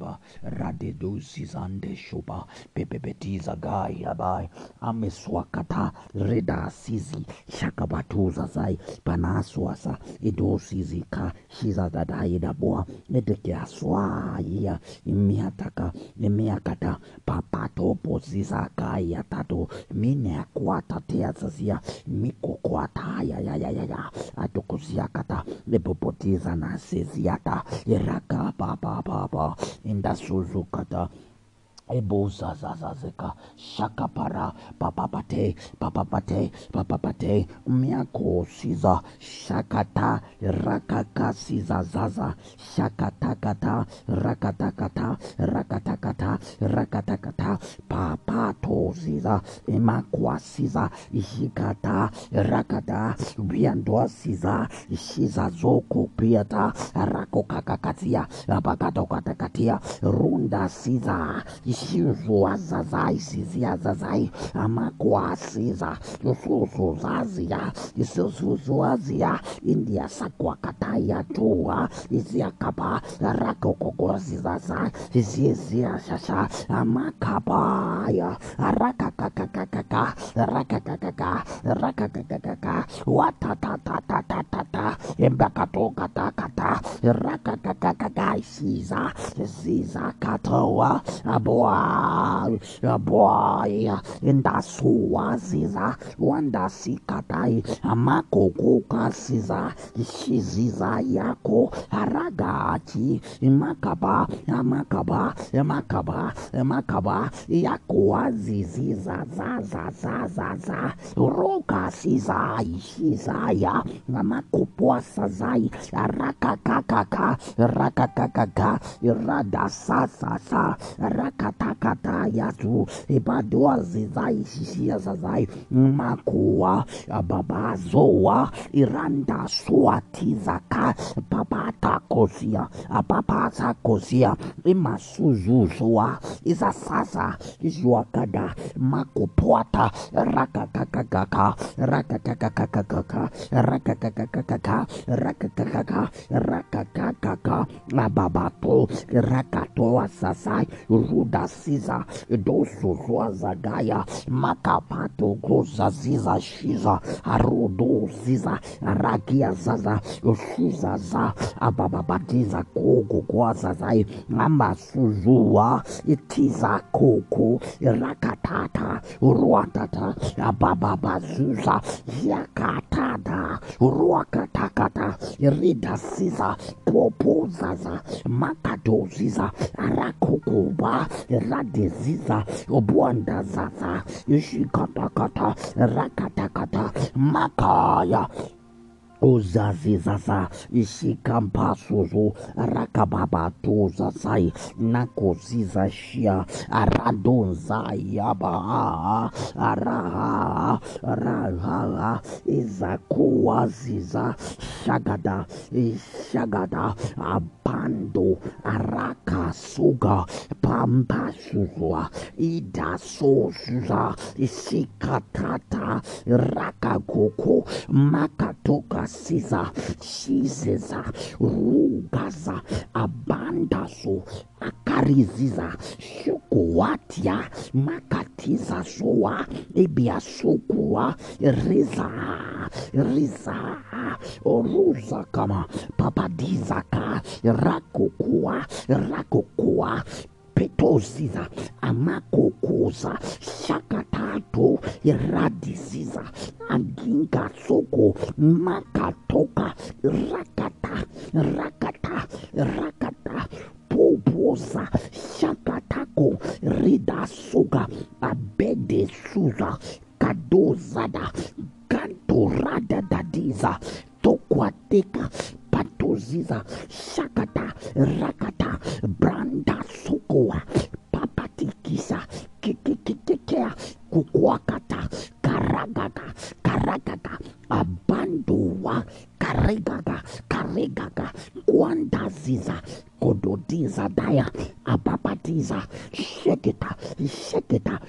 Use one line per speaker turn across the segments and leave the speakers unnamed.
Sheba, Radedusi Zande Shoba, Pepepetiza Gai Abai, Ameswakata, Reda Sizi, Shakabatuza Zai, Panaswasa, Idosizika, Shizadadaidabua, Edekiaswaya, Imiataka, Imiakata, Papatopo Zizakaya Tato, Mineakwata Teazazia, Mikokwataya, Yayaya, Atukuziakata, Lepopotiza Nasiziata, Iraka, Papa, Papa, 应达叔叔可的 ebuzazazazeka shakapara papapate papapate papapate miako siza shakata rakakasizazaza shakatakata rakatakata rakatakata rakatakata papato ziza emakwasiza ishikata rakata viandoa siza shiza zoko piata rakokakakatia apakatokatakatia runda siza ishizuazazai siziazazai amakwasiza isusuzazia isusuzuazia india sakwakataya tua iziakapa rakokokozizaza iziziashasha amakabaya rakakakakakaka rakakakaka rakakakakaka watatatatata embakatokatakata rakakakakaka isiza zizakatoa aboa voar, boia, anda suaziza, wanda sikatai, amako kukasiza, shiziza yako, aragati, makaba, makaba, makaba, makaba, yako aziziza, zaza, zaza, zaza, roka sizai, shizaya, amakupoasa zai, arakakakaka, rakakakaka, sa rakakakaka, iradasasasa yasu ibadoa zizai shishia zazai. Makua babazoa iranda suatizaka papatakosia apapatakosia imasuzuzoa izasasa izuakada makupwata rakakakakaka rakakakakakaka rakakakakaka rakakakaka rakakakaka. Ababato rakatoa sasai. Ruda dasiza dosozwazagaya makapatogozaziza shiza arodo ziza arakia zaza rakiazaza suzaza abababatiza kokokwazazayi ambasuzuwa itiza koko rakatata rwatata abababazuza yakatada rwakatakata ridasiza popozaza makatoziza rakokoba arakokoba radeziza obwandazaza ishikatakata rakatakata makaya uzazizaza ishikampasuzu rakababatuza nakoziza shia aradonzayaba araha raha izakuwaziza shagada shagada abando arakasuga pampasuzwa idasozuza ishikatata rakakoko makatoka siza shizeza rugaza abandazo akariziza shukuwatia makatiza soa ibiasukuwa riza riza oruza kama papadizaka rakokuwa rakokuwa petoziza amakokoza shakatato iradiziza agingasoko makatoka rakata rakata rakata rida shakatako ridasoga abedesuza kadozada cantorada da diza tokwateka patoziza shakata rakata branda sokoa papatikisa kikikikikea kukwakata karagaga karagaka abandowa karegaga karegaga kwandaziza kododiza daya ababatiza sheketa sheketa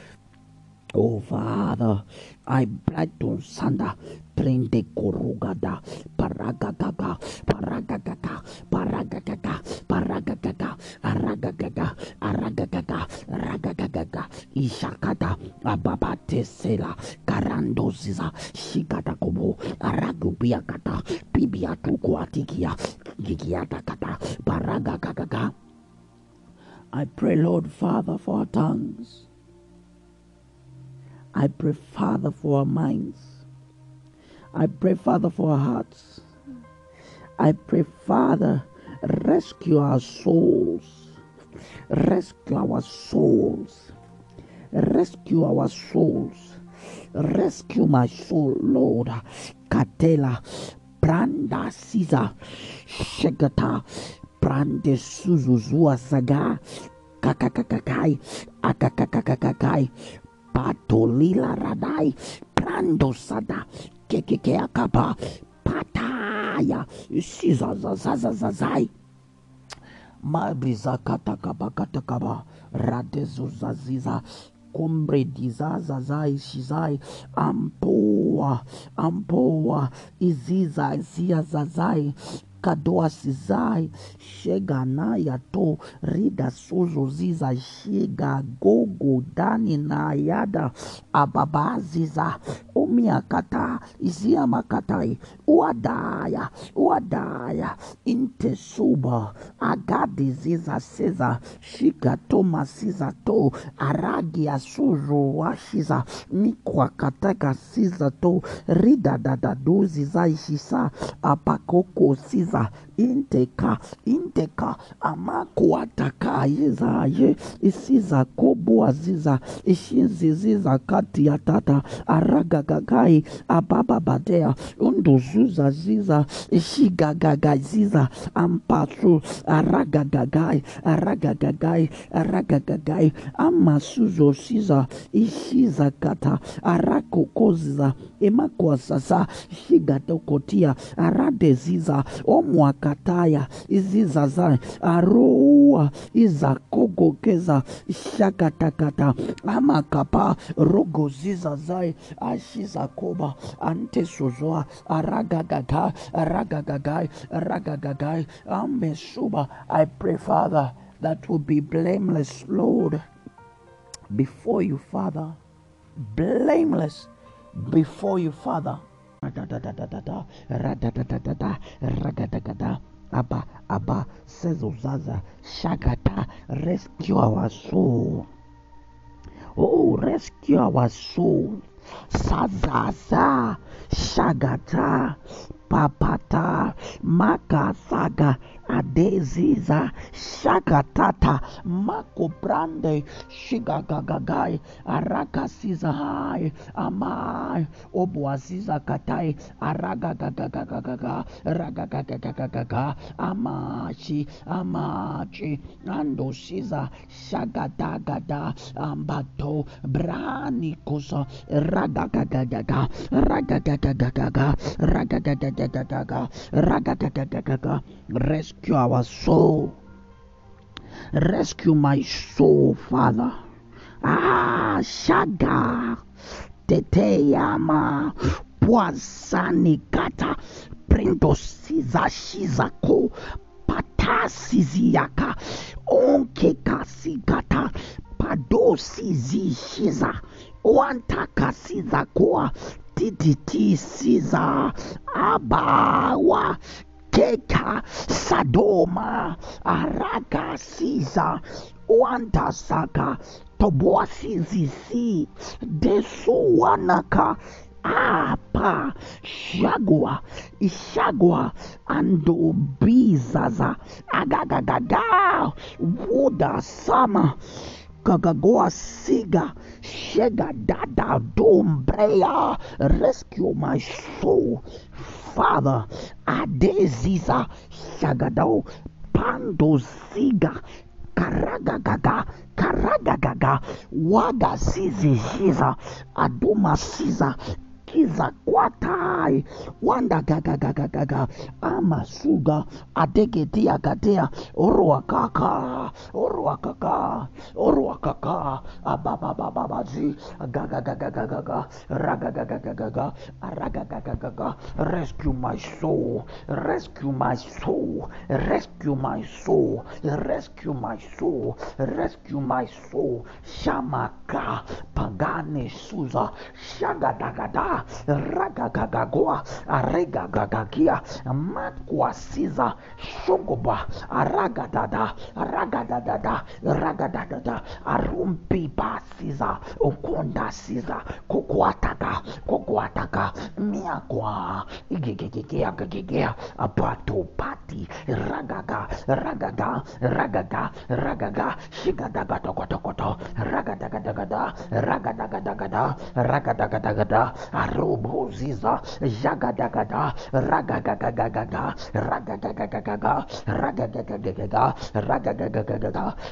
Oh Father, I pray to Sanda prende korugada paragagaga paragagaga paragagaga paragagaga aragagaga aragagaga aragagaga. Ishakada ababate sela karandoziza shikata kobo aragubiakata bibiatukuatikia gigiatakata paragagaga. I pray, Lord Father, for our tongues. I pray, Father, for our minds. I pray, Father, for our hearts. I pray, Father, rescue our souls. Rescue our souls. Rescue our souls. Rescue my soul, Lord. Katela, Branda Caesar, Shegata, Brande Suzuzua Saga, Kakakakai, Akakakakai, patoli la radai prando sada que que que acaba, pataya, sizazazazazazai, mabrisa katakaba katakaba, radezuzaziza, cumbre de Zazazai Shizai Ampoa Ampoa Iziza Zia Zazai kadoa sizai shega nayato rida suzu ziza shiga gogo kadoasizai sheganayato ridasuzuziza shigagogodani nayada ababaziza omiakata iziamakatai uadaya uadaya intesuba agadiziza seza to aragiasuzuwashiza mikwakataka sizato ridadadaduzizaishisa apakoko siza forever inteka inteka amakuataka yezaye isiza koboa ziza ishiziziza kati ya tata aragagagai abababadea unduzuza ziza ishigagagaziza ampasu aragagagai aragagagai aragagagai amasuzo siza ishiza kata arakokoziza emakwasasa shigatokotia aradeziza omwakataya izizaza aroa izakogokeza shakatakata amakapa rogozizazai ashizakoba antesozoa aragagaga aragagagai aragagagai amesuba i pray father that will be blameless lord before you father. Blameless before you father Radadadadada, radadadadada, ragadagada. Abba, says Uzaza, Shagata, rescue our soul. Oh, rescue our soul. Sazaza, Shagata, Papata, Makasaga, Adeziza, Shagatata, Mako Brande, Shigagagagai, Arakasizahai, Amai, Obuaziza Katai, Aragagagagagaga, Ragagagagagaga, Amachi, Amachi, Ando Siza, Shagadagada, Ambato, Branikosa, Ragagagagaga, Ragagagagaga, Ragagagagaga, Ragagagagaga, rescue our soul. Rescue my soul, Father. Ah, Shaga, Teteyama, Pwazanikata, Prindosiza Shizako, Patasiziaka, Onkekasigata, Padosizishiza, Wantakasizakoa, Tititi Siza, Abawa, Keka Sadoma araka Siza Wanda Saka Toboasizisi Desuwanaka Apa Shagwa Ishagwa andobizaza Agagagaga wuda Sama Gagagoa Siga Shega Dada Dombrea Rescue my soul Father Adeziza Shagado Pando Ziga Karagagaga Karagagaga Waga Sizi Shiza Aduma Siza kiza kwatai wanda Gaga amasuga gaga gaga. orwakaka orwakaka gaga gaga. gagagagagaga ragagagagaga gaga. rescue my soul rescue my soul rescue my soul rescue my soul rescue my soul shamaka pagane suza shagadagada Gagagia, Ragagagagoa, Aregagagagia, Matkwasiza, Shogoba, Aragadada, Ragadadada, Ragadadada, Arumpiba Siza, Okonda Siza, Kokwataga, Kokwataga, Miakwa, Igigigia, Gagigia, Abato Pati, Ragaga, Ragaga, Ragaga, Ragaga, Shigadagatokotokoto, Ragadagada, Ragadagada, Ragadagada, Ragadagada, aroboziza jagadagada ragagagagagaga ragagagagaga ragagagagaga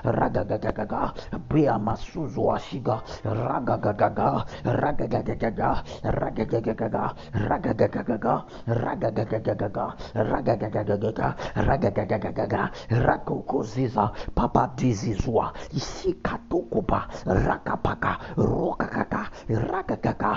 ragagagagaga bea masuzu ashiga ragagagaga ragagagagaga ragagagagaga ragagagagaga ragagagagaga ragagagagaga ragagagagaga rakokoziza papadizizwa ishikatokopa rakapaka rokakaka rakakaka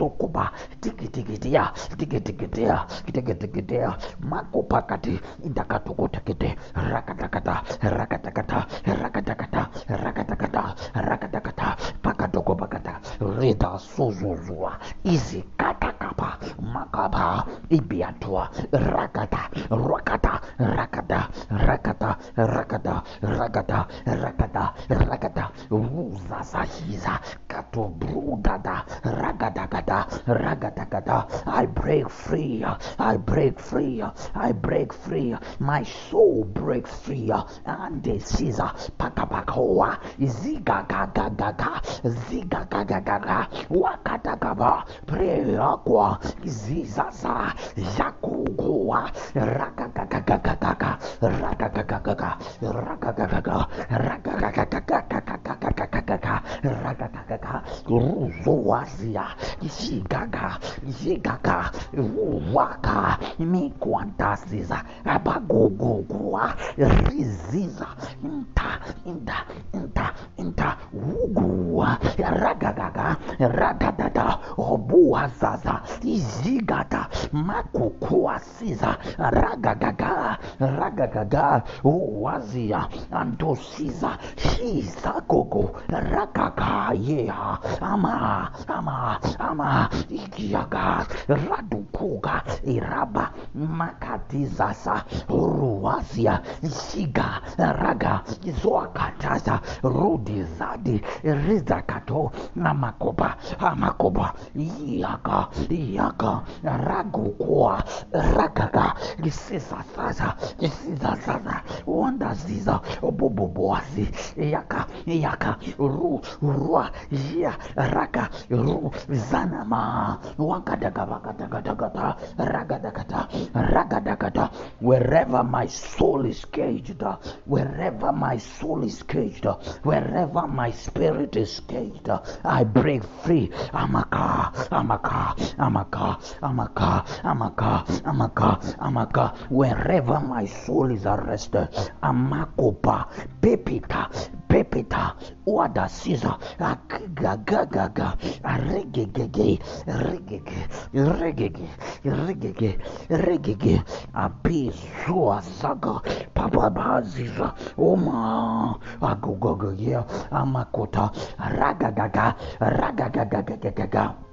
rindasokopa tikitikitia tikitikitia tikitikitia makopakati indakatokotekete rakatakata. Rakatakata. Rakatakata. Rakatakata. Rakatakata. Pakatokopakata ridasuzuzua izikatakapa makapa. Ibiatua rakata. Rakata. Rakata. Rakata. Rakata. Rakata. Rakata. Rakata. Uzazahiza katobrudada ragadagada Ragata, ragatakata. I break free. I break free. I break free. My soul breaks free. And the Caesar, Pakapakoa, Ziga Gaga Gaga, Ziga Gaga Gaga, Wakatakaba, Preakwa, Zizaza, Yakugoa, Ragagagagagaga, Ragagagagaga, Ragagagaga, Ragagagagagaga, Ragagagaga, Ruzoazia, zigaga zigaga waka mikwantasiza abagogogwa riziza inta inta inta inta ugua ragagaga ragadada obuazaza izigata makukuasiza ragagaga ragagaga uwazia antosiza shizagogo ragaga yeha ama ama ama Rama Igiaga Radukuga Iraba Makatizasa ruwasia Shiga Raga Zoakataza rudizadi Zadi Rizakato Namakoba Amakoba Iaga Iaga Ragukua Ragaga Lisisasaza Lisisasaza wandaziza Boboboasi Yaka Yaka Ru Rua Jia Raka Ru Zan ragadagada. Ragadagada. Wherever my soul is caged wherever my soul is caged wherever my spirit is caged I break free. Amaka amaka amaka amaka amaka amaka amaka. Wherever my soul is arrested amakopa pepita pepita wada siza agagagaga aregegege reggae, reggae, reggae, reggae, reggae, api sua papa baziza, oma, agogogo, yeah, amakota, ragagaga, ragagagagagaga.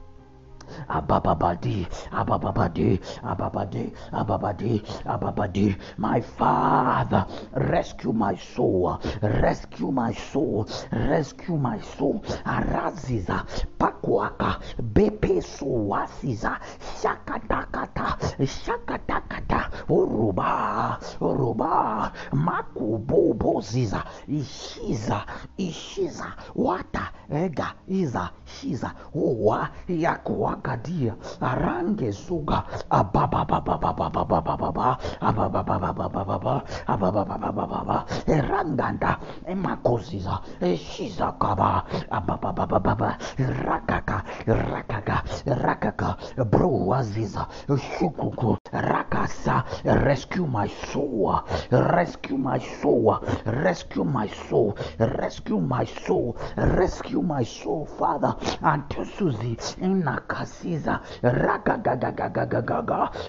Abababadi, Abababadi, Ababadi, Ababadi, Ababadi. My Father, rescue my soul, rescue my soul, rescue my soul. Araziza, Pakwaka, Bepe Suwasiza, Shakatakata, Shakatakata, Uruba, Uruba, Makubobo Ziza, Ishiza, Ishiza, Wata, ega iza shiza. Owa makadia arange zuga eranganda emakoziza eshizakaba rakaka rakaka rakaka broaziza shukuku rakasa rescue my soul rescue my soul rescue my soul rescue my soul rescue my soul father and tusuzi inaka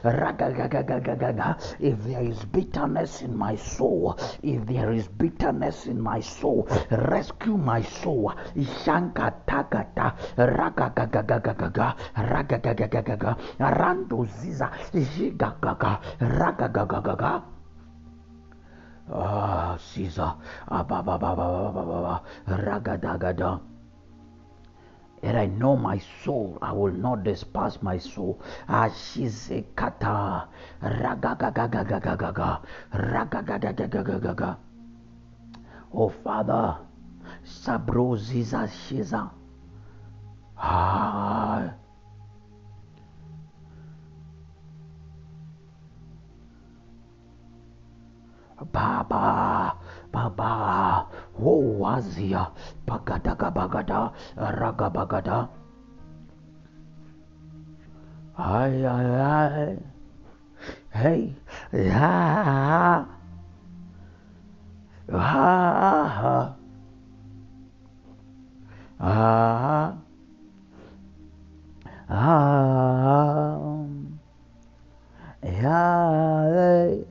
ragagagagagaga if there is bitterness in my soul if there is bitterness in my soul rescue my soul. Ishanka shankatagata ragagagagagaga. Ragagagagaga. Randoziza jigagaga ragagagagaga. Ah, Caesar. Ababababababa. Ragadagada. And I know my soul, I will not despise my soul. Ashizekata. Ragagagagagagaga. Ragagagagagaga. Oh Father, Sabro Ziza Shiza. Ah. Baba, Baba, Wazia Bagadaga Bagada Raga Bagada. Ay, ay, ay. Hey, ha, ha, ha, ha, ha, ha, ha, ha, hey,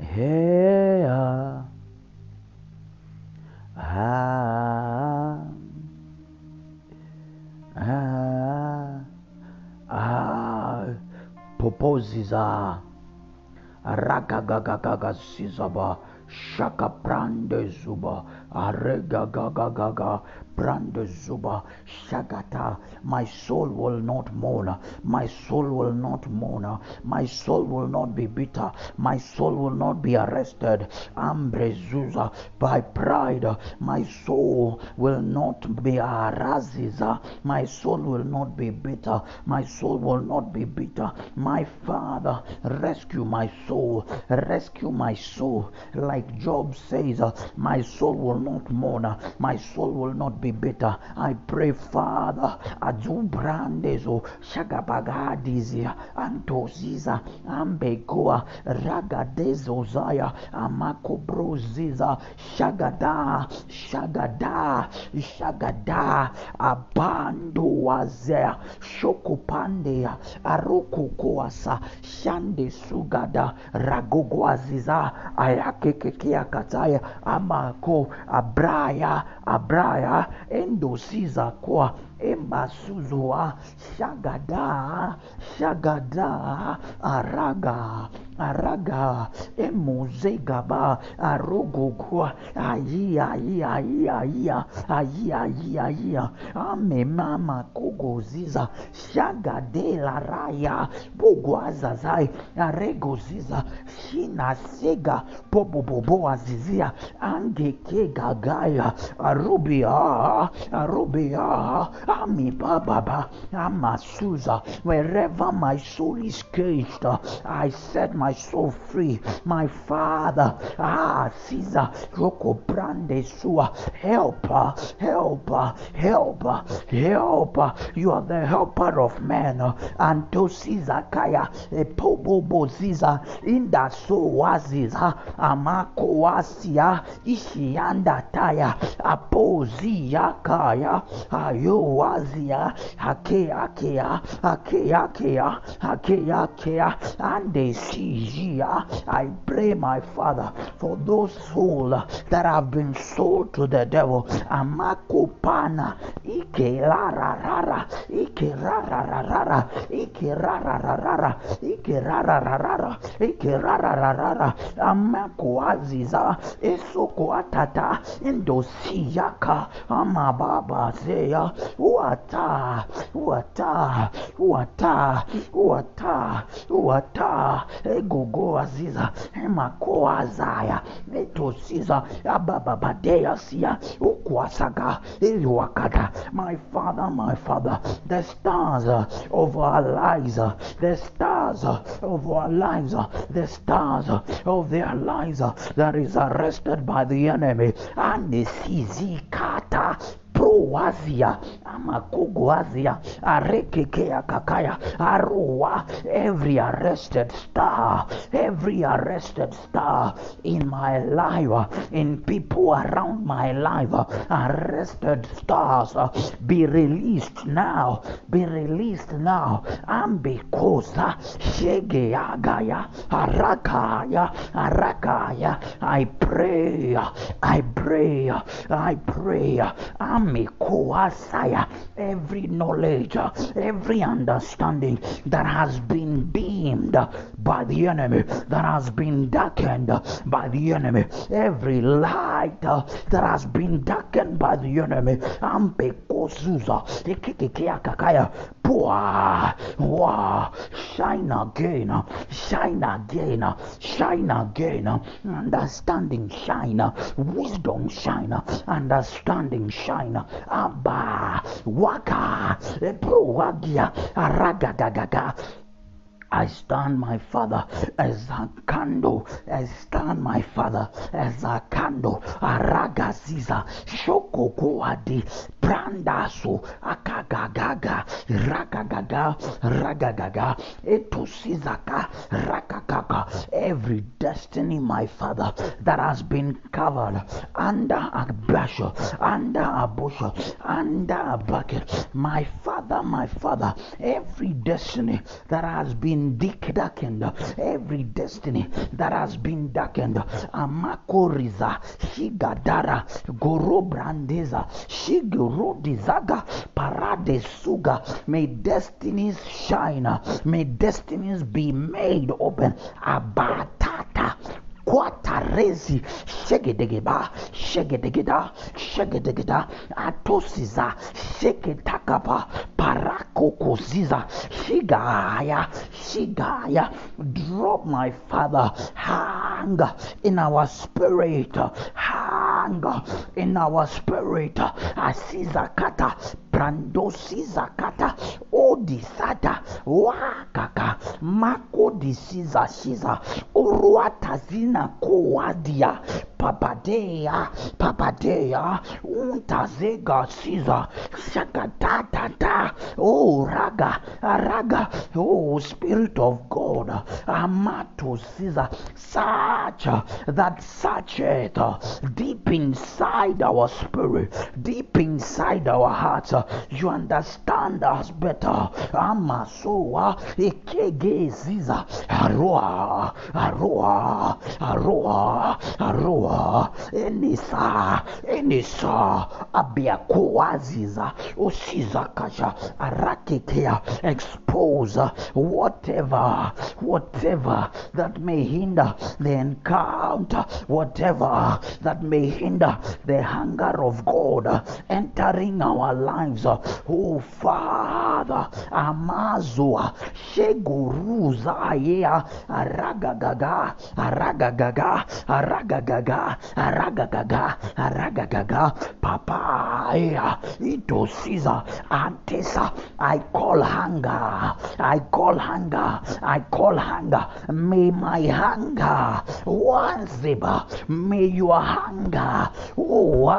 hey, Ah. Ah. Ah. Poposiza. Rakagagagaga sizaba. Shaka prande zuba. Aregagagaga. Brande zuba. Shagata. My soul will not mourn. My soul will not mourn. My soul will not be bitter. My soul will not be arrested. Ambrezuza. By pride. My soul will not be araziza. My soul will not be bitter. My soul will not be bitter. My Father, rescue my soul. Rescue my soul. Like Job says, my soul will not mourn. My soul will not be bitter. I pray, Father, Azubrandezo, Shagabagadizia, Antoziza, Ambegoa, Ragadezozaya, Amakobroziza, Shagada, Shagada, Shagada, Abando wazea, Shokopandea, Arokokoasa, Shande Sugada, Ragogwaziza, Ayakekekia Kataya, Amako, Abraya, Abraya, Endosiza kwa Emasuzua, Shagada, Shagada, Araga, Araga, Emuzegaba, Arogogua, Ayia, Ayia, Ayia, Ayia, Ayia, Ayia, Amemama kugoziza shagadela Raya, Boguazazai, Aregoziza, Shina Sega, Bobobobo Angeke Gagaya, Arubia, Arubia, Ami Baba, Amasuza, wherever my soul is caged, I set my soul free. My Father, ah, Caesar, Roko Brande Sua, helper, helper, helper, helper. You are the helper of men. And to Caesar Kaya, Pobobo Caesar, Inda soul waziza, Amako Wasia, Ishianda Taya, Apozia Kaya, Ayo Wazia, Ake Akea, Ake Akea, Ake Akea, and they see I pray, my Father, for those souls that have been sold to the devil. Amako pana, Ike rara rara, Ike rara rara, Ike rara rara, Ike rara rara, Ike rara rara, Amako aziza, Esoko atata, Indosiyaka, Amababa zeya, Uata, Uata, Uata, Uata, Uata, egogo aziza emako azaya. Etosiza abababadeya sia ukwasaga iliwakata my father my father the stars of our lives the stars of our lives the stars of their lives that is arrested by the enemy. And proazia amakuguazia arekekea kakaya aroa every arrested star every arrested star in my life in people around my life arrested stars be released now be released now. Ambikosa shegeagaya arakaya arakaya. I pray i pray i pray. Amikoasaya every knowledge every understanding that has been dimmed by the enemy that has been darkened by the enemy. Every light that has been darkened by the enemy. Wow, shine again, shine again, shine again, understanding shine, wisdom shine, understanding shine, abba, waka, eh, prowagia, ragagagaga. I stand, my Father, as a candle. I stand, my Father, as a candle. Aragaziza, shokokoadi, brandasu, akagagaga, ragagaga, ragagaga, etosizaka, rakakaka. Every destiny, my Father, that has been covered under a bushel, under a bushel, under a bucket. My Father, my Father, every destiny that has been darkened, every destiny that has been darkened, Amakoriza, Shigadara, Gorobrandeza, Shigurodizaga, Paradesuga, may destinies shine, may destinies be made open, Abatata, kwatarezi shegedegeba shegedegeda shegedegeda. Atosiza shegetakaba parakokoziza. Shigaya shigaya. Drop my father hunger in our spirit hunger in our spirit. Asizakata brandosizakata odisata wakaka makodisiza shiza na coadia papadea papadea untazega siza shakatatata oh raga raga oh spirit of god amato siza such that searcheth deep inside our spirit deep inside our hearts you understand us better. Amasoa ekegeziza aroa aroa aroa aroa enisa enisa abiakoaziza osizakasha arakekea expose whatever whatever that may hinder the encounter whatever that may hinder the hunger of god entering our lives. Oh father amazua sheguruza yeah aragagaga aragagaga aragagaga aragagaga aragagaga papaya itosiza antesa i call hunger i call hunger i call hunger may my hunger wanziba may your hunger oh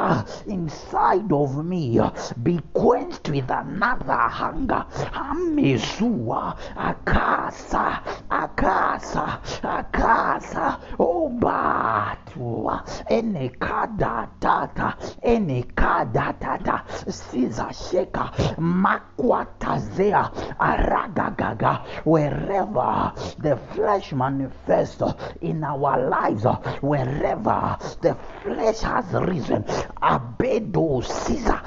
inside of me be quenched with another hunger amezua akasa akasa akasa obatua enekadatata enekadatata sizasheka makwatazea aragagaga. Wherever the flesh manifests in our lives wherever the flesh has risen abedo Caesar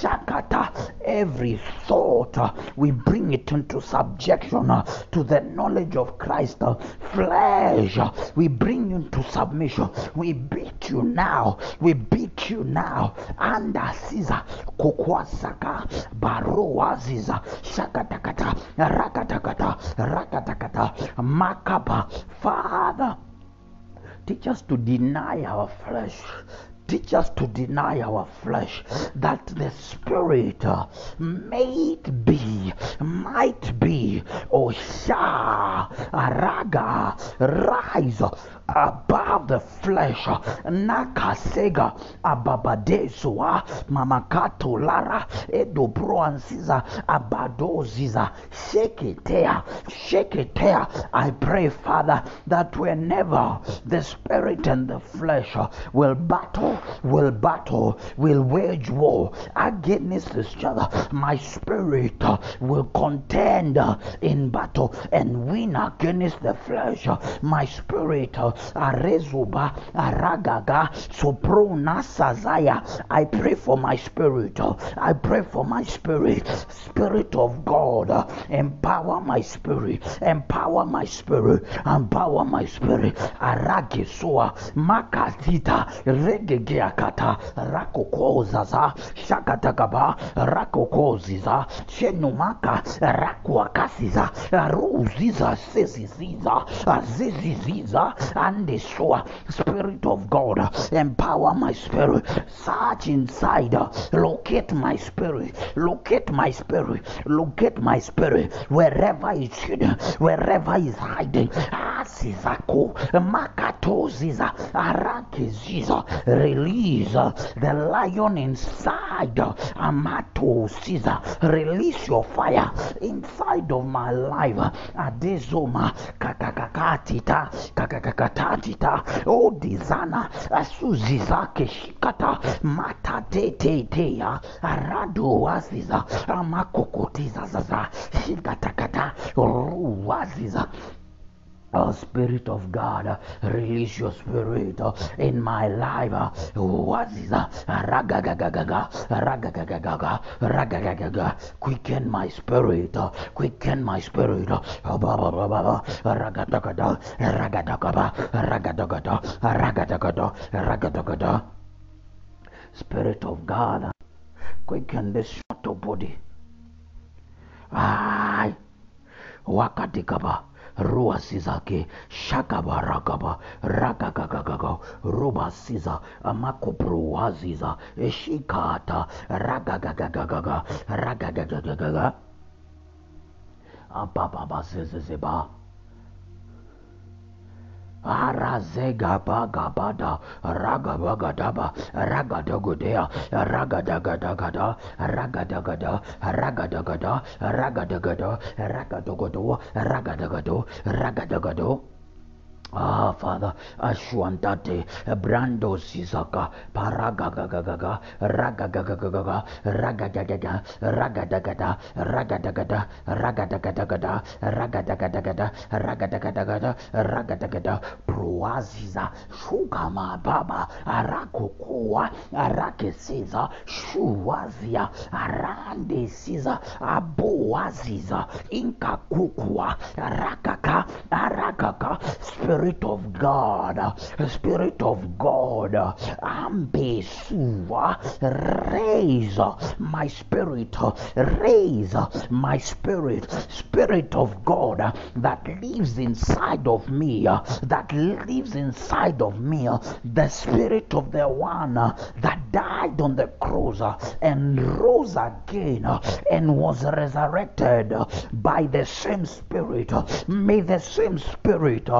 shakata every thought we bring it into subjection to the knowledge of Christ. Flesh we bring into submission. We beat you now. We beat you now. Under Caesar kukwasaka baroaziza shakatakata rakatakata rakatakata makaba. Father Teach us to deny our flesh. Teach us to deny our flesh that the spirit uh, may be, might be, Osha, Raga, rise above the flesh. Nakasega, Ababadesua, Mamakato Lara, Edobro Ansiza, Abadoziza, Sheketea, Sheketea. I pray, Father, that whenever the spirit and the flesh will battle, will battle, will wage war against each other, my spirit will contend in battle and win against the flesh. My spirit, Arezuba, Aragaga, Soprona Sazaya. I pray for my spirit. I pray for my spirit. Spirit of God, empower my spirit. Empower my spirit. Empower my spirit. Aragesua, Makatita, Regegeakata, Rakokozaza, Shakatakaba, Rakokoziza, Shenumaka, Rakuakasiza, Ruziza, Seziziza, Aziziziza, and the soa. Spirit of God, empower my spirit. Search inside, locate my spirit, locate my spirit, locate my spirit wherever it's hidden, wherever it's hiding. Asizako, Makatoziza, Arakeziza, release the lion inside. Amato Caesar, release your fire inside of my life. Adezoma, kakakakatita, kakakakatatita, katatita odizana asuzizake shikata matateteteya aradowaziza amakokotizazaza shikatakata ruwaziza Oh, Spirit of God, uh, release your spirit uh, in my life. What is that? Ragagagaga. Quicken my spirit, quicken my spirit. Spirit of God, quicken this mortal body. Ay, wakatikaba rua sizake shakaba rakaba rakakakakaga ruba siza amakopruwaziza eshikata ragagagagaga ragagagagaga apapabasezezeba Arazegabagabada ragabagadaba ragadagodea ragadagadagada ragadagada ragadagada ragadagada ragadogodo ragadagado ragadagado Ah, Father, Ashwantate, Brando Sisaka, Paragagagaga, Ragagagagaga, Ragadagaga, Ragadagada, Ragadagada, Ragadagada, Ragadagada, Ragadagada, Ragadagada, Proaziza, Shugama Baba, Arakokoa, Arakesiza, Shuazia, Arande Siza, Aboaziza, Inka Kukua, Rakaka, Arakaka, Spirit of God, Spirit of God, Ambesua, raise my spirit, raise my spirit, Spirit of God that lives inside of me, that lives inside of me, the Spirit of the one that died on the cross and rose again and was resurrected by the same Spirit. May the same Spirit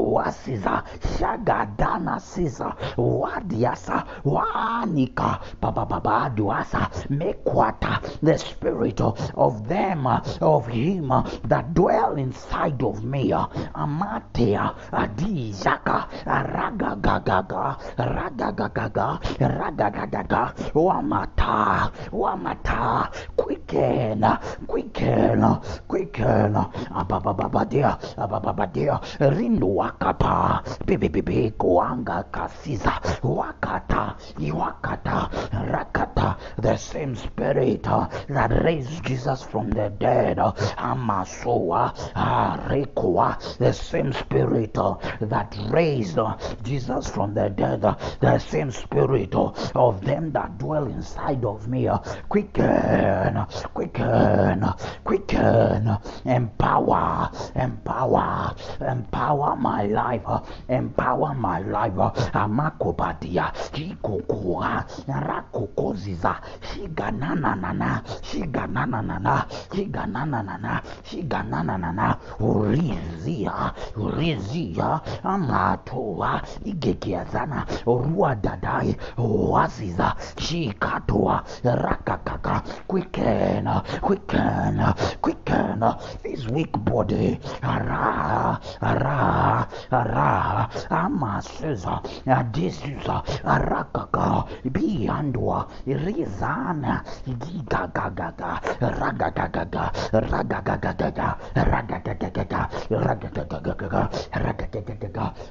wasiza shagadana siza wadiasa wanika babababaduasa mekwata the spirit of them of him that dwell inside of me. Amatea adizaka ragagagaga ragagagaga ragagagaga wamata wamata quicken quicken quicken. Abababadia abababadia rindo wakata bebebebe kuanga kasiza wakata iwakata rakata. The same spirit uh, that raised Jesus from the dead, uh, Amasoa, Arekoa, the same spirit uh, that raised uh, Jesus from the dead, uh, the same spirit uh, of them that dwell inside of me, uh, quicken, quicken, quicken, empower, empower, empower my life, uh, empower my life, uh, Amakobadia, Hikokoa, Rakokoziza, Shigananana, Shigananana, Shigananana, Shigananana, Urizia, Urizia, Amatoa, Igekiazana, Rua Dadai, Oaziza, Shikatoa, Rakakaka, quicken, quicken, quicken, this weak body, Ara, Ara, Ara, Amasuza, Adisuza, Arakaka, Biandua, Rizana, Gigagaga, Ragagaga, Ragagaga, Ragagaga, Ragagaga, Ragagaga,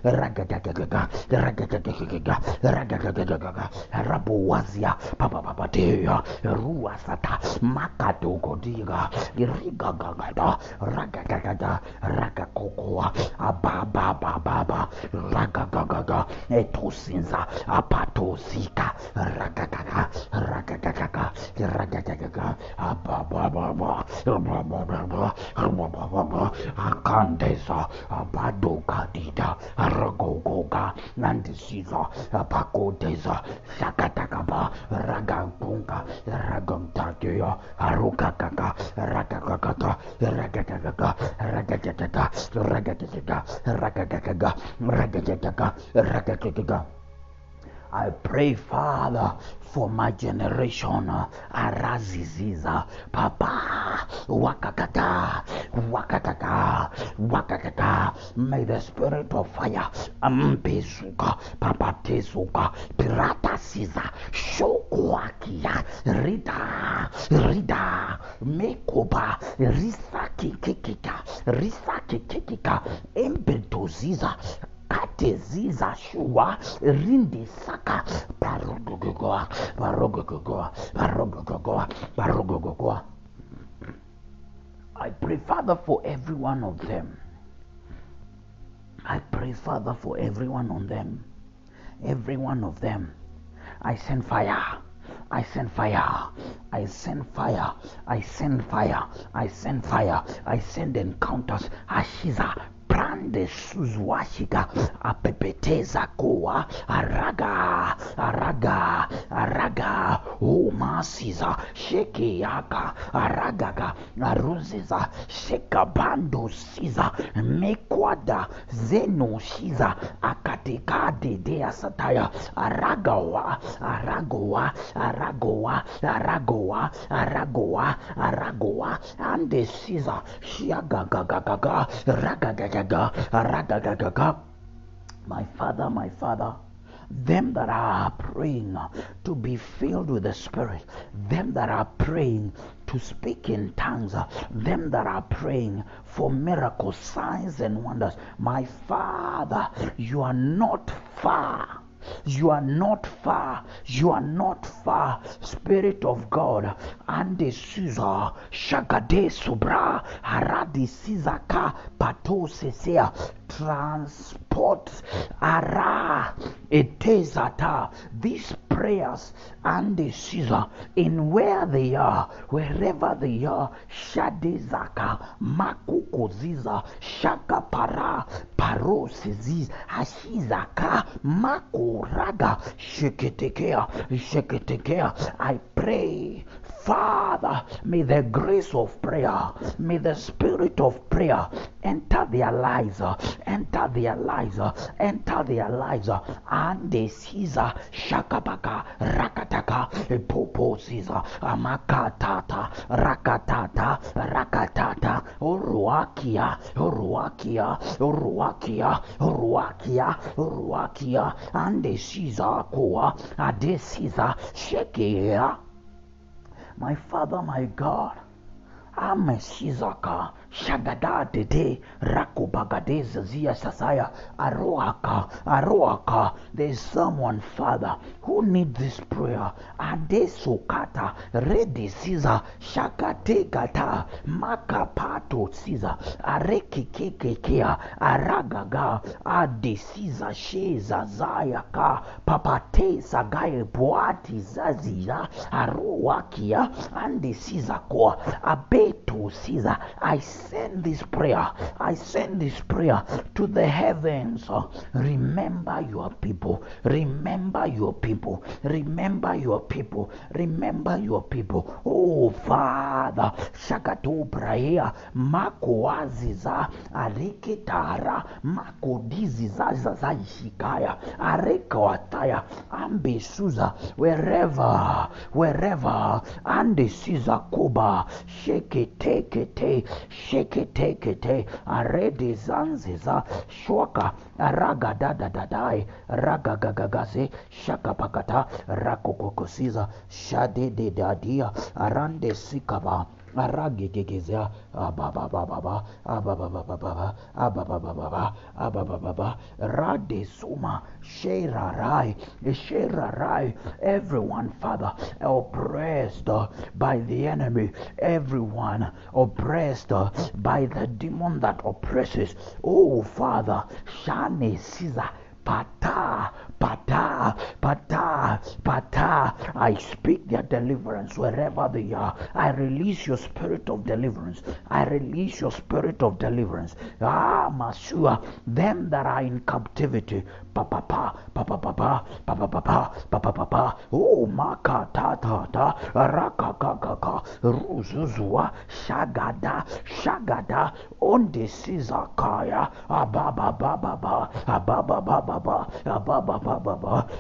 Ragagaga, Ragagaga, Ragagaga, Rabuazia, Papa Papatea, Ruasata, Makatogodiga, Irigagagada, Ragagaga, Ragakokoa, Ababa abababa ragagaga etosinza apatosika ragagaga. Ragagaga ragagaga abababa akandeza. Abadogadida ragogoga. Nandisiza. Apakodeza sakatagaba ragagunga ragomtageya arugagaga ragagaga ragagaga ragagaga ragagaga ragagaga I pray, Father, for my generation araziziza papa wakakata wakakata wakakata. May the spirit of fire ampezuka papatezuka piratasiza shokoakia rida rida mekoba risakikikika risakikikika embetoziza kateziza shua rindi saka I pray, Father, for every one of them. I pray, Father, for every one of them. Every one of them. I send fire. I send fire. I send fire. I send fire. I send fire. I send encounters. Ashiza. Mandesuzwashika apepeteza kuwa araga araga araga. Umasiza sheki yaka aragaga. Aruziza shekabandusiza mekwada zenushiza akatikadedea sataya. Aragawa aragowa aragowa aragowa aragowa aragowa. Andesiza shiagagagagaga ragagagaga my father my father them that are praying to be filled with the Spirit, them that are praying to speak in tongues, them that are praying for miracles, signs, and wonders. My Father, you are not far. You are not far. You are not far. Spirit of God. Ande Caesar. Shagade Subra. Haradi Sizaka. Pato Sesea. Transport. Ara. Etezata. These prayers and the Caesar in where they are, wherever they are, Shadezaka, Makukoziza, Shaka Para, Parosiziz, Hashizaka, Makoraga, Sheketekea, Sheketekea. I pray Father, may the grace of prayer, may the spirit of prayer enter their lives, enter their lives, enter their lives, and the Caesar Shakabaka Rakataka Popo Caesar Amakatata Rakatata Rakatata Uruakia Uruakia Uruakia Uruakia Uruakia and the Caesar Koa Ade Caesar Shekia my Father, my God, I'm a Shizuka. shagada tete rakobagade zazia sasaya aroaka aroaka. There is someone father who needs this prayer. Adesokata redesiza shakatekata makapato siza arekekekekea aragaga adesiza shezazayaka papatesagaye boati zazira arowakia andesizakoa abetosiza aisa send this prayer. I send this prayer to the heavens. Remember your people. Remember your people. Remember your people. Remember your people. Oh father shakato prayer mako waziza arikitara mako diziza zaishikaya arekawataya ambesuza wherever wherever ande sizakuba sheketekete sheketekete arede zanziza shwaka ragadadadadai ragagagagase shakapakata rakokokosiza shadededadia arande sikaba aragegegezea ababababa ababababa ababababa ababababa suma sherarai sherarai everyone father oppressed by the enemy everyone oppressed by the demon that oppresses oh father shane siza pata pata pata pata i speak their deliverance wherever they are i release your spirit of deliverance i release your spirit of deliverance ah masua them that are in captivity papa papa papa papa papa papa papa papa oh maka ta ta raka kaka ka ruzuzua shagada shagada onde sizakaya ababa baba ba ababa baba ba ababa baba ba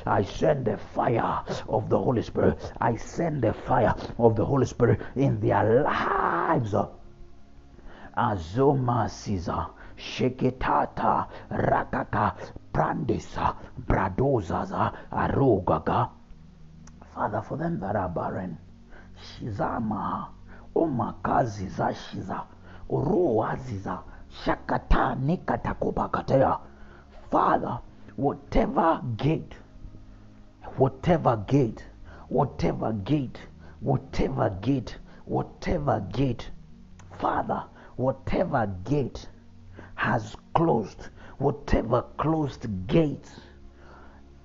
I send the fire of the Holy Spirit. I send the fire of the Holy Spirit in their lives. Azoma siza sheketata rakaka prandesa bradozaza arogaga Father, for them that are barren, shizama omakazi za shiza orowaziza shakata nikatakobakatea Father, whatever gate, whatever gate, whatever gate, whatever gate, whatever gate, Father, whatever gate has closed, whatever closed gates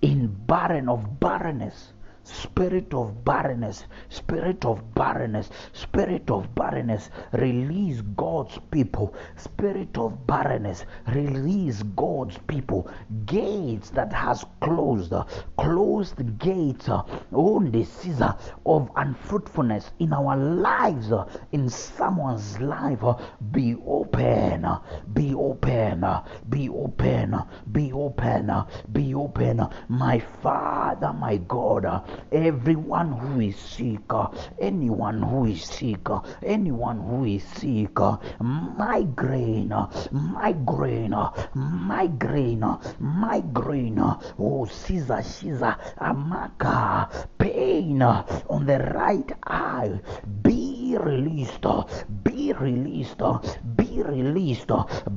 in barren of barrenness, spirit of barrenness, spirit of barrenness, spirit of barrenness, release God's people, spirit of barrenness, release God's people, gates that has closed, closed gates uh, oh, on the season of unfruitfulness in our lives, uh, in someone's life, uh, be open, be open, be open, be open, be open, my Father, my God everyone who is sick, anyone who is sick, anyone who is sick, migraine, migraine, migraine, migraine, oh Caesar, Caesar, Amaka, pain on the right eye, be released, be released, be released,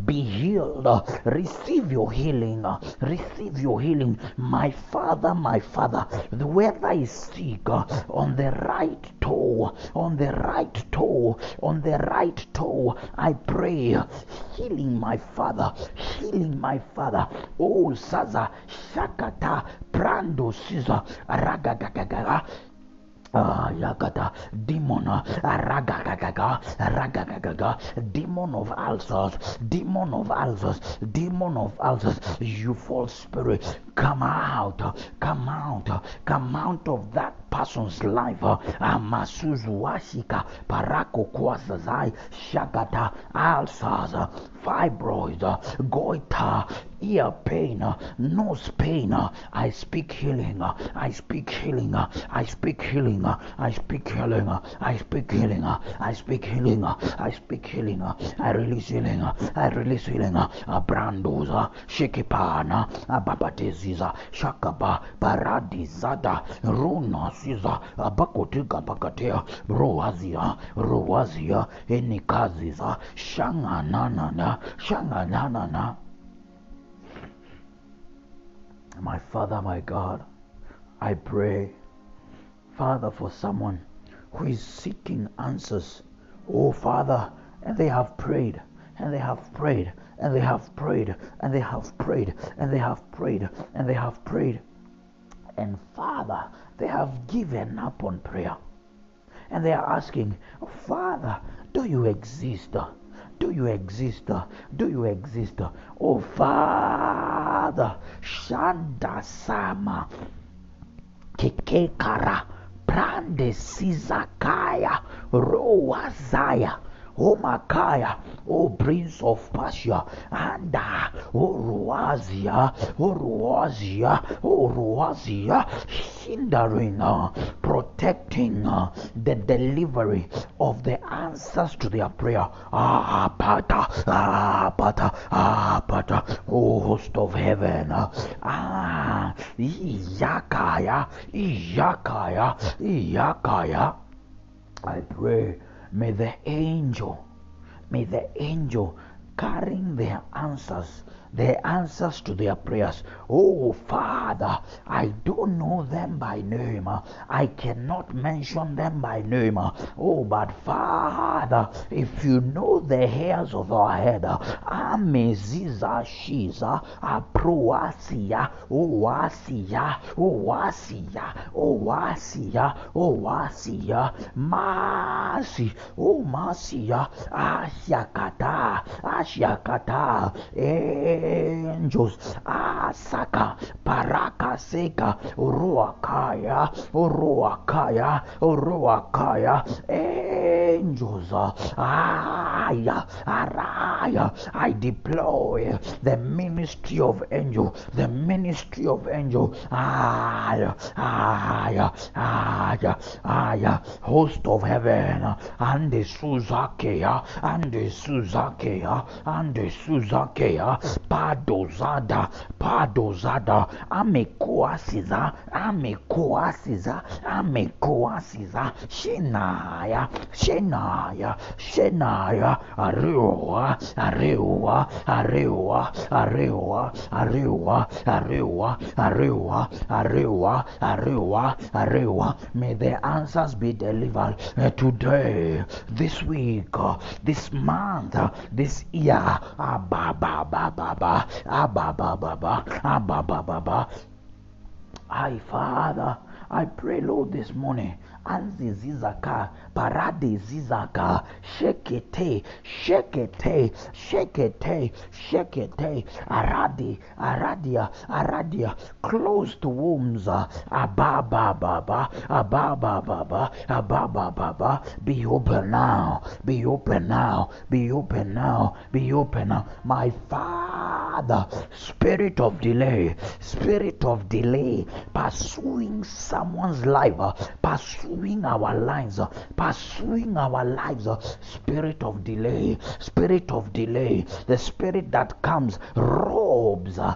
be healed, receive your healing, receive your healing, my Father, my Father, whether is sick on the right toe, on the right toe, on the right toe. I pray, healing my father, healing my father. Oh, Saza, Shakata, Prando, Caesar, Ragagagaga. Ah, yagada, demon, ragagaga, ragagaga, demon of ulcers, demon of ulcers, demon of ulcers, you false spirit, come out, come out, come out of that person's life. Uh, Amasuzu washika, parako kwasazai, shagata, ulcers, uh, fibroids, uh, goiter, ear pain, nose pain. I speak healing. I speak healing. I speak healing. I speak healing. I speak healing. I speak healing. I speak healing. I release healing. I release healing. Brandoza, Shekipana, Babateziza, Shakaba, Paradizada, Runa Siza, Enikaziza. My Father, my God, I pray, Father, for someone who is seeking answers. Oh, Father, and they have prayed, and they have prayed, and they have prayed, and they have prayed, and they have prayed, and they have prayed. And Father, they have given up on prayer. And they are asking, Father, do you exist? Do you exist? Do you exist? Oh, Father, Shanda Sama, Kekekara, Prande Sizakaya, Roazaya. O Makaya, O Prince of Persia, and O Ruazia, O Ruazia, O Ruazia, hindering, uh, protecting uh, the delivery of the answers to their prayer. Ah, Pata, ah, Pata, ah, Pata, O host of heaven, ah, Iyakaya, Iyakaya, Iyakaya. I pray May the angel, may the angel carrying their answers the answers to their prayers. Oh, Father, I don't know them by name. I cannot mention them by name. Oh, but Father, if you know the hairs of our head, Ameziza Shiza, Aproasia, Oasia, Oasia, Oasia, Oasia, Masi, O Masia, Ashiakata, Ashiakata, eh angels. Asaka parakaseka uruakaya uruakaya uruakaya angels uh, aya araya I deploy the ministry of angel the ministry of angel. Aya aya aya aya host of heaven and the suzakea and the suzakea and the suzakea padozada padozada amekoasiza amekoasiza amekoasiza. Shenaya shenaya shenaya. Arewa arewa arewa arewa arewa arewa arewa arewa arewa arewa may the answers be delivered uh, today this week uh, this month uh, this year. Ah, ba, Abba, Abba, Abba, Abba, Abba, Abba, Abba. I, Father, I pray, Lord, this morning, as this is a car parade zizaka shekete shekete shekete shekete. Aradi aradia aradia. Closed wombs. Ababa baba ababa baba ababa baba be open now be open now be open now be open now. My father spirit of delay spirit of delay pursuing someone's life pursuing our lives, pursuing our lives, uh, spirit of delay, spirit of delay, the spirit that comes, robs, uh,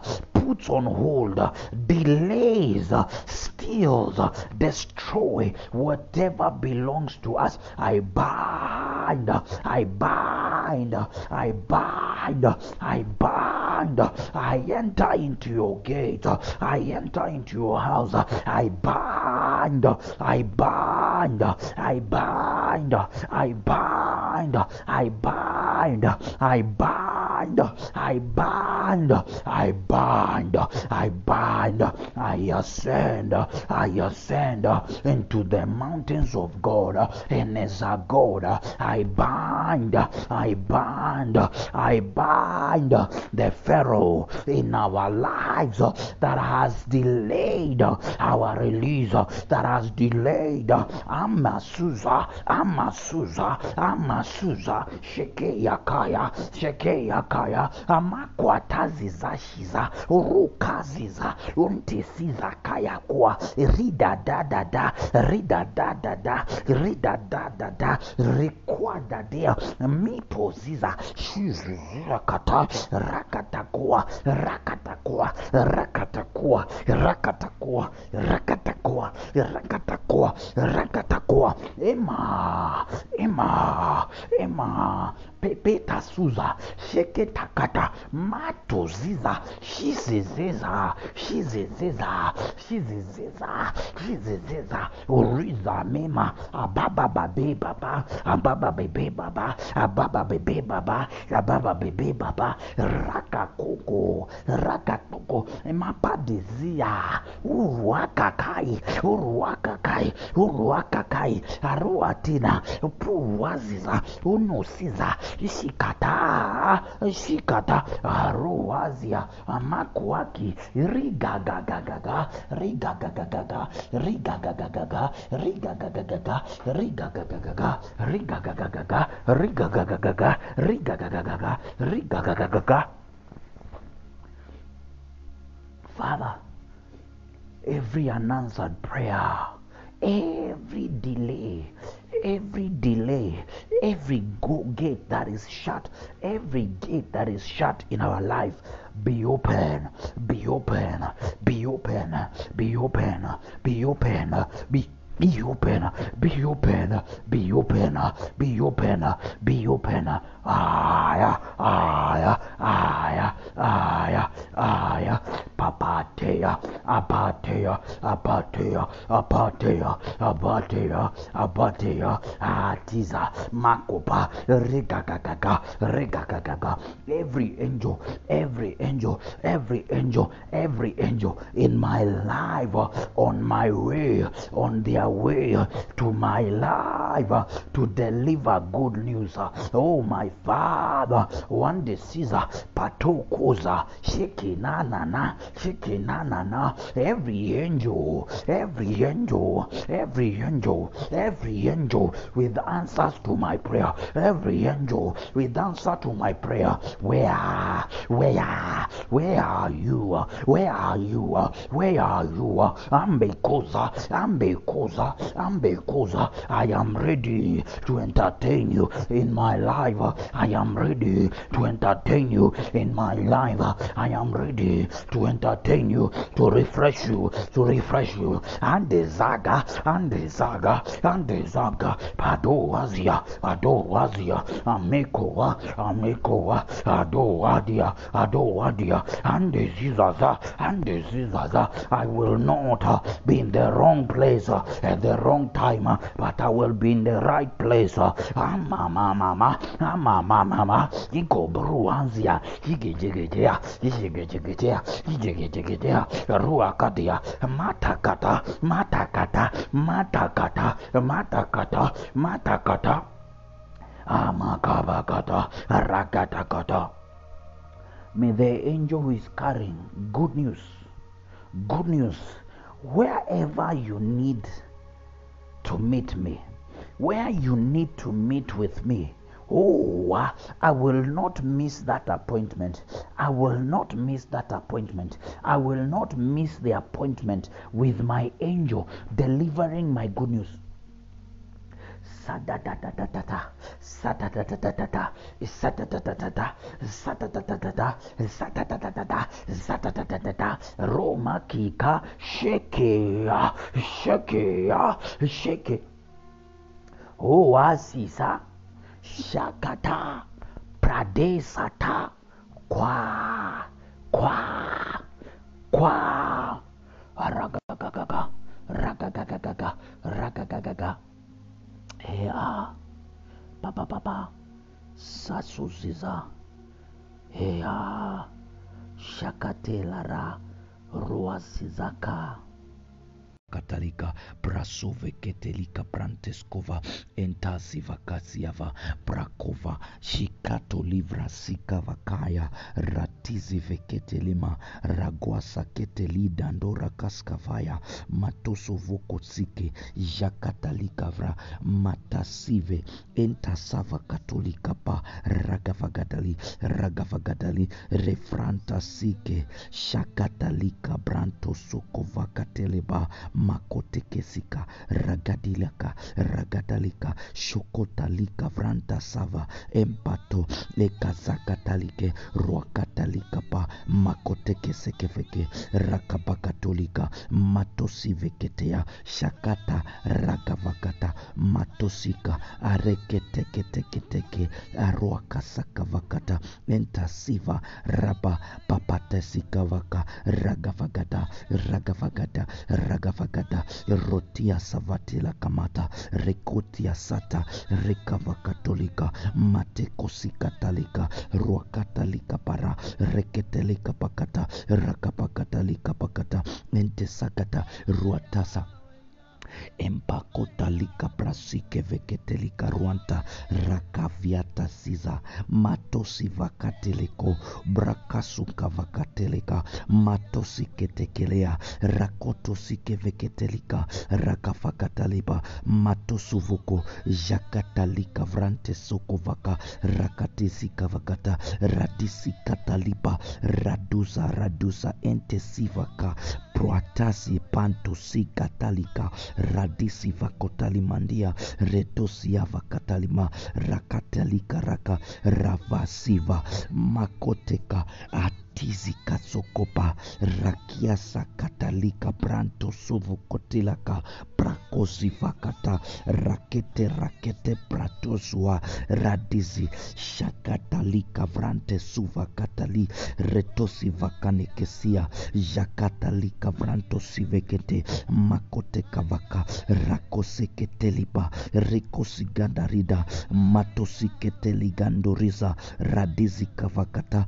puts on hold, delays, steals, destroy whatever belongs to us. I bind, I bind, I bind, I bind, I enter into your gate, I enter into your house, I bind, I bind, I bind, I bind, I bind, I bind, I bind, I bind, I bind, I ascend, I ascend into the mountains of God, and as a God, I bind, I bind, I bind the Pharaoh in our lives that has delayed our release, that has delayed. Amasuza, Amasuza, Amasuza, Shekeyakaya, Shekeya makaya amakwatazizashiza rukaziza untesizakayakwa ridadadada ridadadada ridadadada rikwadadea mipoziza shizizirakata rakatakua rakatakua rakatakua rakatakua rakatakua rakatakua rakatakua ema ema ema pepeta suza sheketa kata mato ziza shizezeza shizezeza shizezeza shizezeza uriza mema ababa babe baba ababa bebe baba ababa bebe baba ababa bebe baba raka koko raka koko mapadizia uruaka kai uruaka kai uruaka kai arua puwaziza unosiza shikata shikata aruwazia amakuaki rigagagagaga rigagagagaga rigagagagaga rigagagagaga rigagagagaga rigagagagaga rigagagagaga rigagagagaga rigagagagaga. Father, every unanswered prayer, every delay, every delay, every go gate that is shut, every gate that is shut in our life, be open, be open, be open, be open, be open, be be open, be open, be open, be open, be open. Aya, aya, aya, aya, aya. Papatea, apatea, apatea, apatea, apatea, apatea, atiza, makopa, rigagaga, rigagaga. Every angel, every angel, every angel, every angel in my life, on my way, on their way uh, to my life uh, to deliver good news. Uh, oh, my Father, one Caesar, patokoza, shekinanana, shekinanana. Every angel, every angel, every angel, every angel with answers to my prayer, every angel with answer to my prayer. Where, where, where are you? Where are you? Where are you? Ambekoza, ambekoza, ambekoza. I am ready to entertain you in my life. I am ready to entertain you in my life. I am ready to entertain you, to refresh you, to refresh you. And the zaga, and the zaga, and the zaga. Padoazia, Padoazia, Amekoa, Amekoa, Adoadia, Adoadia, and the zizaza, and the zizaza. I will not be in the wrong place at the wrong time, uh, but I will be in the right place. Uh, ah, mama, mama, mama, ah, mama, iko bruanzia, higejegejea, uh, higejegejea, higejegejea, uh, uh, ruakadia, matakata, matakata, matakata, matakata, matakata, amakabakata, ah, rakatakata. May the angel who is carrying good news, good news, wherever you need to meet me, where you need to meet with me. Oh, I will not miss that appointment. I will not miss that appointment. I will not miss the appointment with my angel delivering my good news. Sadadadadadada, sadadadadadada, sadadadadada, sadadadadada, sadadadadada, sadadadadada, Roma kika, shekea, shekea, sheke. Oh, asisa, shakata, pradesata, kwa, kwa, kwa, ragagagaga, ragagagaga, ragagagaga. heya papapapa sasusisa heya shakatelara ruwasizaka Katalika brasove ketelika branteskova entasiva kasiava brakova shikato livra vakaya rat ratizi veketelima ragwasa keteli dandora kaskavaya matoso vokotsike jakatalikavra matasive entasava katolikapa ragavagadali ragavagadali refrantasike shakatalika branto sokovakateleba makotekesika ragadilaka ragadalika shokotalika vrantasava empato lekazakatalike ruakatalikapa makotekesekeveke rakabakatolika matosiveketea shakata ragavakata matosika areketeketeketeke arwakasakavakata entasiva raba papatesikavaka ragavagada ragavagada ragavagada rotia savatila kamata rekotia sata rekavakatolika matekosikataliko ruakatalika para reketelika pakata rakapakatalika pakata entesakata ruatasa empakotalika prasike veketelika ruanta rakaviata siza matosi vakateleko brakasuka vakateleka matosiketekelea rakotosike veketelika rakafakataleba matosuvuko jakatalika vrante soko sokovaka rakatisika vakata radisikataliba raduza raduza entesivaka proatasi pantosikatalika radisi vakotalimandia retosia vakatalima rakatalika raka ravasiva makoteka atizi katsokopa rakiasa katalika branto suvukotilaka prakozivakata rakete rakete pratosua radizi shakatalika vrante suvakatali retosivakanekesia jakatalika vrantosivekete makotekavaka rakoseketelipa rikosigandarida matosiketeligandoriza radizikavakata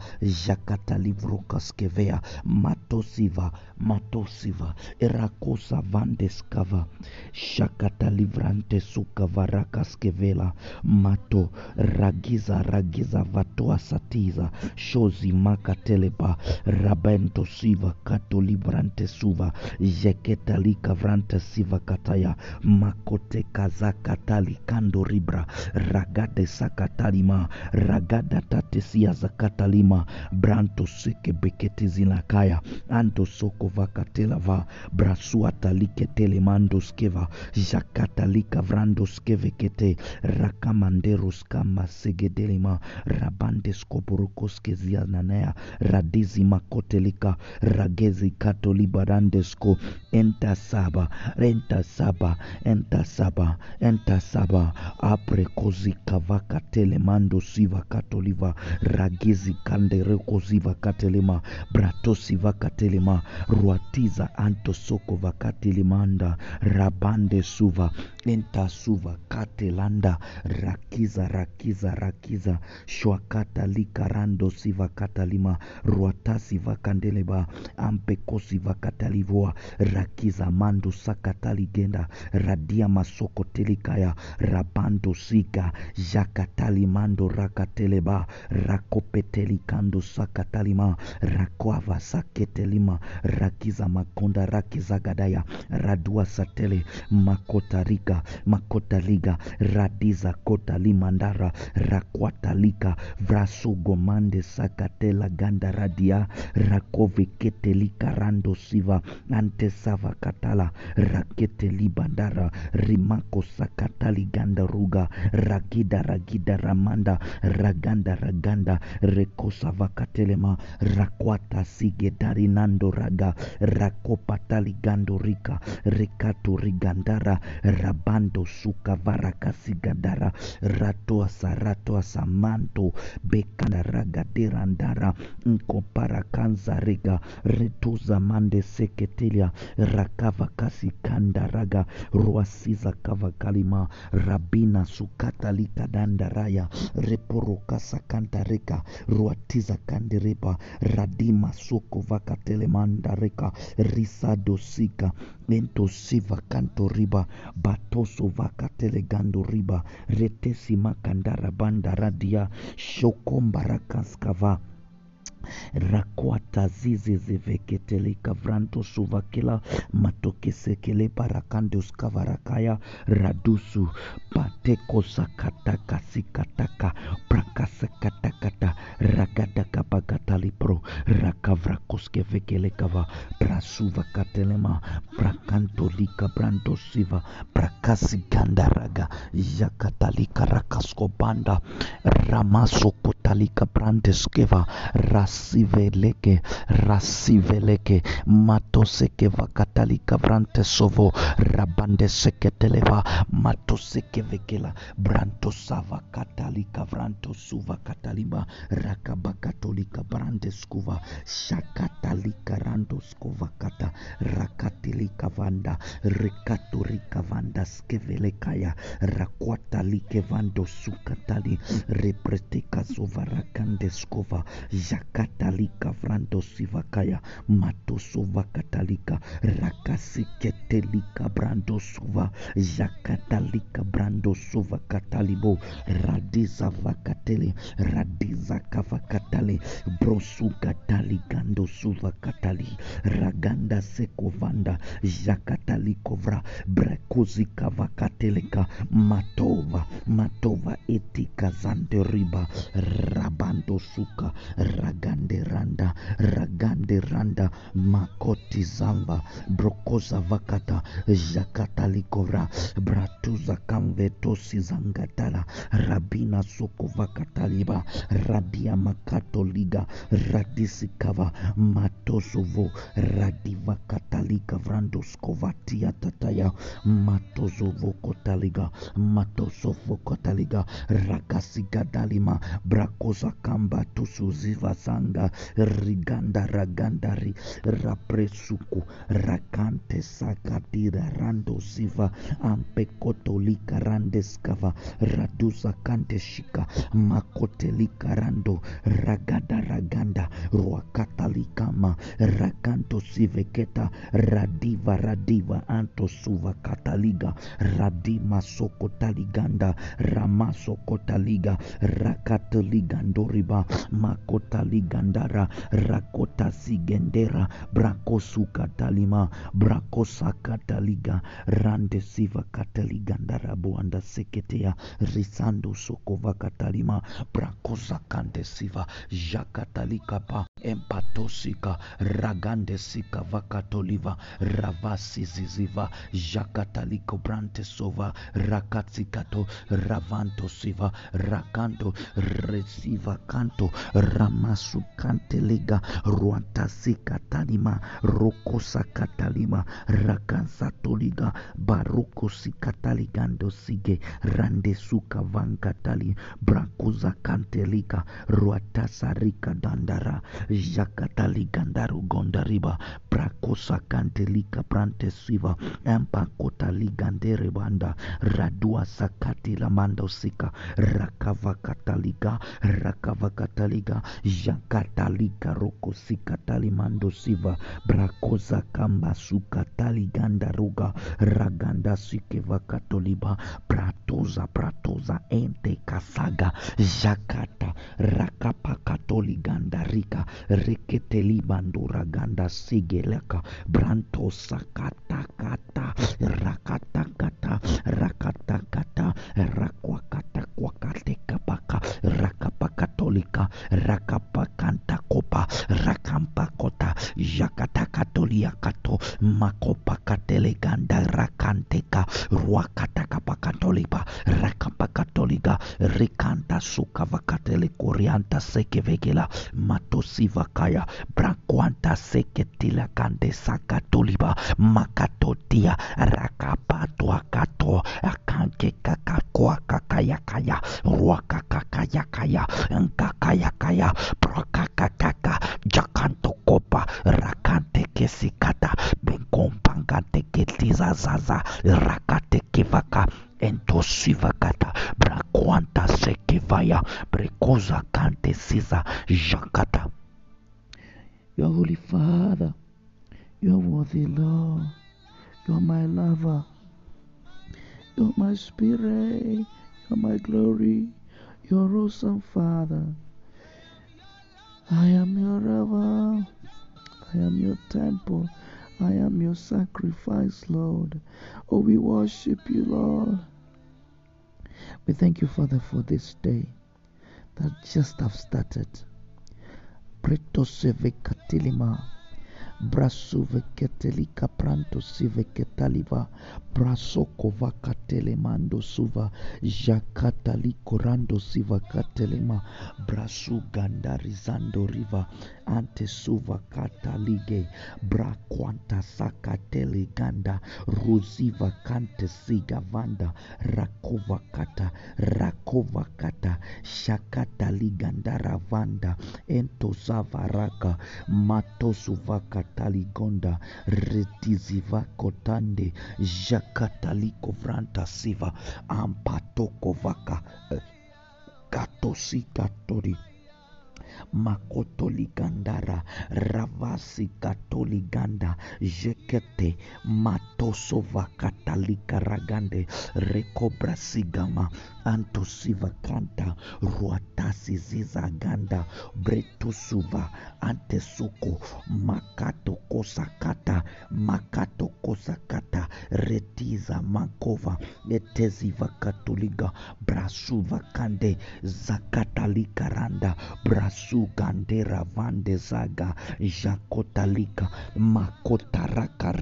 livrokaskevea matosiva matosiva erakosa vandeskava shakatalivrante sukavarakaskevela mato ragiza ragiza vatoa satiza shozi makateleba rabentosiva katolibrantesuva jeketalikavranesiva kataya makotekazakatali kando ribra ragade sakatalima ragada tatesia zakatalima brantos sekebekete zinakaya anto sokovakatelava brasuataliketelemandosceva jakatalikavrandoscevekete rakamanderoskamasegedelema rabandeskoborokoskeziananea radizimakotelika ragezikatolibarandesko enta saba enta saba enta saba enta saba aprekozikavakatelemandosivakatoliva ragezikanderekozivaka telemando siva katoliva ragezi kandereko ziva katelema bratosi vakatelema ruatiza antosoko vakatelemanda rabande suva enta suva katelanda rakiza rakiza rakiza shwakata likarando siva katalima ruatasi vakandeleba ampekosi vakatalivoa rakiza mando sakataligenda radia masoko telikaya rabando siga jakatali mando rakateleba rakopetelikando sakatalima rakwava saketelima rakiza makonda rakiza gadaya radua satele makotariga makotaliga radiza kotalimandara rakwatalika vrasugomande sakatela ganda radia rakoveketelika rando siva antesava katala raketelibandara rimako sakatali ganda ruga ragida ragida ramanda raganda raganda rekosava katelema rakwata sigetarinando raga. Rakopataligando rika. Rekato rigandara. Rabando sukavarakasigadara ratoasa ratoasa manto. Bekanda ragaderandara nkoparakanza rega retuza mande seketelia. Rakavakasi kandaraga ruasiza kavakalima rabina sukatalikadandaraya raya. Reporokasakanta reka ruatiza radima soko vakatelemanda reka risadosika entosiva kantoriba batoso vakatelegandoriba retesimakandara banda radia shokombarakaskava rakwata zizi ziveketelika vranto suvakila matokesekele barakandoskavarakaya radusu patekosakatakasikataka prakasakatakata ragadakapagatali-pro rakavrakoskevekelekava prasuvakatelema prakantolika brandosiva prakasigandaraga yakatalika rakaskobanda ramasokotalika brandeskeva rasiveleke rasiveleke. Matoseke vakatalika vrante sovo rabande seketeleva. Matoseke vekela branto sava katalika vranto suva kataliba rakabakatolika brande skuva. Shakatalika rando skova kata. Rakatilika vanda rekatorika vanda skevelekaya rakwatalike vandosukatali sukatali. Repreteka sova jaka vrando sivakaya matosova katalika rakasiketelika brando suva jakatalika brando suva katalibo radiza vakatele radiza kavakatale brosukatali gando suva katali raganda sekovanda jakatalikovra brekozika vakateleka matova matova etika zanderiba rabando suka ragande randa ragande randa makoti zamba brokoza vakata jakatalikovra bratuza kamvetosi zangatala rabina soko vakataliba radia makatoliga radisikava matosovo radi vakatalika vrandoskovatia tataya matozovokotaliga matosovokotaliga matosovo rakasigadalima brakoza kamba tusuziva zanga riganda ragandari rapresuku rakante sakadira rando ziva ampekotolika randeskava raduza kante shika makotelika rando ragada raganda rwakatalikama rakanto siveketa radiva radiva anto suva kataliga radima sokotaliganda ramasokotaliga rakataligandoriba zigandara rakota zigendera brakosu katalima brakosa kataliga kataligandara buanda seketea risando sokova katalima brakosa jakatalikapa empatosika ragande sika vakatoliva ravasi ziziva jakataliko brante sova rakatsikato ravanto siva rakanto resiva kanto ramasu sukanteliga ruantasikatanima rokosakatalima rakansatoliga barokosikataligandosige randesukavangatali brakozakanteliga ruatasarikadandara jakataligandarugondariba brakosakantelika brantesiva empakotaliganderebanda raduasakatilamandosika rakavakataliga rakavakataliga jak lamandosika rakavakataliga rakavakataliga jakatalika rokosikatalimandosiva brakoza kamba sukataligandaruga ragandasikevakatoliba pratoza pratoza ente kasaga jakata rakapakatoligandarika reketelibanduraganda sigeleka brantosakatakata rakatakata rakatakata rakwakatakwakatekapaka rakapakatolika rakapakantakopa rakampakota jakatakatoliakato makopakateleganda rakanteka rwakatakapakatolipa rakapakatoliga rikanta sukavakatele korianta sekevegela matosivakaya brakwanta seketila kante sakatoliba makatotia rakapatwakato akankekakakwakakayakaya rwakakakayakaya nkakayakaya prakakakaka jakantokopa rakantekesikata benkompanganteketizazaza rakatekivaka entosivakata brakwanta sekivaya brekoza kante siza jakata. Your holy father you are worthy lord you are my lover you are my spirit you are my glory you are awesome father I am your river. I am your temple. I am your sacrifice, Lord. Oh, we worship you, Lord. We thank you, Father, for this day that just have started. Preto. Brasuve ketelika pranto sive ketaliva. Brasoko vakatele mando suva. Jakatali korando siva katelema. Brasu gandarizando riva. Ante suva katalige. Bra quanta sakatele ganda. Ruziva kante siga vanda. Rakova kata. Rakova kata. Shakata ligandara vanda. Ento zavaraka. Matosuva kataligonda retiziva kotande jakatalikovrantas siva ampatokovaka eh, katosikatori makotoligandara ravasicatoliganda jekete matosovakatalikaragande rekobrasigama antosiva kanta ruatasi zizaganda bretusuva antesuko makato kosakata makato kosakata retiza makova eteziva katoliga brasuva kande zakatalika randa brasu gandera vande zaga jakotalika makotaraka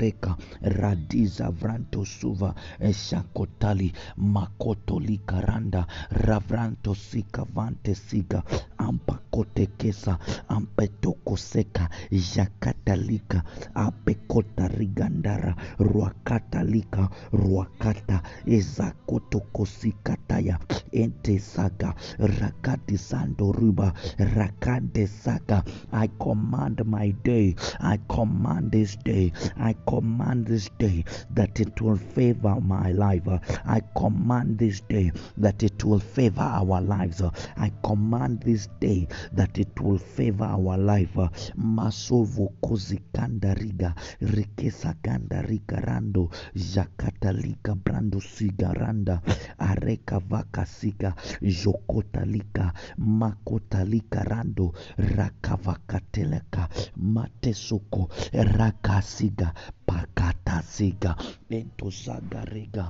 radiza vranto suva shakotali makotolika randa ravranto sika vante siga ampakotekesa ampetokoseka jakatalika apekota rigandara ruakatalika ruakata ezakotokosikataya ente saga rakati sandoruba rakande saga I command my day I command this day I command this day that it will favor my life I command this day that it will favor our lives. I command this day that it will favor our life. Masovo kozikanda riga rikesa ganda rigarando jakatalika brando sigaranda areka vakasika jokotalika makotalika rando rakavakateleka matesoko rakasiga pakatazega entozagariga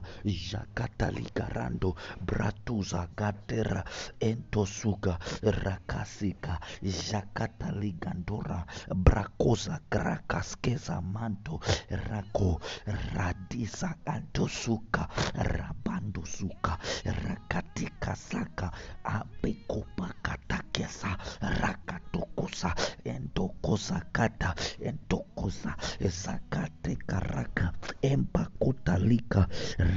jakataligarando bratuzagatera entosuga rakasika jakataligandora brakoza grakaskeza manto rako radisa antosuka rabandosuka rakatikasaka apekopakatakesa rakatokosa entokozakata entokosa zakate raseka raka empakotalika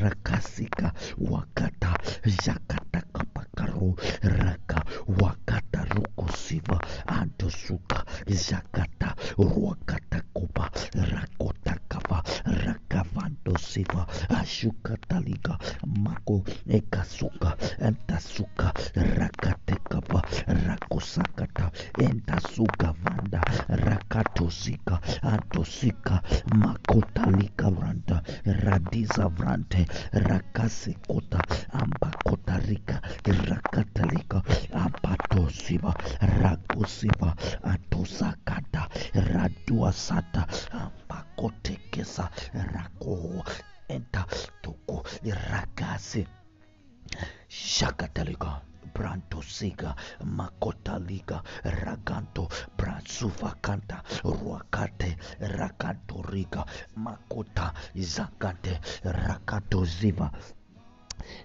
rakasika wakata jakataka jakatakapakaro raka wakata rokosiva antosuka jakata ruakatakopa rakotakava rakavantosiva ashukataliga mako ekasuka entasuka rakatekava rakosakata entasuka vanda rakatosika antosika makotalika vranta radiza vrante rakasekota ambakotarika rakatalika ampatosima ragusima atosakata raduasata makotekesa rakoho enta toko rakase shakatalika brantosiga makotaliga raganto bransuvakanta ruakate rakantoriga makota zakate rakatozima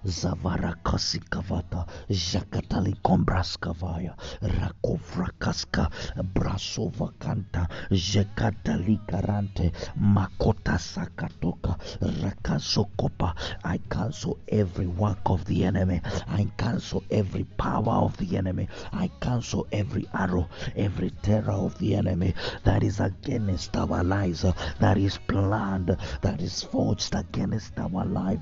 Zavarakasikavata Jakatali Kombraskavaya Rakovrakaska Brasovakanta Jekatali Karante Makota Sakatoka Rakasokopa I cancel every work of the enemy. I cancel every power of the enemy. I cancel every arrow every terror of the enemy that is against our lives that is planned that is forged against our life.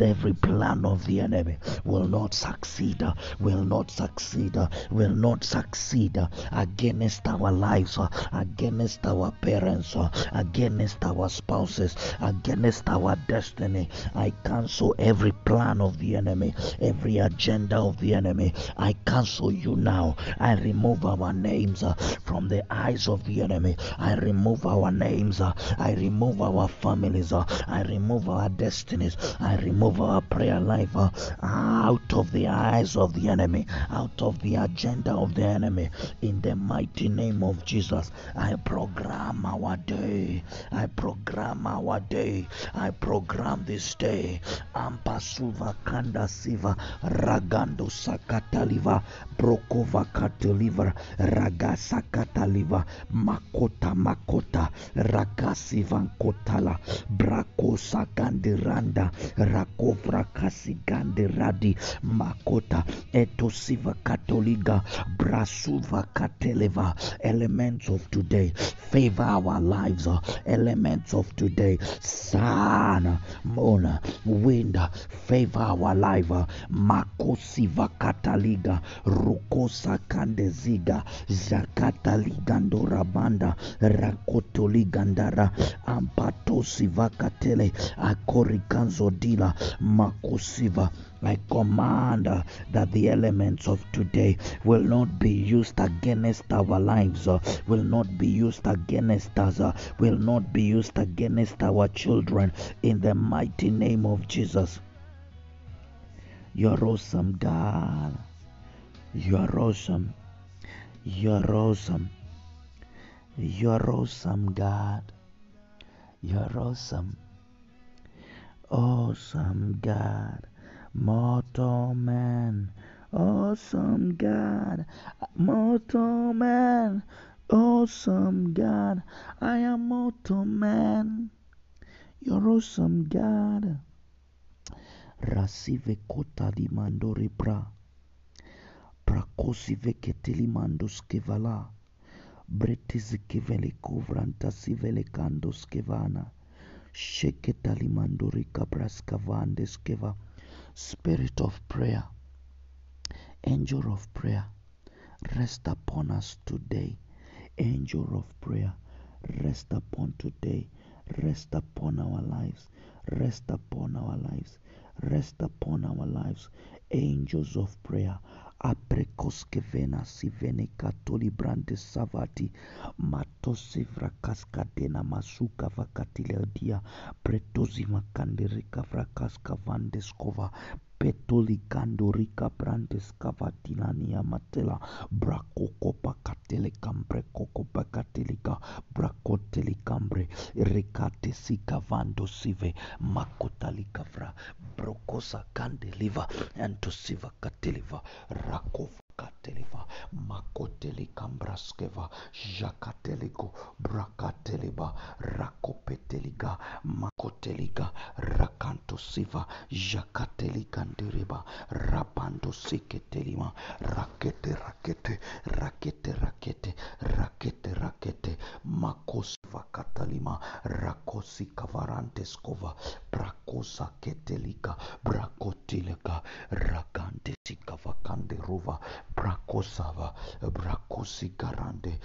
Every plan plan of the enemy will not succeed, will not succeed, will not succeed against our lives, against our parents, against our spouses, against our destiny. I cancel every plan of the enemy, every agenda of the enemy. I cancel you now. I remove our names from the eyes of the enemy. I remove our names. I remove our families. I remove our destinies. I remove our prayer life uh, out of the eyes of the enemy, out of the agenda of the enemy. In the mighty name of Jesus, I program our day. I program our day. I program this day. Ampasuva kanda siva ragando sakataliva brokova kataliva makota makota ragasi vankotala brakosa gandiranda rakovra kasi gandiradi makota etosiva katoliga brasuva kateleva elements of today favor our lives uh, elements of today sun moon wind favor our life uh, makosiva kataliga rukosa kandeziga zakataligandorabanda rakotoligandara ampatosivakatele akorikanzodila makosiva I command uh, that the elements of today will not be used against our lives, uh, will not be used against us, uh, will not be used against our children in the mighty name of Jesus. You're awesome, God. You're awesome. You're awesome. You're awesome, God. You're awesome. Awesome God. Mortal man, awesome God, mortal man, awesome God, I am mortal man, you're awesome God. Rasive kota di mandori bra, prakosi veketeli mandos kevala, bretis kevele kuvranta sivele Spirit of prayer, angel of prayer, rest upon us today. Angel of prayer, rest upon today. Rest upon our lives. Rest upon our lives. Rest upon our lives. Angels of prayer. aprekoskevena brande savati. Matose vrakaskadena masuka vakatileodia pretozi makandereka masukavakatiledia vandeskova petolikandorika branteskavatinania matela. Brakokopakatelekambre kokopakatelika brakotelikambre rekatesikavandosive makotalikavra brokosa kandeliva antosiva kateliva. Rakov kateliva makoteli kambraskeva jakateligo brakateliba rakopeteliga makoteliga rakantosiva jakatelikandereba rapandosiketelima rakete rakete rakete rakete rakete rakete makosiva katalima rakosi kavaranteskova brakosa ketelika brakotilika rakantesikavakanderuva brakosava brakosikarande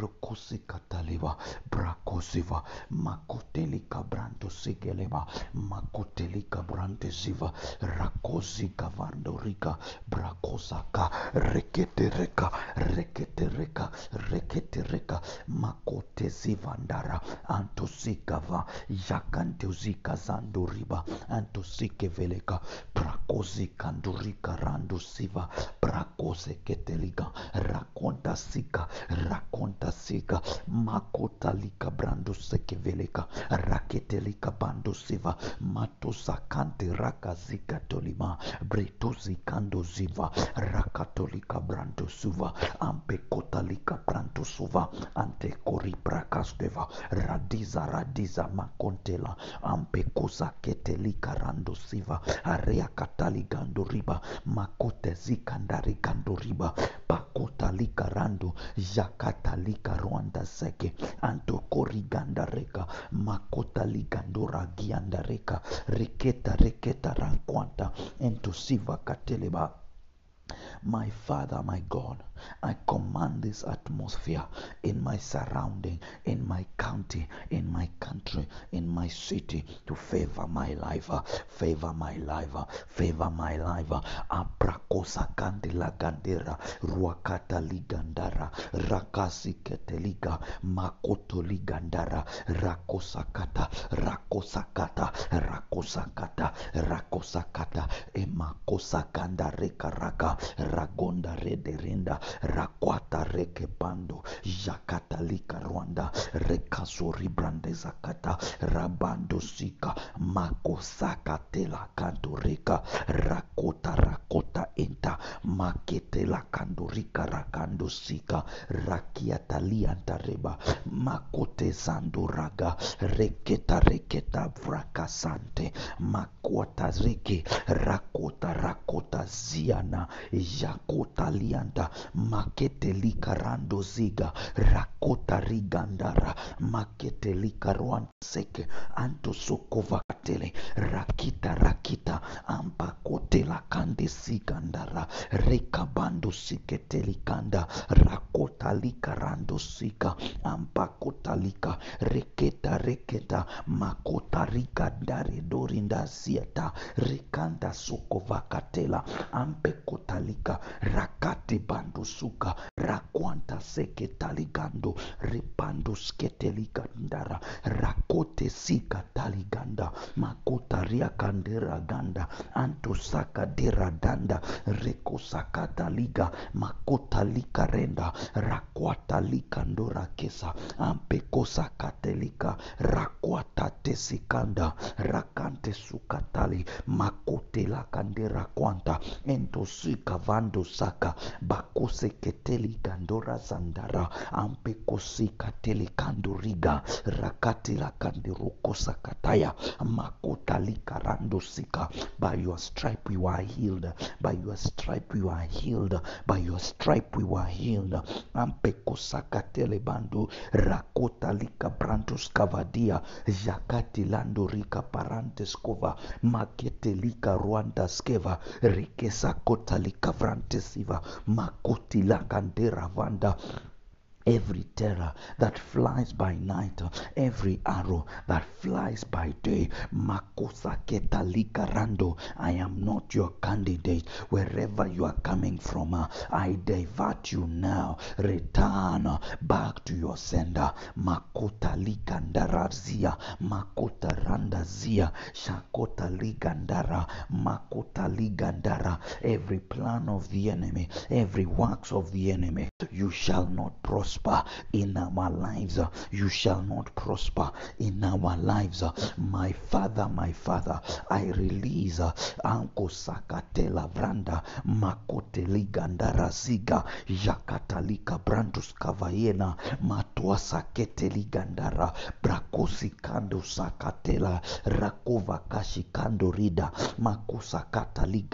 rokosikataliva brakosiva makotelika brantosikeleva makotelika brantesiva rakosikavandorika brakosaka reketereka reketereka reketereka makotesivandara antosikava yakanteusikazandoriba antosikeveleka brakosikandorika randosiva brakos seketelika rakonta sika rakonta sika makotalika brando sekeveleka raketelika bando siva mato raka zika tolima breto zikando ziva rakatolika brando suva ampe kota lika brando suva ante kori radiza radiza makontela ampe kosa ketelika rando siva area riba makote zikandari makotezikandarigandoriba pakotalika rando jakatalika rwanda seke antokorigandareka makotaligandoragiandareka reketa reketa rankwanta entosiva kateleba my Father, my God, I command this atmosphere in my surrounding, in my county, in my country, in my city to favor my life, favor my life, favor my life. Abrakosa kandila gandera, ruakata ligandara, rakasi keteliga, makoto ligandara, rakosakata, rakosakata, rakosakata, rakosakata, emakosakanda rekaraka, ragonda rederinda rakwata reke bando jakatalika rwanda rekasori brandezakata rabando sika makosaka tela kandoreka rakota rakota enta maketela kandorika rakando sika rakiataliantareba makote zandoraga reketa reketa vrakasante makwata reke rakota rakota ziana jakota lianda makete likarando ziga rakota rigandara makete likarwanda seke anto sokova katele rakita rakita ampakote lakande sigandara rekabando sikete likanda rakota likarando sika ampakota lika reketa reketa makota rikandare dorinda sieta rekanda sokova katela ampekotalika rakate bando suka rakwanta seke taligando repando sketelika ndara rakote sika taliganda makota ria kandera ganda anto saka dera lekosakataliga makotalikarenda rakwatalikandorakesa ampekosakatelika rakwatatesikanda rakantesukatali makotelakanderakwanta entosikavandosaka bakoseketeligandorasandara ampekosikatelikandoriga rakatilakanderokosakataya makotalikarandosika by your stripe you are healed by your stripe we were healed. By your stripe we were healed. Ampekosakatele bando rakota lika brantos kavadia jakati lando rika parantes kova makete lika rwanda skeva rikesa kota lika vrantesiva makoti lakandera vanda every terror that flies by night, every arrow that flies by day. Makosa ketalika rando. I am not your candidate. Wherever you are coming from, I divert you now. Return back to your sender. Makota ligandarazia. Makota randazia. Shakota ligandara. Makota ligandara. Every plan of the enemy, every works of the enemy, you shall not prosper in our lives. You shall not prosper in our lives. My Father, my Father, I release Anko Sakatela Makoteli ligandara Ziga Jakatalika Brandus Kavayena Matua Keteli Gandara Brakosi Kando Sakatela Rakova Kashikando Rida Makosa Katali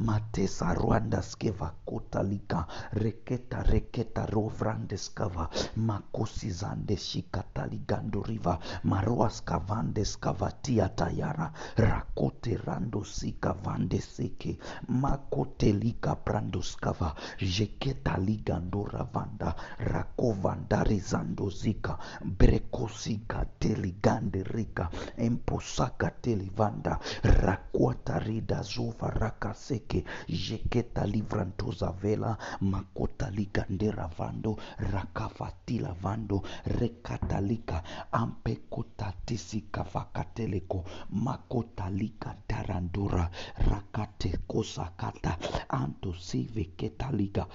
Matesa Rwanda Skeva Kotalika Reketa Reketa Rovrande skava makosi zande shikatali gandoriva riva skavande kavande skavatia tayara. Rakote rando sika vande seke. Makote lika brando skava. Jeketa ligandora vanda rakovandari zando zika. Brekosika teligande rika. Emposaka telivanda rakuatarida rida raka rakaseke jeketa livrantoza vela. Makota ligandera vando rakafatila vando rekatalika ampekutatisika vakateleko makotalika darandura rakatekosakata antosiveketaliga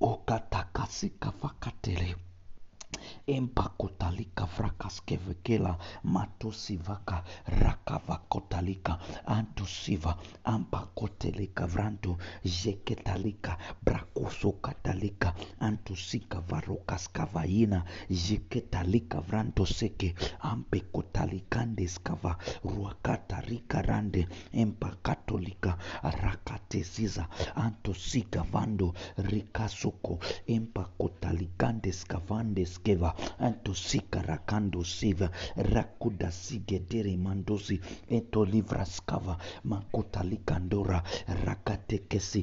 okatakasika vakatele empakotalika frakaskevekela matosivaka rakavakotalika antosiva ampakoteleka vranto jeketalika brakosokatalika antosika varokaskavaina jeketalika vranto seke ampekotalikandeskava ruakatarika rande empakatolika rakatesiza antosika vando rikasoko empakotalikandeska vandeskeva antusika rakando siva rakuda sigedere mandosi eto livraskava makuta rakatekesi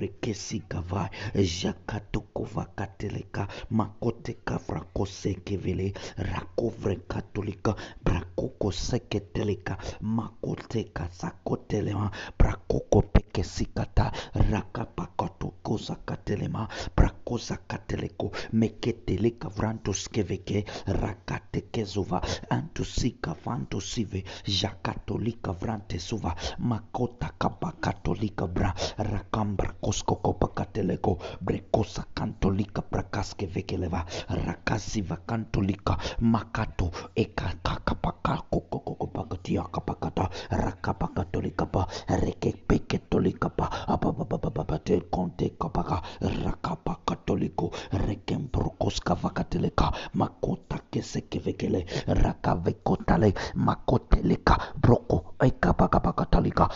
rekesi kava jakatokova kateleka makote kavra kosekevele rakovre katolika brakoko seketeleka makote kazakotelema brakoko pekesikata rakapakatokoza katelema brakoza kateleko meketeleka vrantoskeveke rakatekezova antusika vantosive jakatolika vrantesova makota kabakatolika bra rakambrako koskokopa kateleko brekosa kantolika prakaske vekeleva rakasiva kantolika makato ekakakapakakokokopakatia kapakata rakapakatolikapa rekepeketolikapa apapapapapate konte kapaka rakapakatoliko rekemprokoskavakateleka makota kesekevekele rakavekotale makoteleka broko ekapakapakatalika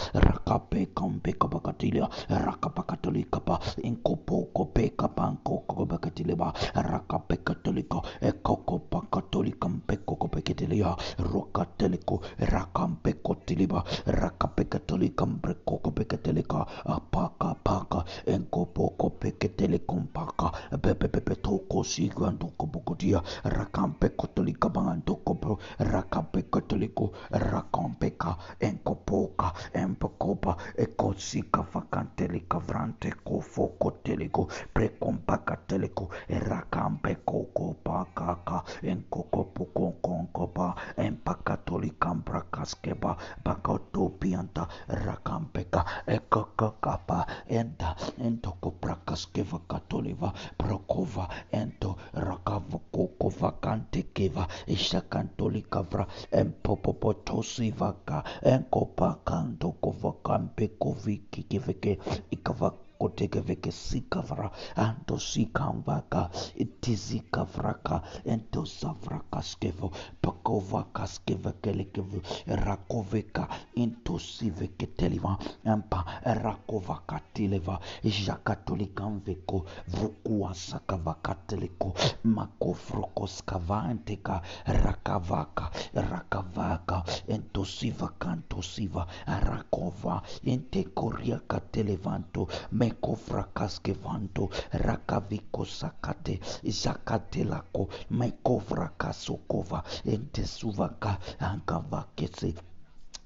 rakapekampekapakatilia rakapakatolikapa inkopokopekapankokopakatileba rakapekatolika ekokopakatolika mpekokopeketilia rokateliko rakampekotiliba rakapekatolika mprekokopekatelika apakapaka enkopokopeketelekompaka pepepepetokosigwantokopokotia rakampekotolika bangantokopo rakapekatoliko rakampeka enkopoka empokopa ekosika vakantelika vrante kofokoteliko prekompakateliko rakampekokopakaka enkokopokonkonkopa empakatolikamprakaskeba bakotopianta rakampeka ekokokapa enta entokoprakaskeva katoliva prokova ento rakavokokovakantekeva ishakantolikavra empopopotosivaka enkopakantokovakampekovikikiveke ikava kotegevekesikavra antosikambaka itizikavraka entosavrakaskevo pakovakaskevekelekev rakoveka intosiveketeleva empa rakovakatileva jakatolikanveko vukuasakavakateleko makovrokoskavanteka rakavaka rakavaka entosivakantosiva rakova entekoriakatelevanto me mekovrakaskevando rakavikosakate zakatelako mekovrakasokova entesuvaka ankavakese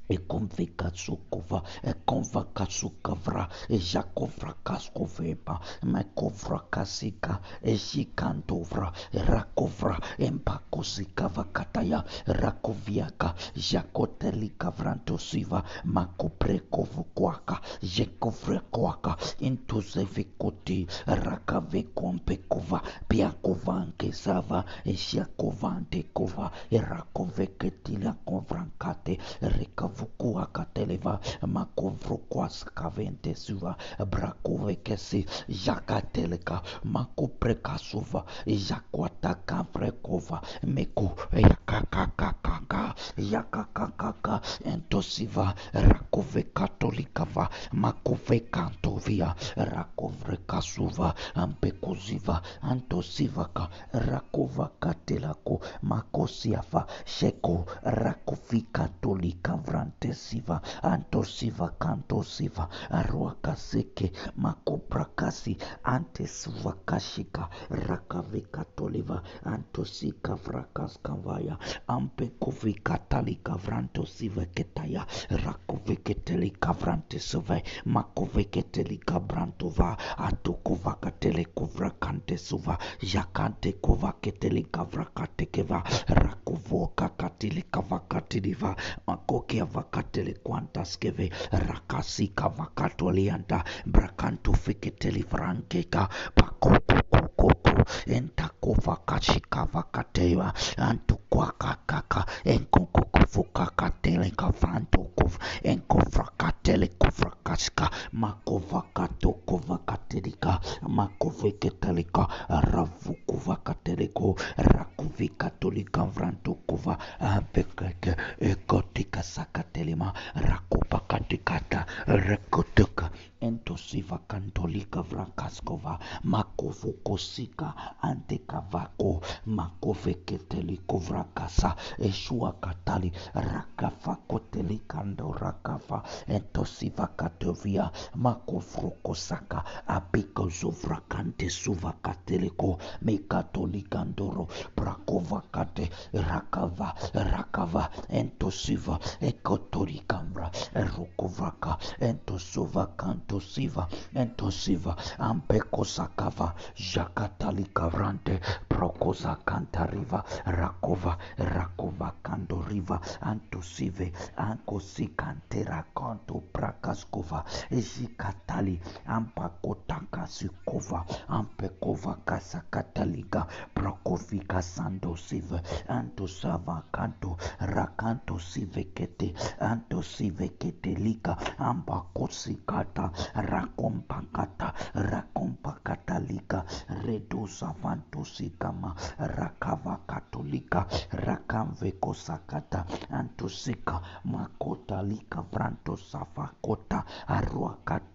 ekomvekasukova ekomvakasukavra ejakovrakaskoveba mekovrakasika ejikantovra rakovra empakosikavakataya rakoviaka jakotelikavrantovsiva makoprekvokoaka jekovrekoaka intuzevikoti rakavekompekova piakovankesava ejiakovantekova erakoveketilakovrankate rekava vukua kateleva makovrokwas kavente suva brakovekesi jakateleka makoprekasuva jakwataka vrekova meko yakakakakaka yakakakaka entosiva rakovekatolikava makovekantovia rakovrekasuva ampekuziva antosivaka rakovakatelako makosiafa sheko rakovikatolikavra antesiva antosiva kantosiva aruakaseke makoprakasi antesivakashika rakavikatoliva antosikavrakaskamvaya ampekovikatalikavrantosiveketaya rakoveketelikavrantisove makoveketelikabrantuva atokovakatelekovrakantesuva jakantekovaketelikovrakatekeva rakovokakatilikavakatiliva makokeava fakatele quantaskeve rakasika vakatolianta brakantu fiketeli frankeka pakokokokoko entakofakashika vakatewa antukwakakaka enkokoko enkokokofukakatele kavrantokov enkofrakatele kofrakaska makovakatokovakatelika makoveketelika ravukuvakateleko rakuvikatolika vrantokova apekeke ekotika sakatelima rakopakatikata rekotoka entosiva kantolika vrakaskova makovokosika antekavako makoveketeliko vrakasa eshua katali rakafakotelikando rakafa entosiva katovia makovrokosaka apikozovrakante suvakateleko mekatolikandoro brakovakate rakava rakava. Entosiva ekotorikamra erokovraka entosova kantosiva entosiva ampekosakava jakatalikavante prokozakantariva rakova rakova kandoriva antosive ankosikantera kanto prakaskova jikatali ampakotankasikova ampekova kasakataliga prokovika sandosive antosava kanto rakanto sivekete antosiveketelika ambakosikata rakompakata rakompakatalika redosavantosikama rakavakatolika rakamvekosakata antosika makotalika vrantosavakota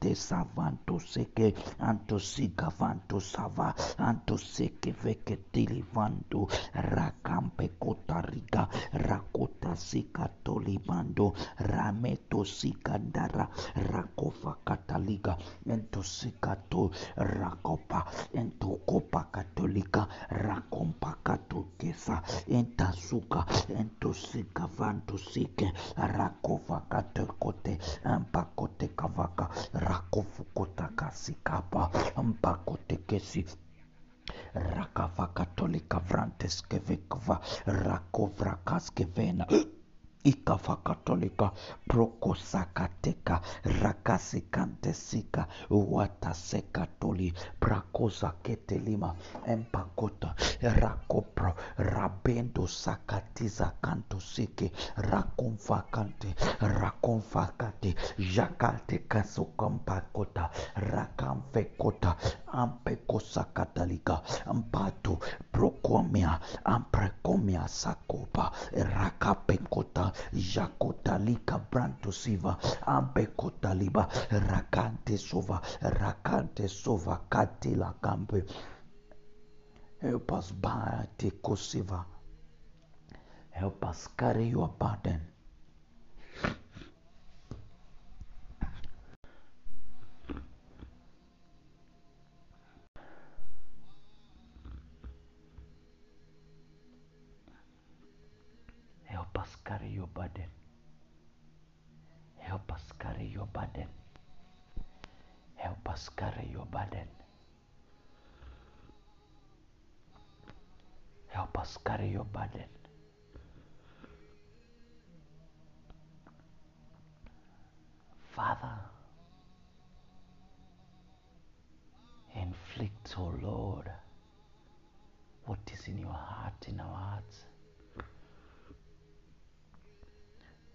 aruakate savantoseke antosika vantosava antoseke veketili vanto rakampekotariga rakotasikatolimando rametosikandara rakovakataliga entosikato rakopa entokopa katolika rakompakatokesa entasuka entosika vantosike rakovakatokote mpakotekavaka rakovukotakasi-kapa mpakotekesi rakavakatolika vranteskevekva rakovrakaskevena ikavakatolika prokosakateka rakasikantesika watasekatoli prakozaketelima empakota rakopro rabendo sakatiza kantosike rakonfakante rakomfakate jakate kasokampakota rakamfekota ampekosakatalika mpato prokomia amprekomia sakopa rakapekota jakotalika brantosiva ampekotaliba rakante sova rakante sova katila kampe help us by tekosiva help us carry your burden Help us carry your burden. Help us carry your burden. Help us carry your burden. Help us carry your burden. Father, inflict, O Lord, what is in your heart, in our hearts.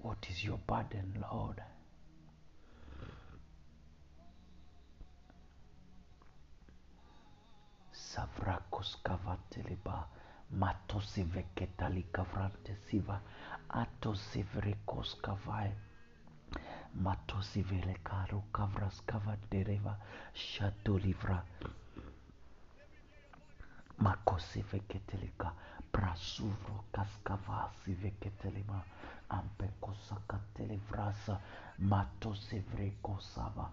What is your burden, Lord? Savrakos kavateliba matosi veketali kavrante siva atosi vrekos kavai matosi vele karu kavras kavadereva shatolivra makosi veketelika prasuvro kaskavasi veketelima ampekosakatele vrasa matosevrekosava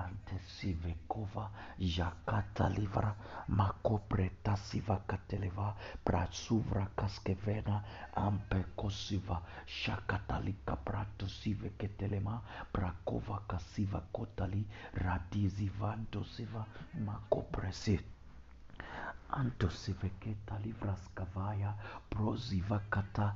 antesivekova jakatalivra makopretasivakateleva prasuvra kaskevena ampekosiva shakatalika pratosiveketelema prakova kasivakotali radizivantosiva makopresi antosiveketa livraskavaya prozivakata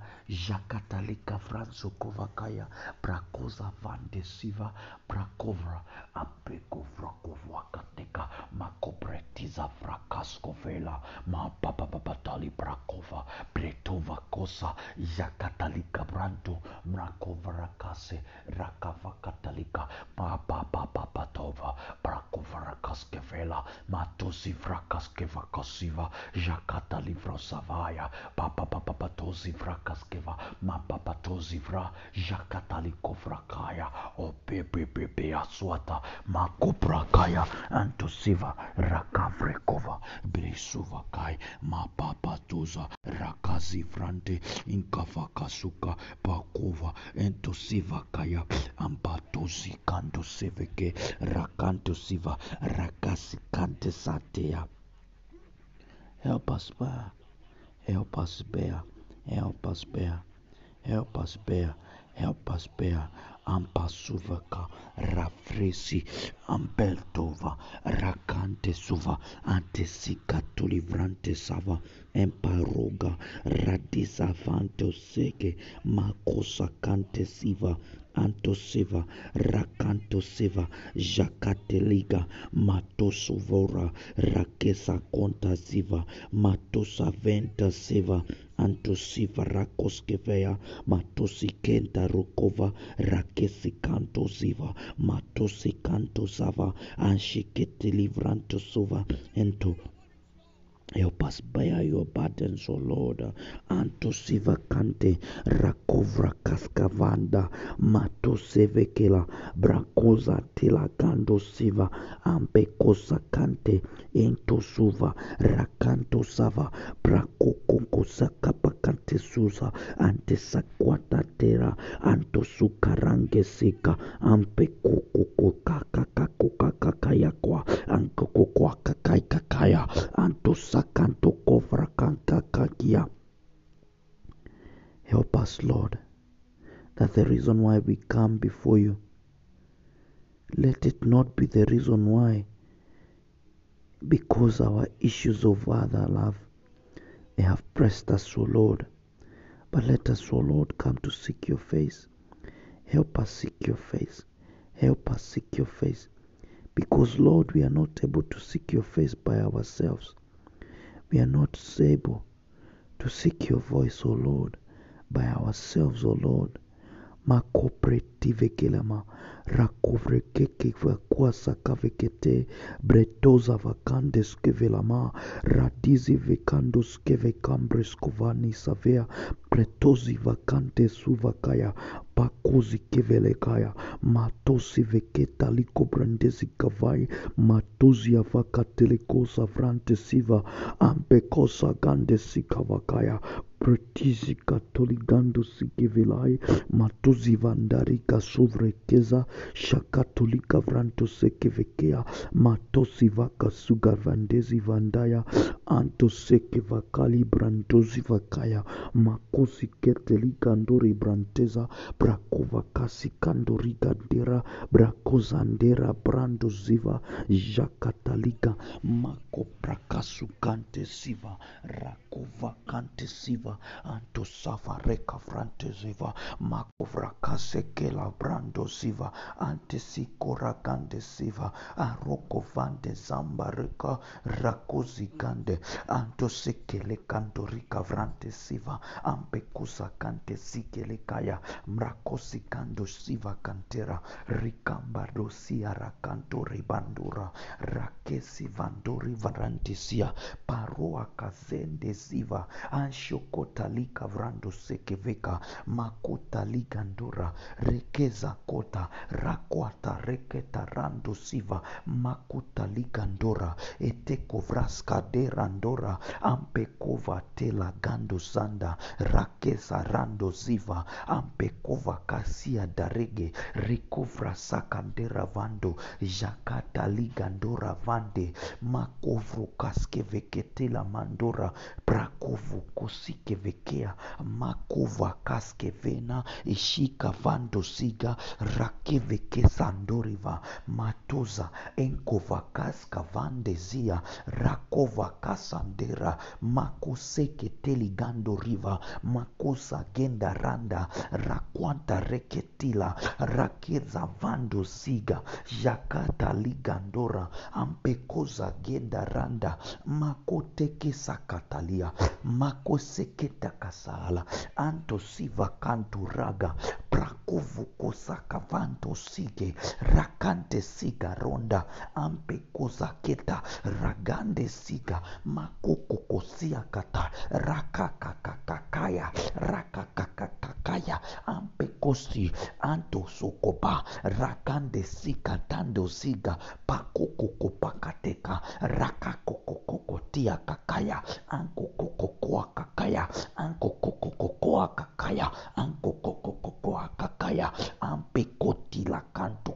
jakatalikavranzokovakaya brakoza vandesiva brakovra apekovrakovwakateka makobretiza vrakaskovela mapapapabatali brakova bretovakosa jakatalikabranto mrakovrakase rakavakatalika mapapapabatova brakovrakaskevela matosivrakaskev prakovrakaskevela matosivrakaskevakosi jakata livro savaya papa papa patozi vrakaskeva ma papa tozi vra jakata likovrakaya o pepe pepe aswata ma kuprakaya antosiva rakavrekova besuva kai ma papa tuza rakazi vrante inkavakasuka pakova entosiva kaya ampatozi kanto seveke rakanto siva rakasi kante satea Help us bear. Help us bear. Help us bear. Help us bear. Help us bear. Ampasuvaka rafresi ampeltova rakante suva antesika tulivrante sava emparoga radisavante seke makosa kante siva antoseva rakantoseva jakateliga matosovora rakesa kontaseva matosaventaseva antosiva rakoskeveya matosikenta rokova rakesikantosiva matosikantosava anshiketelivrantosuva ento Help us bear your burdens, O Lord. Anto siva kante rakovra kaskavanda mato sevekela brakoza tila kando siva ampekosa kante ento suva rakanto sava brakokoko sakapakante susa ante sakwata tera anto sukarange sika ampekokoko kakakakokakakayakwa ankokokwa kakaikakaya anto sakanto kovra kankakakia Help us, Lord. That the reason why we come before you, let it not be the reason why, because our issues of other love they have pressed us, O Lord. But let us, O Lord, come to seek your face. Help us seek your face. Help us seek your face. Because, Lord, we are not able to seek your face by ourselves. We are not able to seek your voice, O Lord, by ourselves, O Lord. makopretive vekelama rakovrekeke vakuasaka vekete bretoza vakandeske velama radizi vekandoske vekambreskovanni bretozi vakandesu vakaya pakozi kevelekaya matosi veketalikobrandezik kavai matozi avakatelekosavrantes iva ampekosagandesikavakaya bretizi katoligandosikevelai matozi vandari katoligando sikivilai matuzi vandarika suvrekeza shakatolika vranto sekevekea matosi vaka suga vandezi vandaya anto seke vakali brandozi vakaya makosi ketelika ndori branteza brakova kasi kandoriga dera brakozandera brando ziva jakatalika mako prakasu kante siva rakova kante reka brando siva ante sikora kande siva aroko vande zamba reka rakozi kande anto sekele kanto rika vrante siva ampe kusa kante sikele kaya mrakosi kando siva kantera rikamba dosia rakanto ribandura rakesi vandori varantisia paroa kazende siva anshoko rakota lika vrando sekeveka makuta ligandura rekeza kota rakwata reketa rando siva makuta ligandora eteko vraska randora ampekova tela gando sanda rakeza rando siva ampekova kasia darege rikovra sakandera vando jakata ligandora vande makovro kaskeveketela mandora prakovu kosikevekea makova kaskevena ishika vando siga rakeveke sandoriva matoza enkovakaska vandezia rakovakasandera makoseketeligadoriva makosa genda randa rakwanta reketila rakeza vando siga jakata ligandora ampekoza genda randa makotekesakatalia makoseketakasaala antosiva kanturaga prakovu kosaka kavanto sige rakante siga ronda. Ampe kozaketa ragande siga makoko kosia kata. Rakakakakakaya rakakakakaya ampe kosi anto sokoba rakande sika tando siga pakokoko pakateka rakakokokokotia kakaya ankokokokoa kakaya ankokokokokoa kakaya ankokokokokoa kakaya ampekotila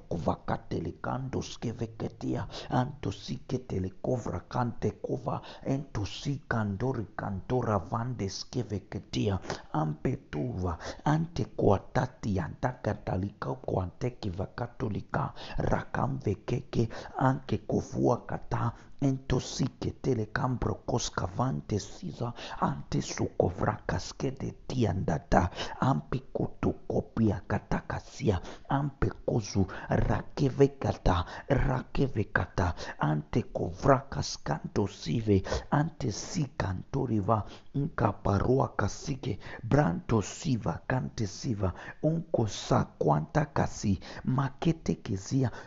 kuvakatelekandoskeveketiya antosiketelekovrakantekova entosikandorikantoravandeskeveketiya ampetuva antekoatatiantakatalikakoantekivakatolika rakamvekeke anke ankekovuakata Entosique cambro coscavante sisa ante sucovracas que de tiandata ampe kutokopia katakasia ampe kozu rakevekata rakevekata ante kovracas sive ante si cantoriva nkaparua kasike branto siva cante siva unko sa kwanta kasi makete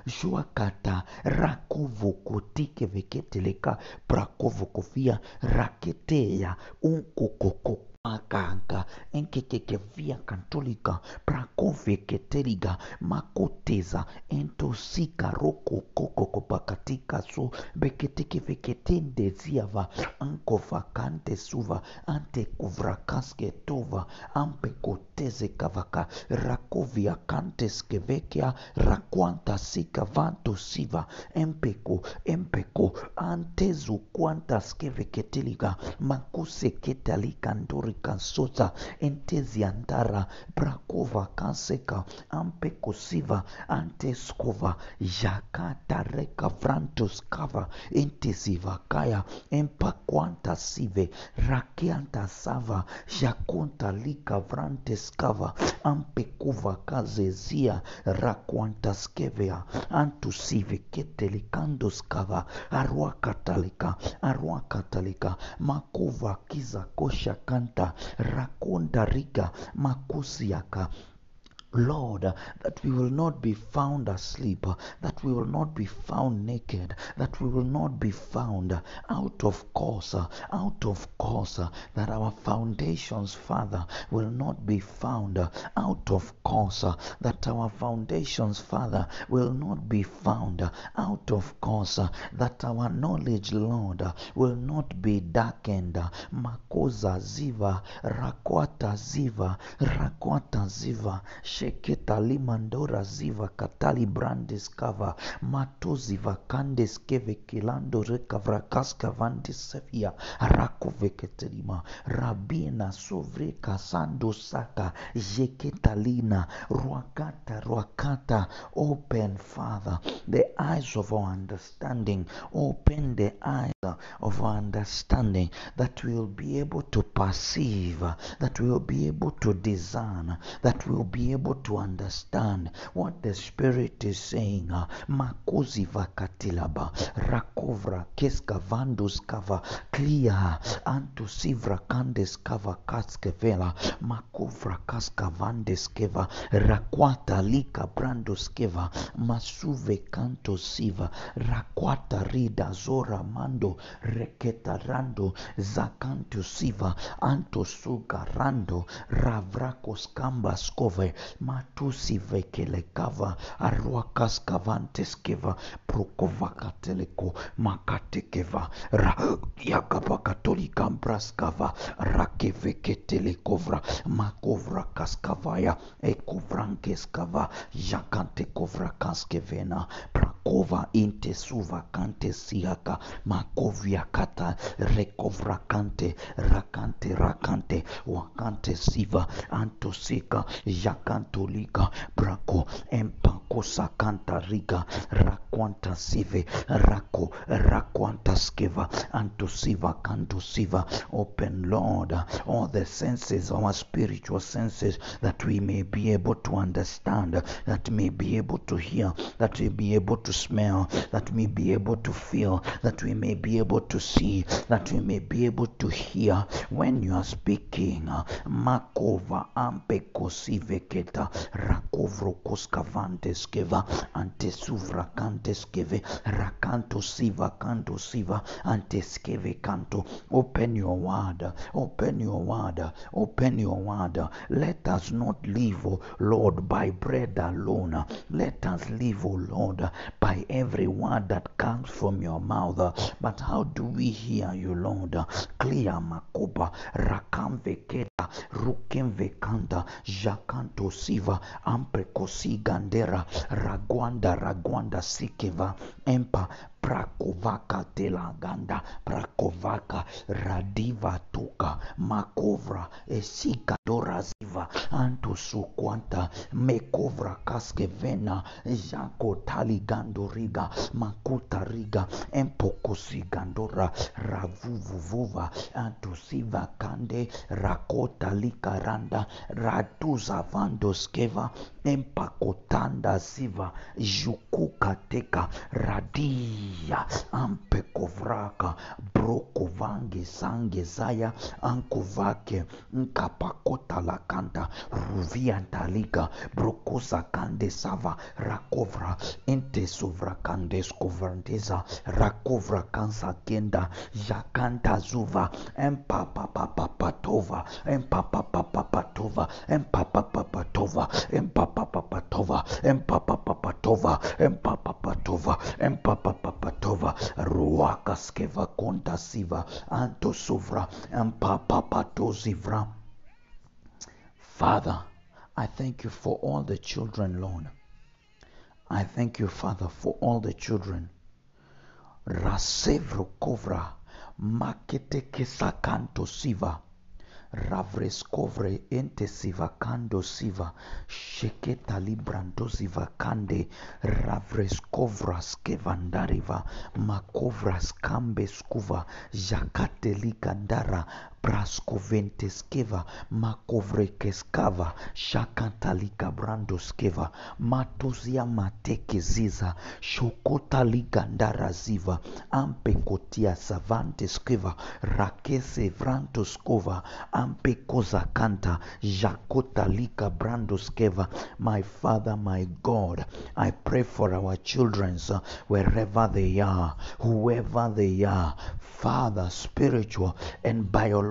juakata rakuvokotike raketeleka prakovokofia raketeya unkokokoko Akanga, enkekeke via kantolika, prakove makoteza, entosika, roko koko kopakatika so, beketeke veketende suva, ante kuvrakaske tova, ampe koteze kavaka, rakovia kantes kevekia, sika vanto empeko, empeko, antezu kwantas keveketeliga, Ricansoza, Enteziantara, Brakova, Kanseka, Ampe Anteskova, jakatareka Reka, Frantos Kava, Entesiva Kaya, Empaquanta Sive, Rakianta Sava, Jaconta Lika, Vrantes Kava, Ampe Kuva Kazezia, Raquantaskevea, Antusive, Ketelicandos Kava, Arua Makuva Kiza rakonda riga makusi yaka Lord, that we will not be found asleep, that we will not be found naked, that we will not be found out of course, out of course, that our foundations, Father, will not be found out of course, that our foundations, Father, will not be found out of course, that our knowledge, Lord, will not be darkened. Makoza ziva, rakwata ziva, rakwata ziva, sheketa limandora ziva katali brandes kava matozi vakandes keve kilando rekavra rekavrakaska vandis sevia rakoveketelima rabina sovre kasando saka jeketalina ruakata ruakata open father the eyes of our understanding open the eyes of our understanding that we will be able to perceive that we will be able to discern that we will be able to understand what the Spirit is saying. Uh, Makozi vakatilaba rakovra keska vandus kava clear antu sivra kandes kava kaskevela makovra kaska vandes keva rakwata lika brandos keva masuve kanto siva rakwata rida zora mando reketa rando zakanto siva anto suga rando ravrakos kamba skove matusivekelekava aruakaskavanteskeva prokovakateleko makatekeva yakapakatolikambraskava rakeveketelekovra makovrakaskavaya ekovrankeskava yakantekovrakanskevena prakova intesuvakantesiaka makovyakata rekovrakante rakante rakante wakante siva antosika yakante jakantolika brako empakosakanta riga rakwanta sive rako rakwanta skeva antosiva kantosiva open lord all the senses our spiritual senses that we may be able to understand that may be able to hear that we be able to smell that we be able to feel that we may be able to see that we may be able to hear. When you are speaking makova ampekosiveketa rakovrokoskavanteskeva antesuvrakanteskeve rakanto siva kanto siva anteskeve kanto. Open your word open your word open your word. Let us not live oh lord by bread alone. Let us live oh lord by every word that comes from your mouth. But how do we hear you lord? Clear makoba rakamveketa rukemvekanda jakanto siva gandera ragwanda ragwanda sikeva empa prakovaka telaganda prakovaka radiva tuka makovra esika doraziva anto sukwanta mekovra kaskevena jako taligandoriga makutariga empokosigandora ravuvuvuva antusivakande rakotalikaranda ratuzavandoskeva empakotanda siva jukukateka radia ampe kovraka broko zaya anko vake nkapakota la kanta ruvia ntalika sava rakovra ente rakovra kansakenda jakanta zuva empapapapapatova empapapapapatova empapapapatova empapapapatova empapapapatova empapapatova empapapapatova ruakaskeva konta siva antosuvra empapapatozivra Father, I thank you for all the children, Lord. I thank you, Father, for all the children. Rasevro kovra makete kesakanto siva ravreskovre ente siva kando siva sheketa librando siva kande ravreskovra skevandariva makovra skambe skuva jakate ligandara praskoventeskeva makovrekeskava shakantalika brandoskeva matozia matekeziza shokotaligandarra ziva ampekotia savanteskeva rakese vrantoskova ampekozakanta jakotalika brandoskeva my father my god i pray for our children wherever they are whoever they are father spiritual and biological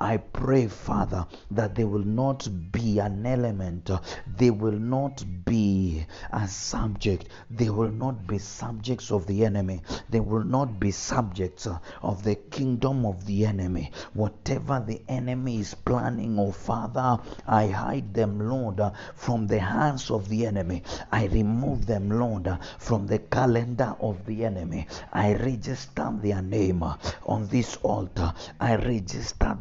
i pray father that they will not be an element they will not be a subject they will not be subjects of the enemy they will not be subjects of the kingdom of the enemy. Whatever the enemy is planning oh father i hide them lord from the hands of the enemy. I remove them lord from the calendar of the enemy. I register their name on this altar. I register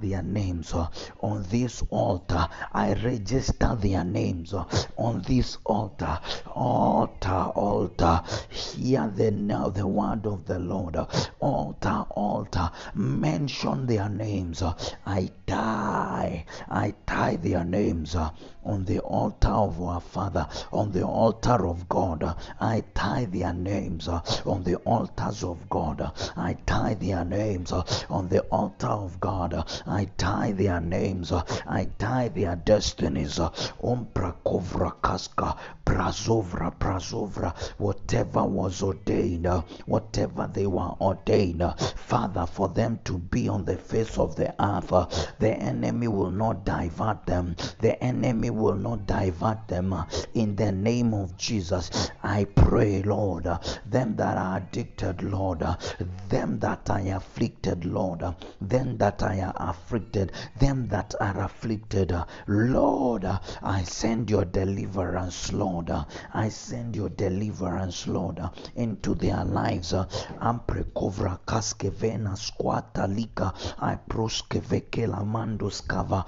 their names uh, on this altar. I register their names uh, on this altar. Altar altar. Hear the now the word of the lord. Altar altar. Mention their names. I die. I tie their names on the altar of our father on the altar of god uh, i tie their names uh, on the altars of god uh, i tie their names uh, on the altar of god. I tie their names. I tie their destinies. Ompra kovra kaska, prazovra, prazovra, whatever was ordained, whatever they were ordained, Father, for them to be on the face of the earth, the enemy will not divert them. The enemy will not divert them. In the name of Jesus, I pray, Lord, them that are addicted, Lord, them that are afflicted, Lord, them that are afflicted, them that are afflicted, Lord, I send your deliverance, Lord. I send your deliverance, Lord, into their lives. Amprekovra kaskevena squata lika. I proskevekela mandoskava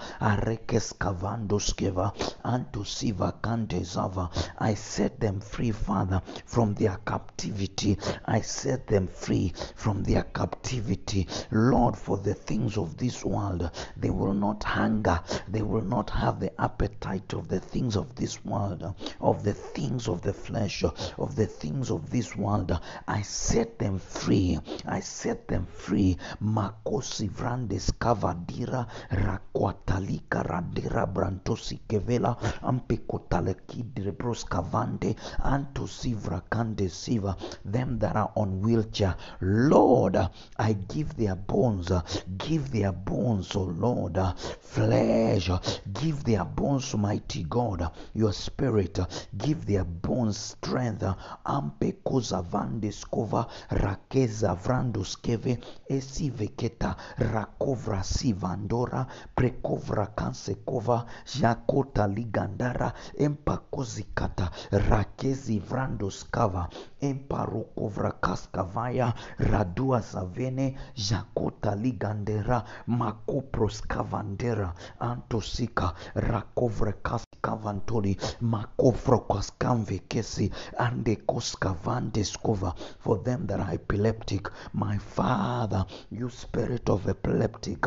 arekeskavandoskeva antosiva kantezava. Uh, I set them free, Father, from their captivity. I set them free from their captivity. Lord, for the things of this world, they will not hunger. They will not have the appetite of the things of this world, of the things of the flesh, of the things of this world. I set them free. I set them free. Makosi vrandes kavadira rakwatalika radira brantosi kevela ampikotalekidre broskavande antosivra kande siva them that are on wheelchair. Lord i give their bones give their bones oh lord flesh. Give their bones mighty god your spirit. Give their bones strength. Ampekoza vandeskova rakeza vrandoskeve esiveketa rakovra sivandora prekovra kansekova jakota ligandara empakozikata rakezi vrandoskava emparokovra kaskavaya radua savene jakotaligandera makoproskavandera antosika rakovra kaskavantoli makovrokwaskamvekesi andekoskavandeskova for them that are epileptic my father you spirit of epileptic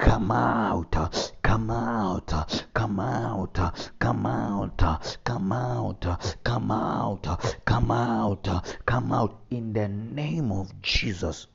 Come out, come out, come out, come out, come out, come out, come out, come out in the name of Jesus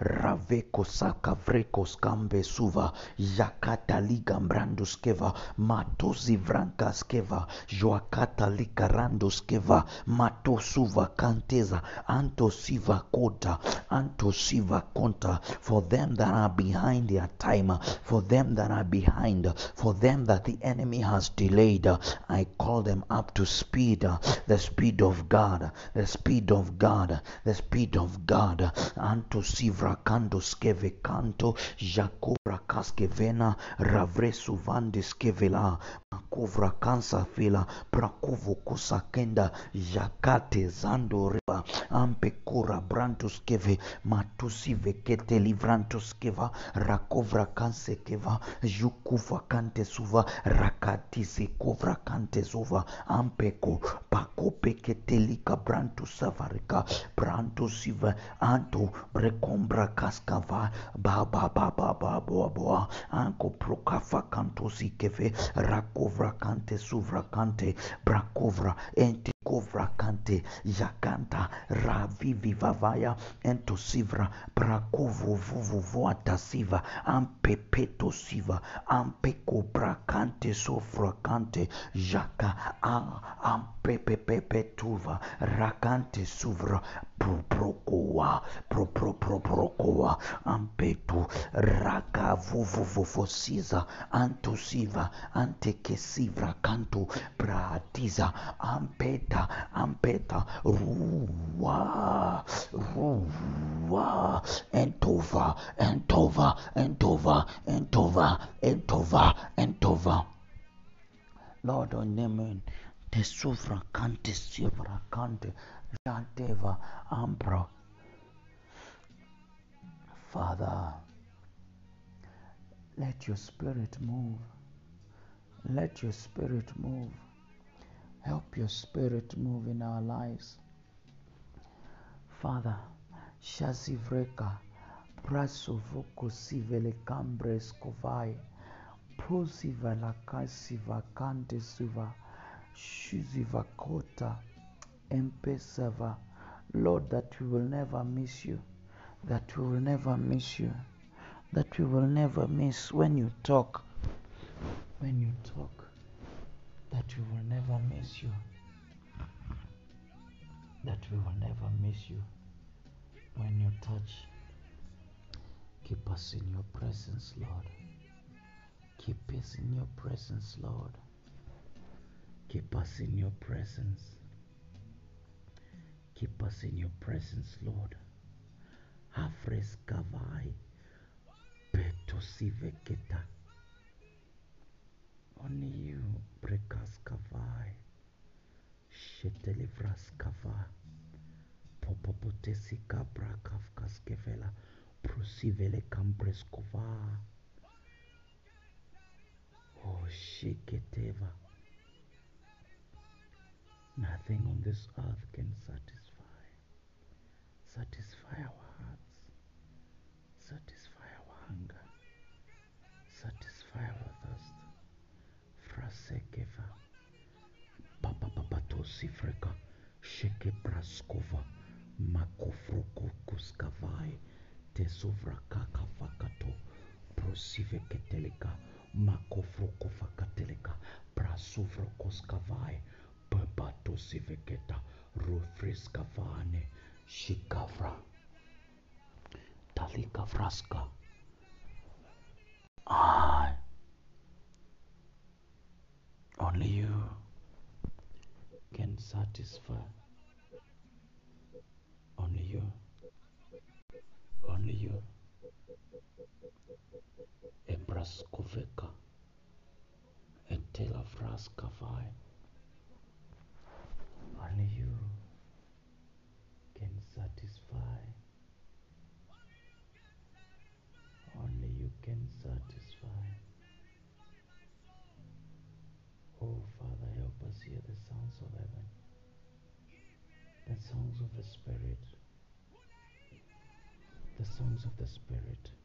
raveko sakavrekos kambe suva yakata liga mbrandoskeva matozi vrankaskeva joakata likarandoskeva matosuva kanteza antosiva kota antosiva konta. For them that are behind their time for them that are behind for them that the enemy has delayed i call them up to speed. The speed of god the speed of god the speed of god. Antosivra sivrakandoskeve kanto jakovrakaskevena ravresuvandeskevela makovrakansa prakuvukusakenda jakate zandoreva ampekora brantoskeve matusivekete livrantoskeva rakovrakansekeva jukuvakantesuva rakatisekovrakantesuva ampeko pakopeketelika brantosavarika brantosiva anto breko brekombra kaskava ba ba ba ba ba ba ba anko prokafa kantosi keve rakovra kante suvra kante brakovra ente kovrakante jakanta ravivivavaya entosivra brakovovovoatasiva ampepetosiva ampekobrakante sofrakante jaca ampepepepetuva rakante suvra proprocoa proproproprocoa ampetu rakavovovovosiza antosiva antequesivra canto pratiza ampeta And over Ruwa, Ruwa, and over and over and over and over. and Tova, and Lord, on name the Sufra Kante, Sufra Janteva, Ambra. Father, let your spirit move. Let your spirit move. Help your spirit move in our lives. Father, Shazivreka, Prasovuko Sivele Cambres Kovai, Prosiva Lakasiva Kante Suva, Shuziva Kota, Empesava. Lord, that we will never miss you, that we will never miss you, that we will never miss when you talk. When you talk, that we will never miss you. That we will never miss you when you touch. Keep us in your presence, Lord. Keep us in your presence, Lord. Keep us in your presence. Keep us in your presence, Lord. Hafres kavai. Petosiveketa. Only you, Prekas kavai. Shetelivras kava. Popopotesi kabra kafkas kevela. Prosivele kambres kova. Oh, shiketeva. Nothing on this earth can satisfy. Satisfy our hearts. Satisfy our hunger. Satisfy our frasekeva, papapapatosifreka, shekepraskova, makofrokokuskavai, tesovrakakafakato, prosiveketeleka, makofrokofakateleka, prasovrokoskavai, pabatosiveketa, rufreskavane, shikavra, talikavraska. Ah! Only you can satisfy. Only you. Only you. Ebraskoveka. Etela vraskavai. Of the Spirit.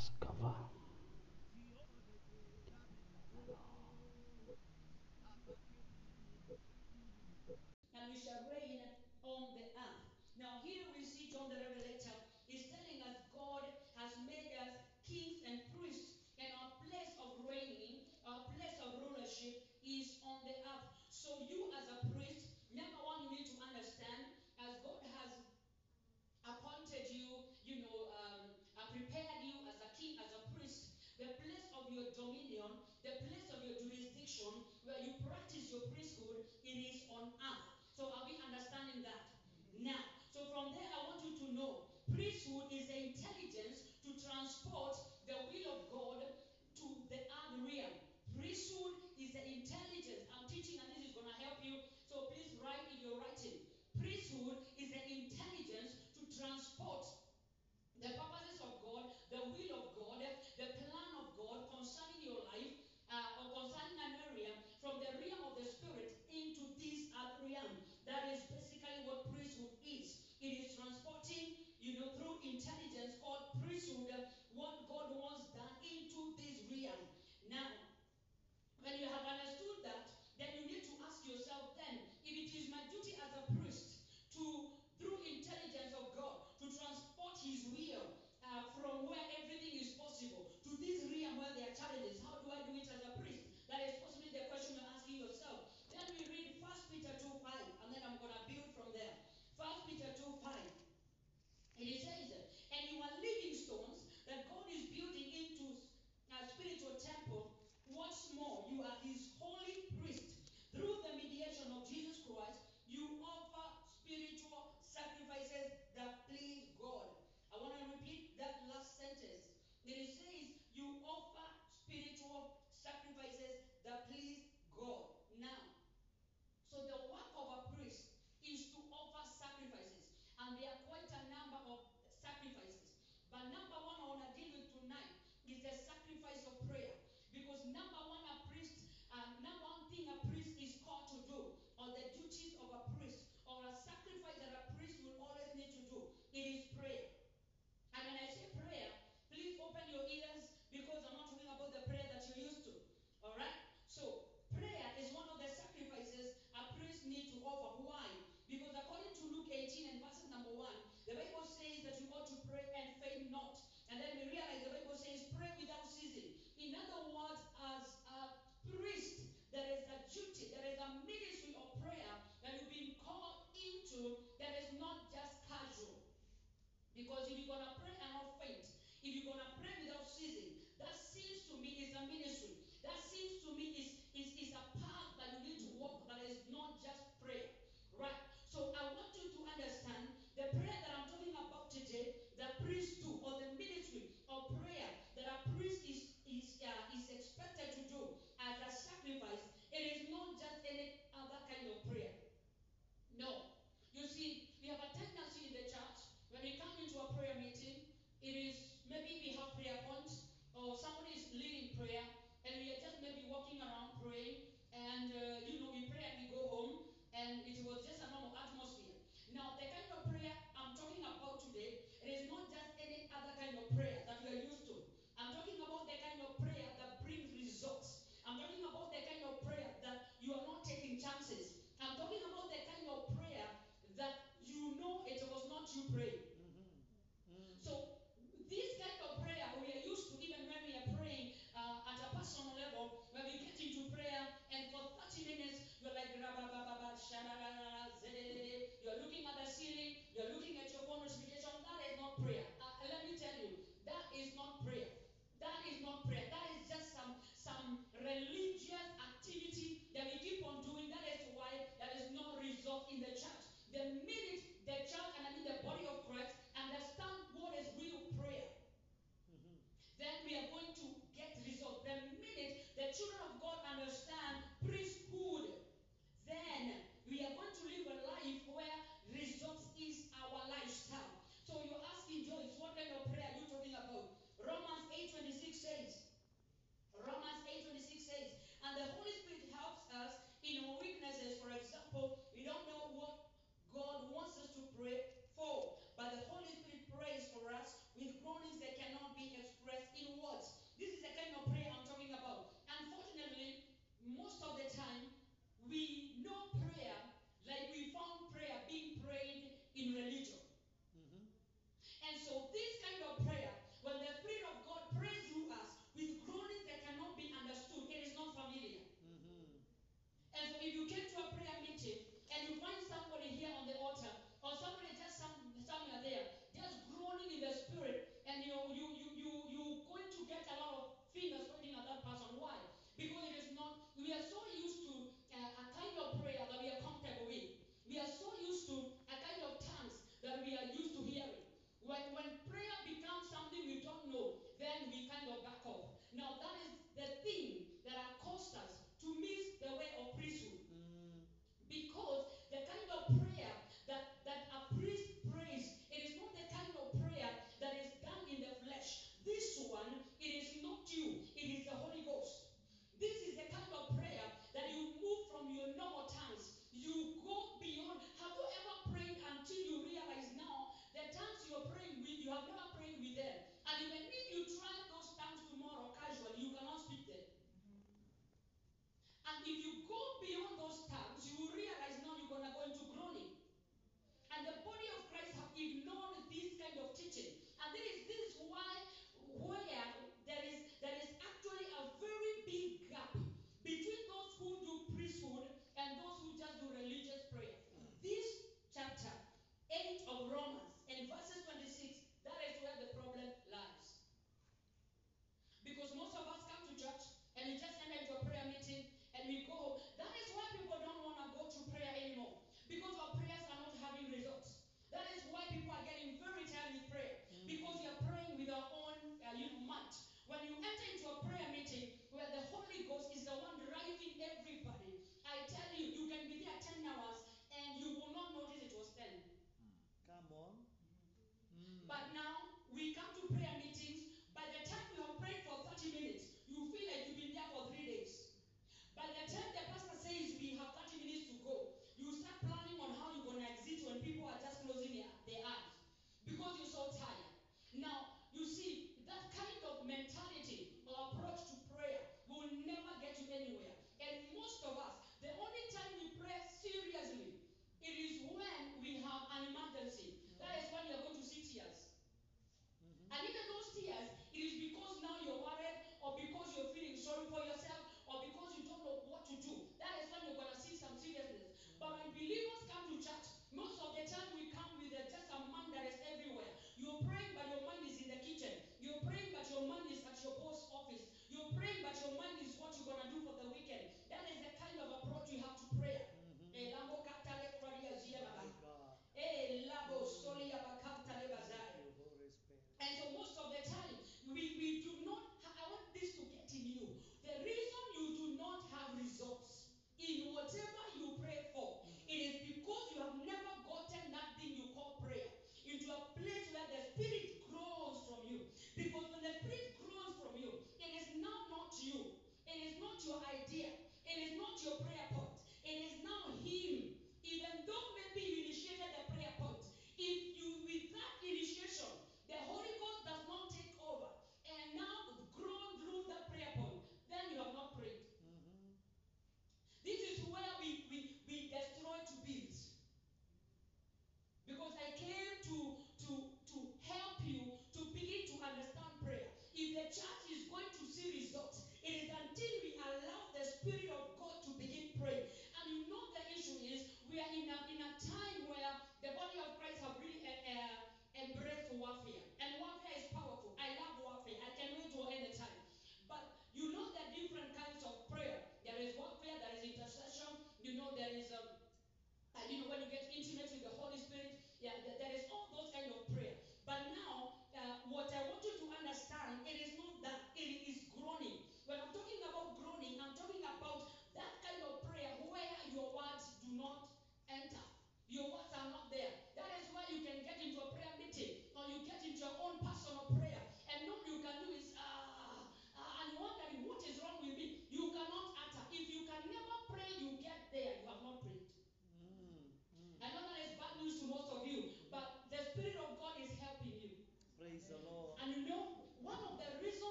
使わ where you practice your priesthood, it is on earth. So are we understanding that? Now, so from
there,
I want you to know priesthood is the intelligence to transport the will of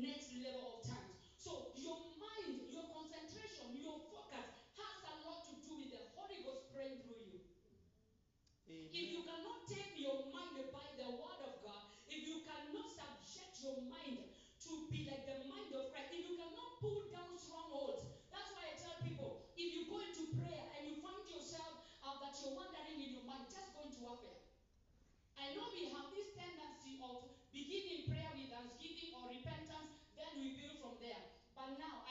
next level of times. So your mind, your concentration, your focus has a lot to do with the Holy Ghost praying through you. Amen. If you cannot take your mind by the word of God, if you cannot subject your mind to be like the mind of Christ, if you cannot pull down strongholds, that's why I tell people if you go into prayer and you find yourself uh, that you're wandering in your mind, just go into warfare. I know we have now.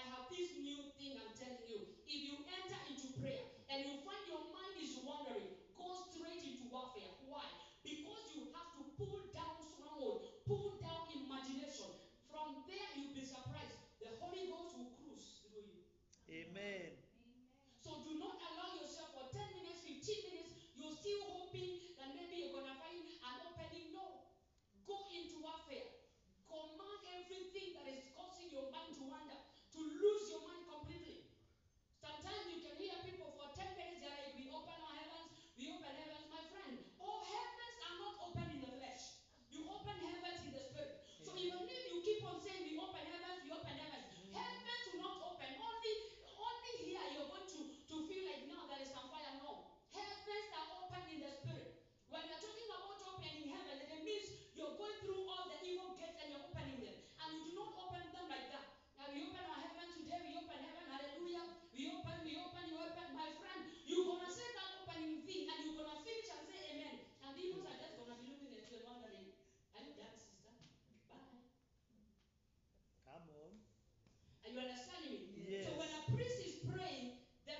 You understanding me?
Yes.
So when a priest is praying, the,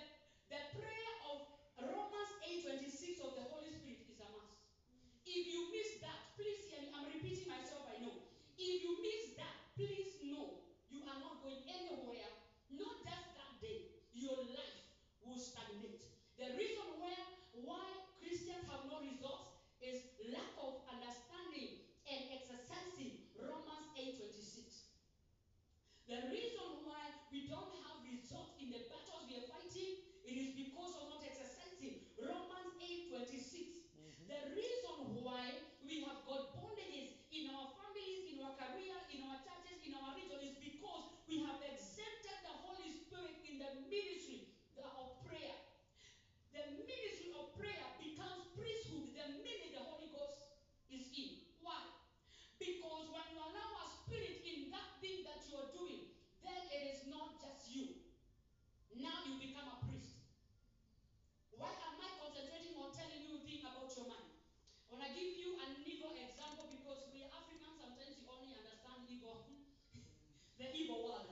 the prayer of Romans 8:26 of the Holy Spirit is a must. If you miss that, please hear me. I'm repeating myself, I know. If you miss that, please know you are not going anywhere. Not just that day, your life will stagnate. The reason where why Christians have no results is lack of understanding and exercising Romans 8:26. The reason evil one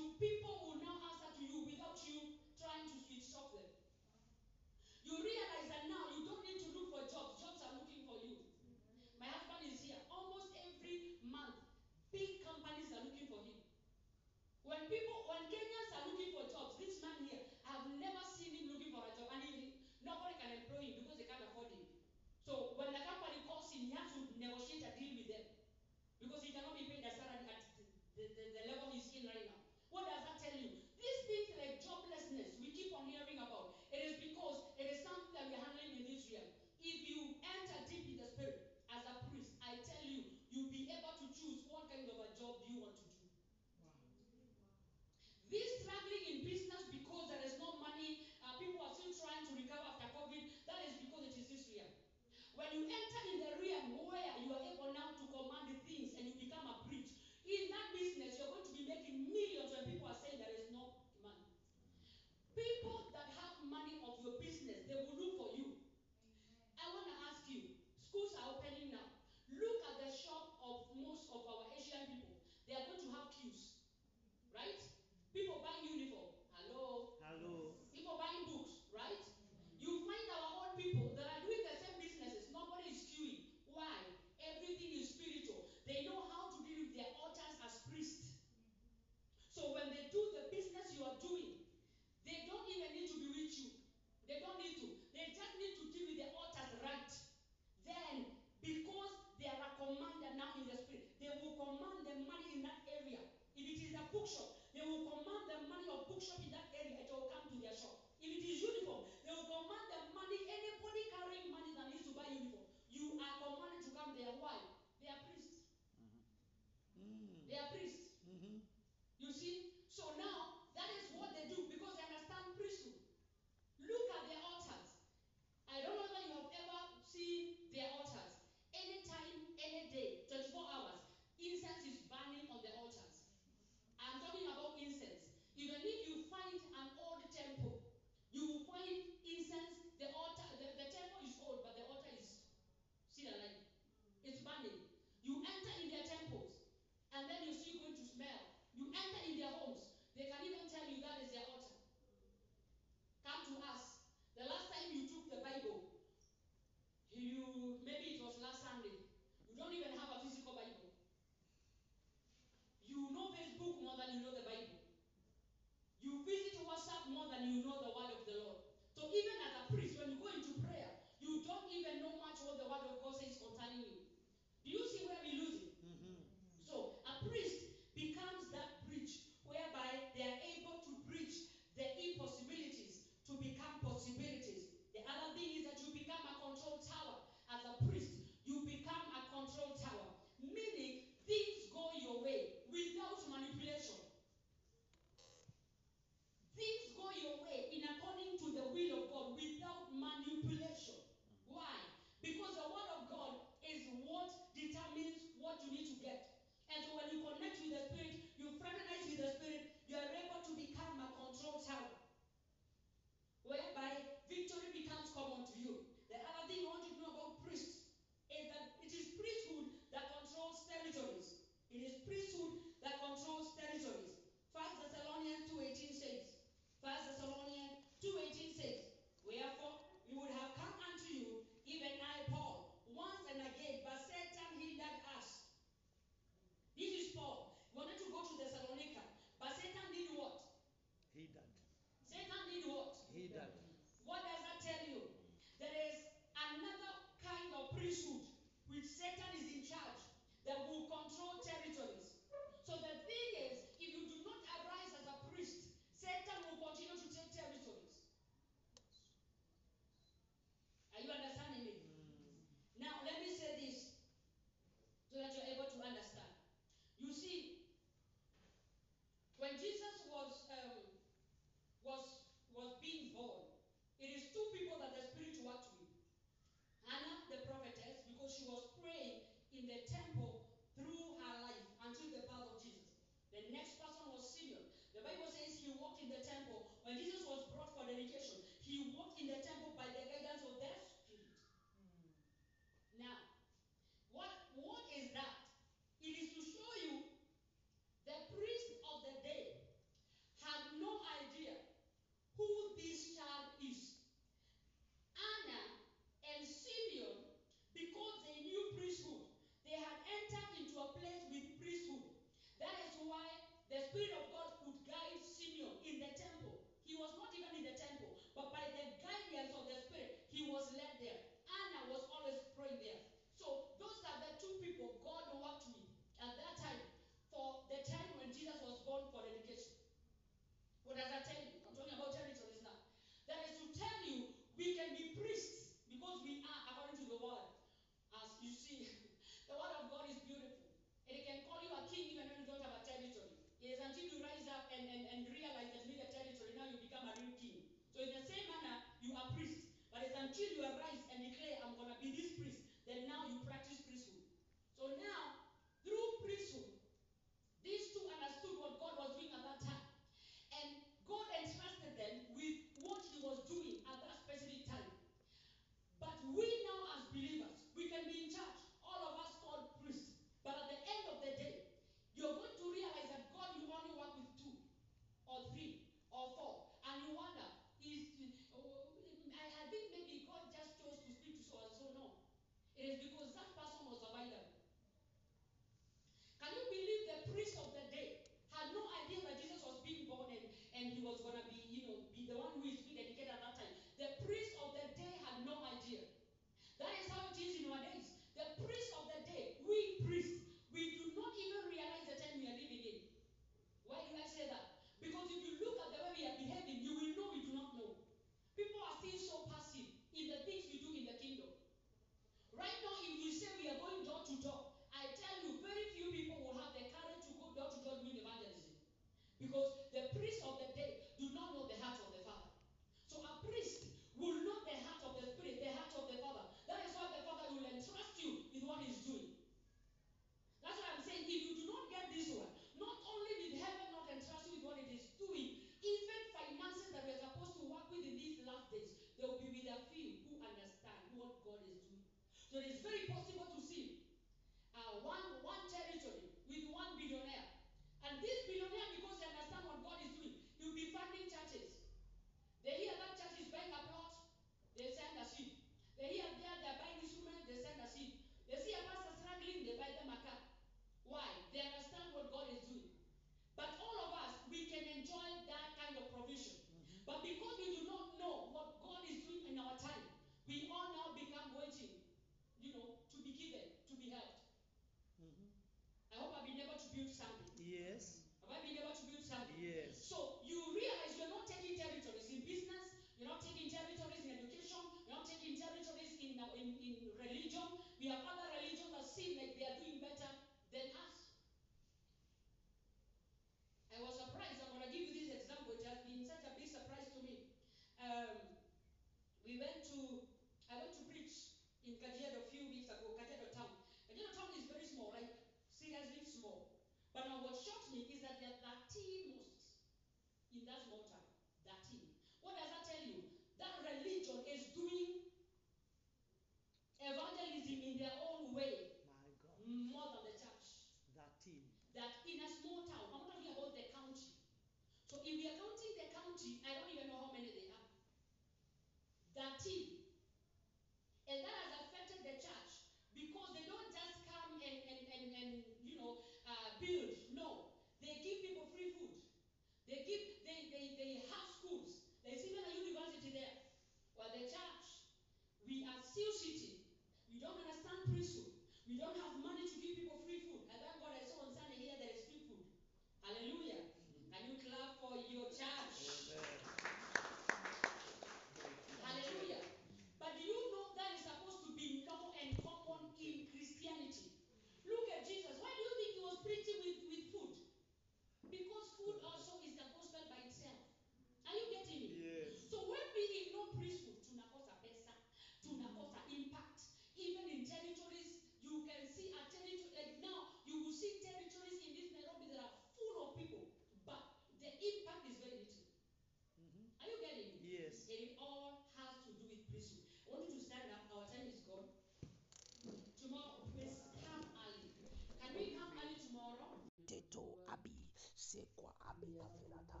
Kabilata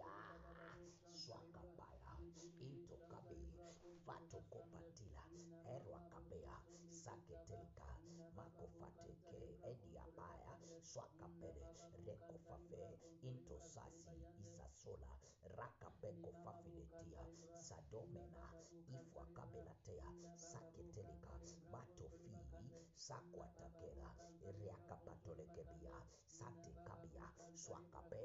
ya swakabaya intokabe fatokopatila erwakabea saketelika makofateke ediabaya swakapere rekofafe intosasi isasola rakabekofafiletia sadomena ifwakabelatea saketelika matofii sakwatakela reakapatolekebia satekabia swakape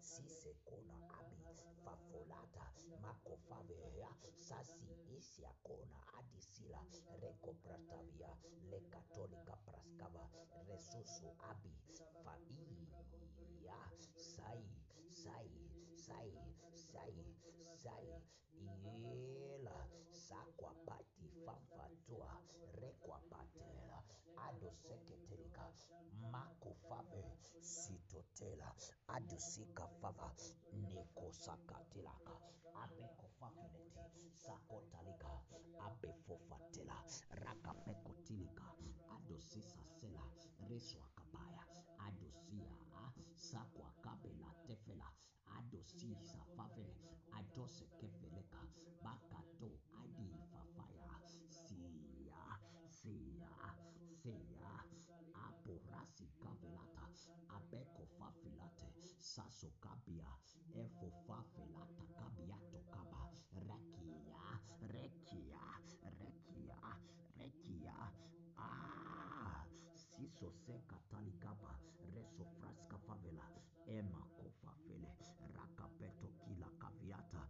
sisekona abi fafolata makofavehea sasi isiakona adisila rekopratavia lekatolika praskava resusu abi faia sai sai sai sai sai iela sakwapati fafatua rekwapatela adoseketerika makofabe sisa sela reswa kabaya ado sia sakwa kabela tefela ado sisa favele ado sekeveleka bakato adi fafaya sia sia sia aporasi kavelata abeko fafilate saso kabia efo fafelata kabiato kaba rekia rekia rekia rekia. Ah siso seka talikaba reso fraska favela ema kofafele rakapeto kila kaviata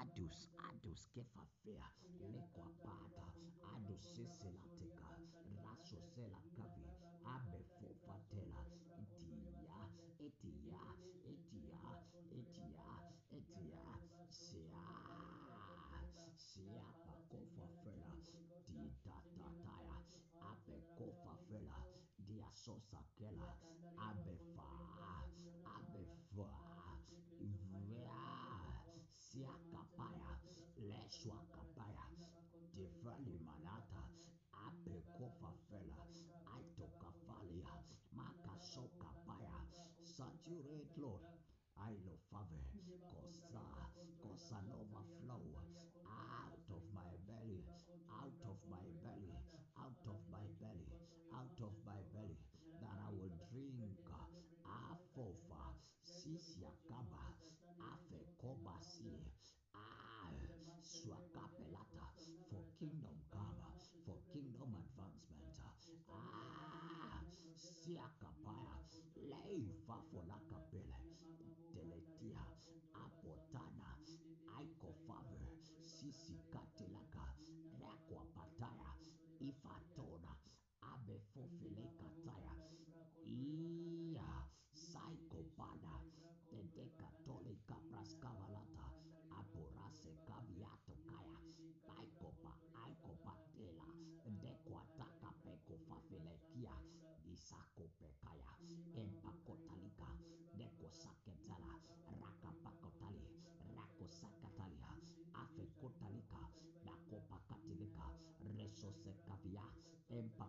adus adus kefafea lekwa pata adus seselateka raso sela sia pakofafela didatataya abe kofafela diasosakela abefa abefa vea siakapaya leswakapaya divali manata abekofafela aitokafalia makasokapaya saturate lord I love favor, cause, uh, cause an overflow en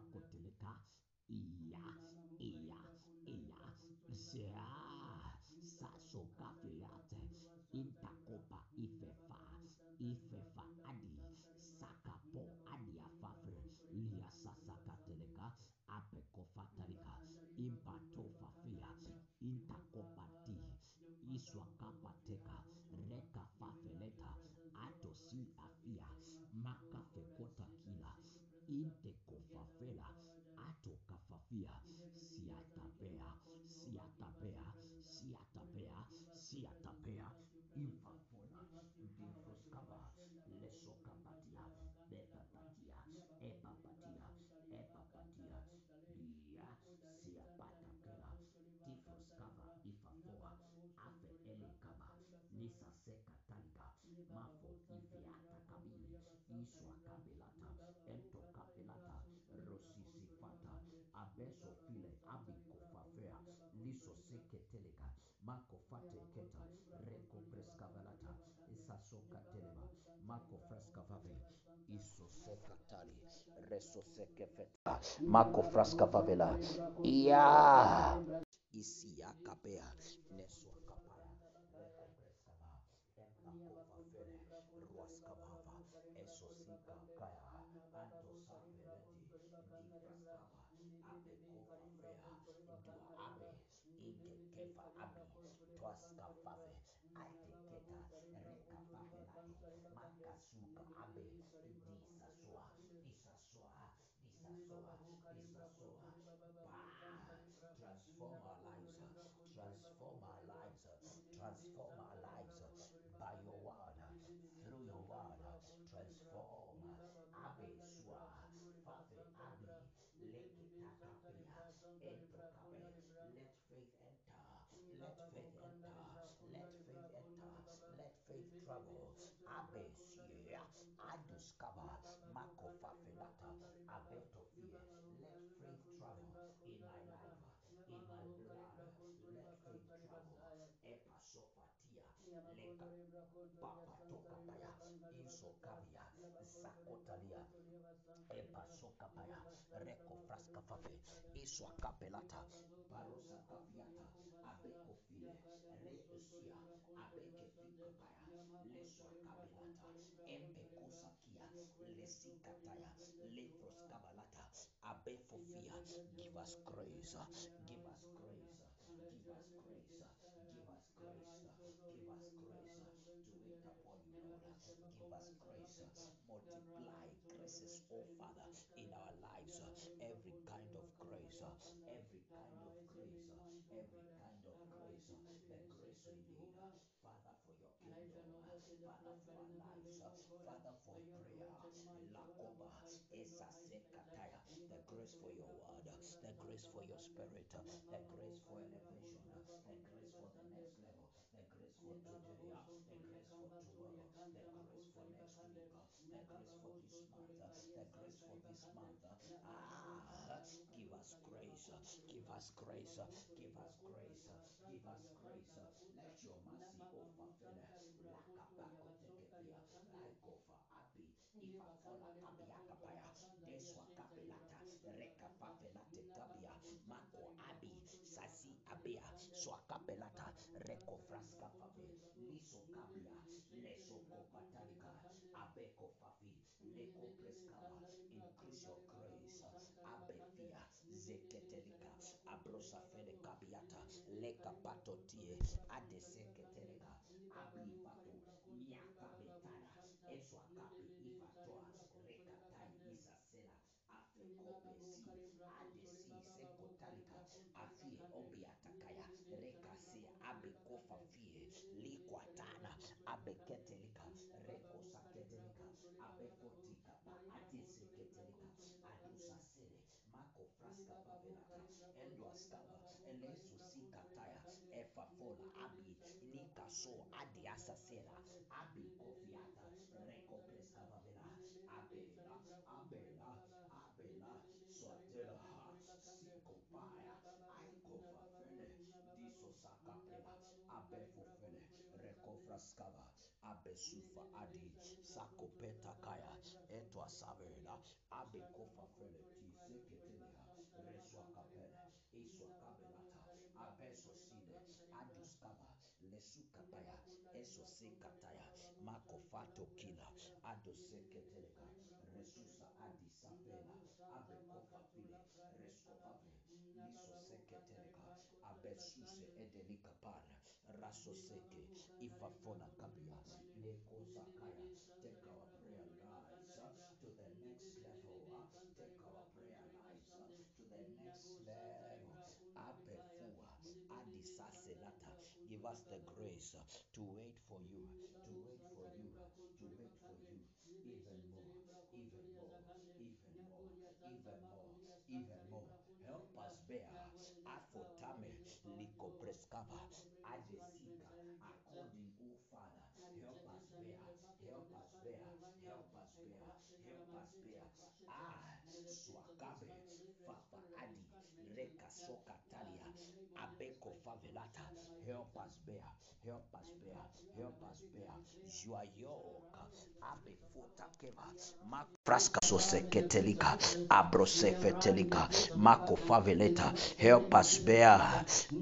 abeso file abikofafea liso seketeleka makofate keta reko mako mako fraskavavela isia kapea neswa kapaya reko preskava empakofafele ruaskavava esosika kaya antosafeleti difraskava apekofafea dua abe intekefa abi twaskafave aiteketa rekafafelate makasuka abe disasua disasua disasua disasua bah transform our lives transform our lives transform our lives by your word through your word transform abe swa fafe abi leke takapia ento kape let faith enter let faith enter let faith enter Skava, Mako Fafelata, Abeto Fie. Let faith travel in my life, in my blood. Let faith travel. Epa Sofatia, Leka Papa Tokapaya, Insokavia, Zakotalia, Epa Sokapaya, Reko Fraskafafe, Iswa Kapelata, Barosa Kafiata, Abeko File, Reusia, Abeke Fikapaya, Lesikataya, Lefros Kabalata, Abefofia. Give us grace, give us grace, give us grace, give us grace, give us grace to wait upon you, Lord. Give us grace, multiply graces, oh Father, in our lives. Every kind of grace, every kind of grace, every kind of grace, the grace we need, Father, for our lives, Father, for prayer, Lakoba, Esa the grace for your word, the grace for your spirit, the grace for elevation, the grace for the next level, the grace for today, the grace for tomorrow, the grace for next week, the grace for this month, the grace for this month. Ah, us grace, uh, give us grace, uh, give us grace, uh, give us grace. Let your mercy lakapako tekepia, laikofa api, ifafola kabiakapaya, deswa kapelata, rekafafelate kabia, mako abi, sasi abia, swakapelata, rekofraska fafe, liso kabia, leso kopatalika, abeko fafi, leko preskava, increase your grace, zeketelika, abrosa fele kabiata, leka patotie, adeseketeleka, abifato, miakabetala, eswa kapi ifatoa, rekatai isasela, afekopesi, adesi sekotalika, afie obiatakaya, rekase, abekofa fie, likwatana, abeketelika, rekosaketelika, abefotika, pa adeseketelika, adusasele, favelata, endoaskava, elesusikataya, efafola, abi, nikaso, adiasasela, abi kofiata, rekopreska favela, abela, abela, abela, swatela, sikofaya, aikofafele, disosakapela, abefofele, rekofraskava, abesufa adi, sakopeta kaya, etwa savela, abekofafele, tiseketeleha, reswakapele, iswakabelata, abesoside, aduskava, lesukapaya, esosekataya, makofato kila, adoseketeleka, resusa adisafela, abekofafile, reskofave, lisoseketeleka, abesuse edelika para, rasoseke, ifafona kabia, lekozakaya, take our prayer lives to the next level, take our give us the grace uh, to wait for you, to wait for you, to wait for you, even more, even more, even more, even more, even more. Help us bear afotame likopreskava adesika according, oh Father, help us bear, help us bear, help us bear, help us bear. Ah, swakabe fafa adi reka help us bear help us bear help us bear your yoke abefuta keva fraska soseketelika abrosefetelika mako faveleta help us bear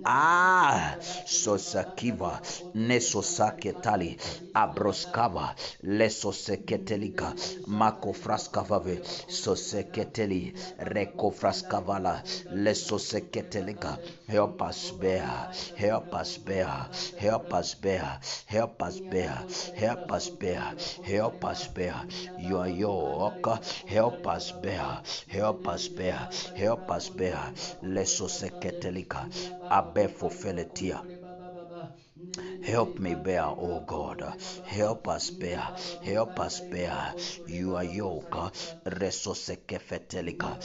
ah sosakiva nesosaketali abroskava lesoseketelika mako fraskavave soseketeli rekofraskavala lesoseketelika help us bear help us bear help us bear help us bear help us bear help us bear your yoke help us bear help us bear help us bear lesoseketelika abefofeletia Help me bear, O God. Help us bear. Help us bear. your yoke. Resosekefetelika.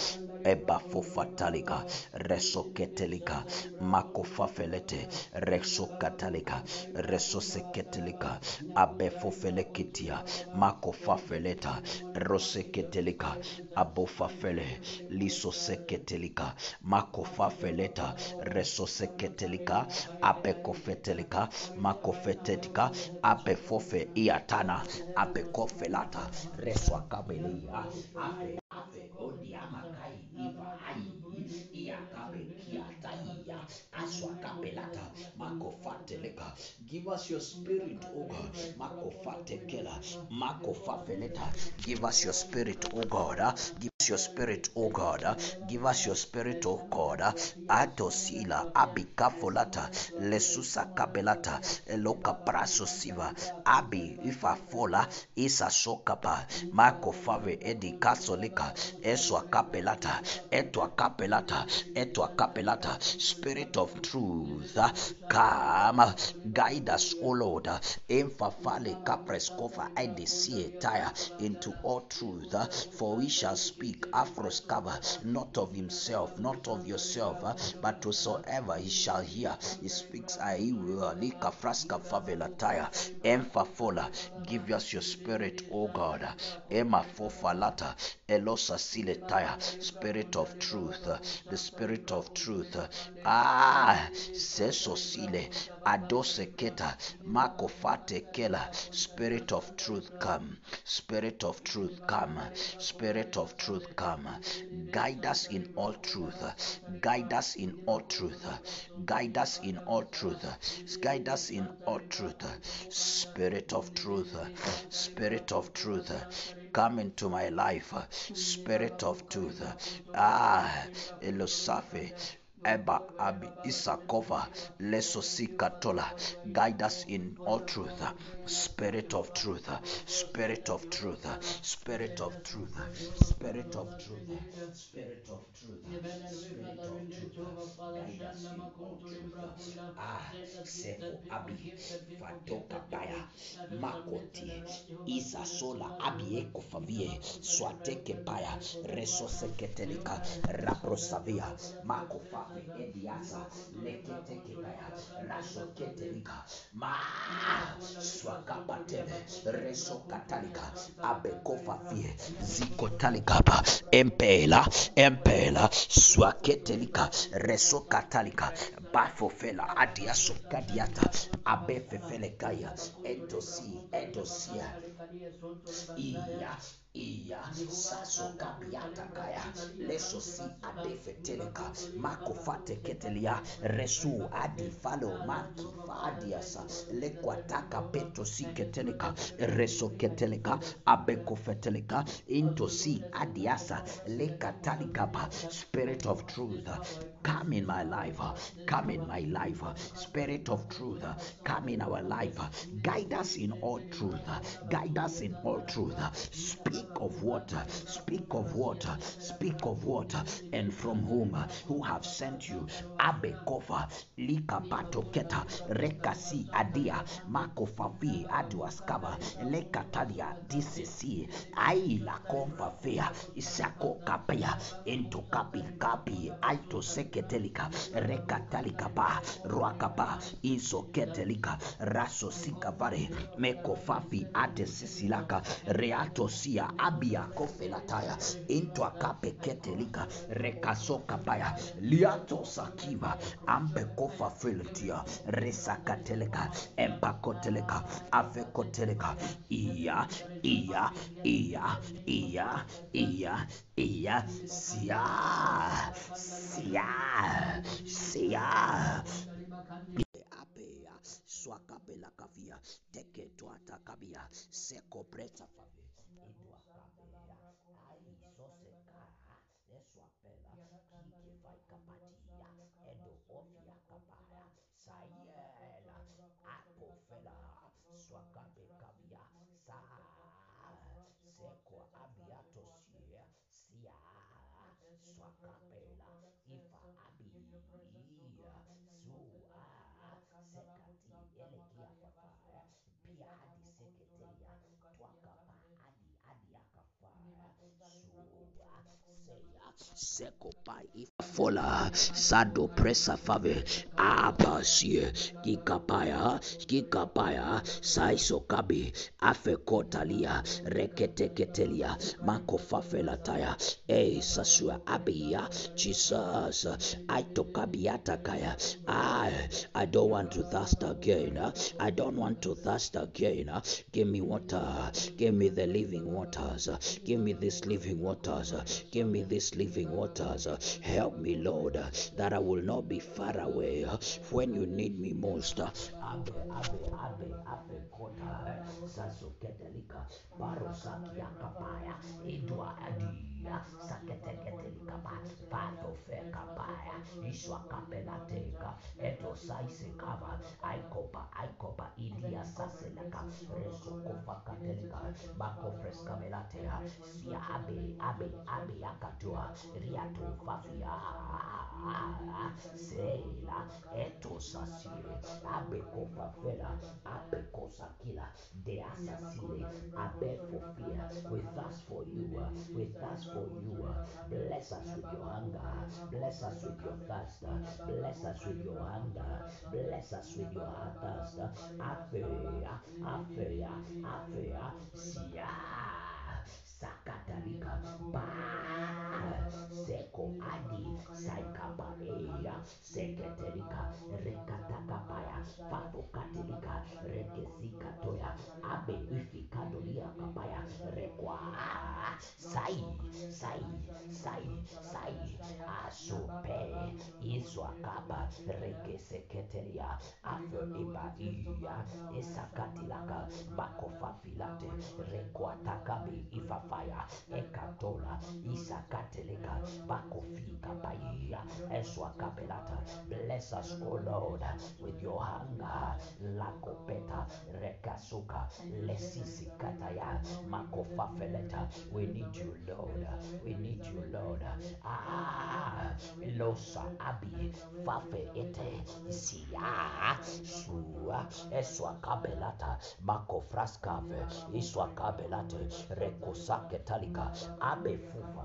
Ebafofatalika. Resoketelika. Makofafelete. Resokatalika. Resoseketelika. Abefofelekitia. Makofafeleta. Roseketelika. Abofafele. Lisoseketelika. Makofafeleta. Resoseketelika. Apekofetelika. Makofetetika. Apefofe iatana. Apekofelata. Reswakabelia. Ape afe odiamakai iva ai. Iakabe kiataia. Aswakabelata. Makofateleka. Give us your spirit, O God. Makofatekela. Makofafeleta. Give us your spirit, O God. Your spirit, O God. Give us your spirit, O God. Atosila abikafolata lesusa kabelata eloka praso siva abi ifafola isa sokapa mako fave edi kasolika eswa kapelata etwa kapelata etwa kapelata spirit of truth come guide us o lord emfafale kapres kofa idesie tire into all truth for we shall speak afros cover not of himself not of yourself uh, but whosoever he shall hear he speaks I will lika fraska favelataya emfafola give us your spirit o god ema fofalata elosa siletaya spirit of truth the spirit of truth. Ah seso sile adoseketa makofate kela spirit of truth come spirit of truth come spirit of truth come. Guide us in all truth guide us in all truth guide us in all truth guide us in all truth. Spirit of truth spirit of truth come into my life spirit of truth. Ah elosafe Eba Abi Isakova Lesosikatola guide us in all truth. Spirit of truth. Spirit of truth. Spirit of truth. Spirit of truth. Spirit of truth. Spirit of truth. Guide us in all truth. Ah sefo abi fatoka baya makoti isa sola abi ekofavie swateke paya resoseketelika raprosavia makofafe ediasa leketeke paya rasoketelika ma empela empela swaketelika resokatalika bafofela adiasokadiata abefefelekaya endosi endosia iya iya saso kapiata kaya. Leso si adefeteleka. Makofate ketelia resu adi falo maki fadiasa lekwataka reso keteleka. Abekofeteleka into si adiasa. Lekatalikapa spirit of truth. Come in my life. Come in my life. Spirit of truth. Come in our life. Guide us in all truth. Guide us in all truth. Speak of water, speak of water, speak of water, and from whom? Who have sent you? Abe kofa, lika likapatoketa rekasi adia makofafi aduaskava lekatalia disisi aila konfafea isako kapea into kapi kapi aito seketelika rekatalika pa ruakapa isoketelika rasosikavare mekofafi adesisilaka reatosia abia kofelataya intwa kapeketelika rekasokapaya liatosakiva ampekofafeltia resakateleka empakoteleka afekoteleka iya iya iya iya iya iya sia sia sia. Apea swakapela kavia teketwata sekopreta ifafola sado presa fave abasie kikapaya kikapaya saiso saisokabi afekotalia reketeketelia makofafelataya e eh, sasua abia jesus aitokabiatakaya I, I don't want to thirst again. I don't want to thirst again. Give me water. Give me the living waters. Give me this living waters. Give me this living waters. Help me lord that i will not be far away. When you need me most abe abe abe abe kota sasoketelika barosakiakapaya idwa adia saketeketelika patofekapaya iswakapelateka etosaisekava aikopa aikopa idia saseleka resokofakatelika bakofreskabelatea sia abe abe abe akatua riatofafia sela etosasie abekofafela abekosakila deasasile abefofia with us for you with us for you. Bless us with your hunger bless us with your thirst bless us with your hunger bless us with your thirst. Afea afea afea sia sakatalika ba seko adi saikapa eya seketelika rekatakapaya fafokatilika rekezikatoya abe ifikadolia kapaya rekwa sai sai sai sai asope izwakaba rekeseketelia afro ibaia isakatilaka bakofafilate rekwatakabi ifafaya ekatola isakateleka bakofika paia eswakabelata bless us o lord with your hunger. Lakopeta rekasuka lesisikataya makofafeleta. We need you lord. We need you lord. Ah losa abi fafe ete sia sua eswakabelata makofraskave iswakabelate rekosaketalika abefufa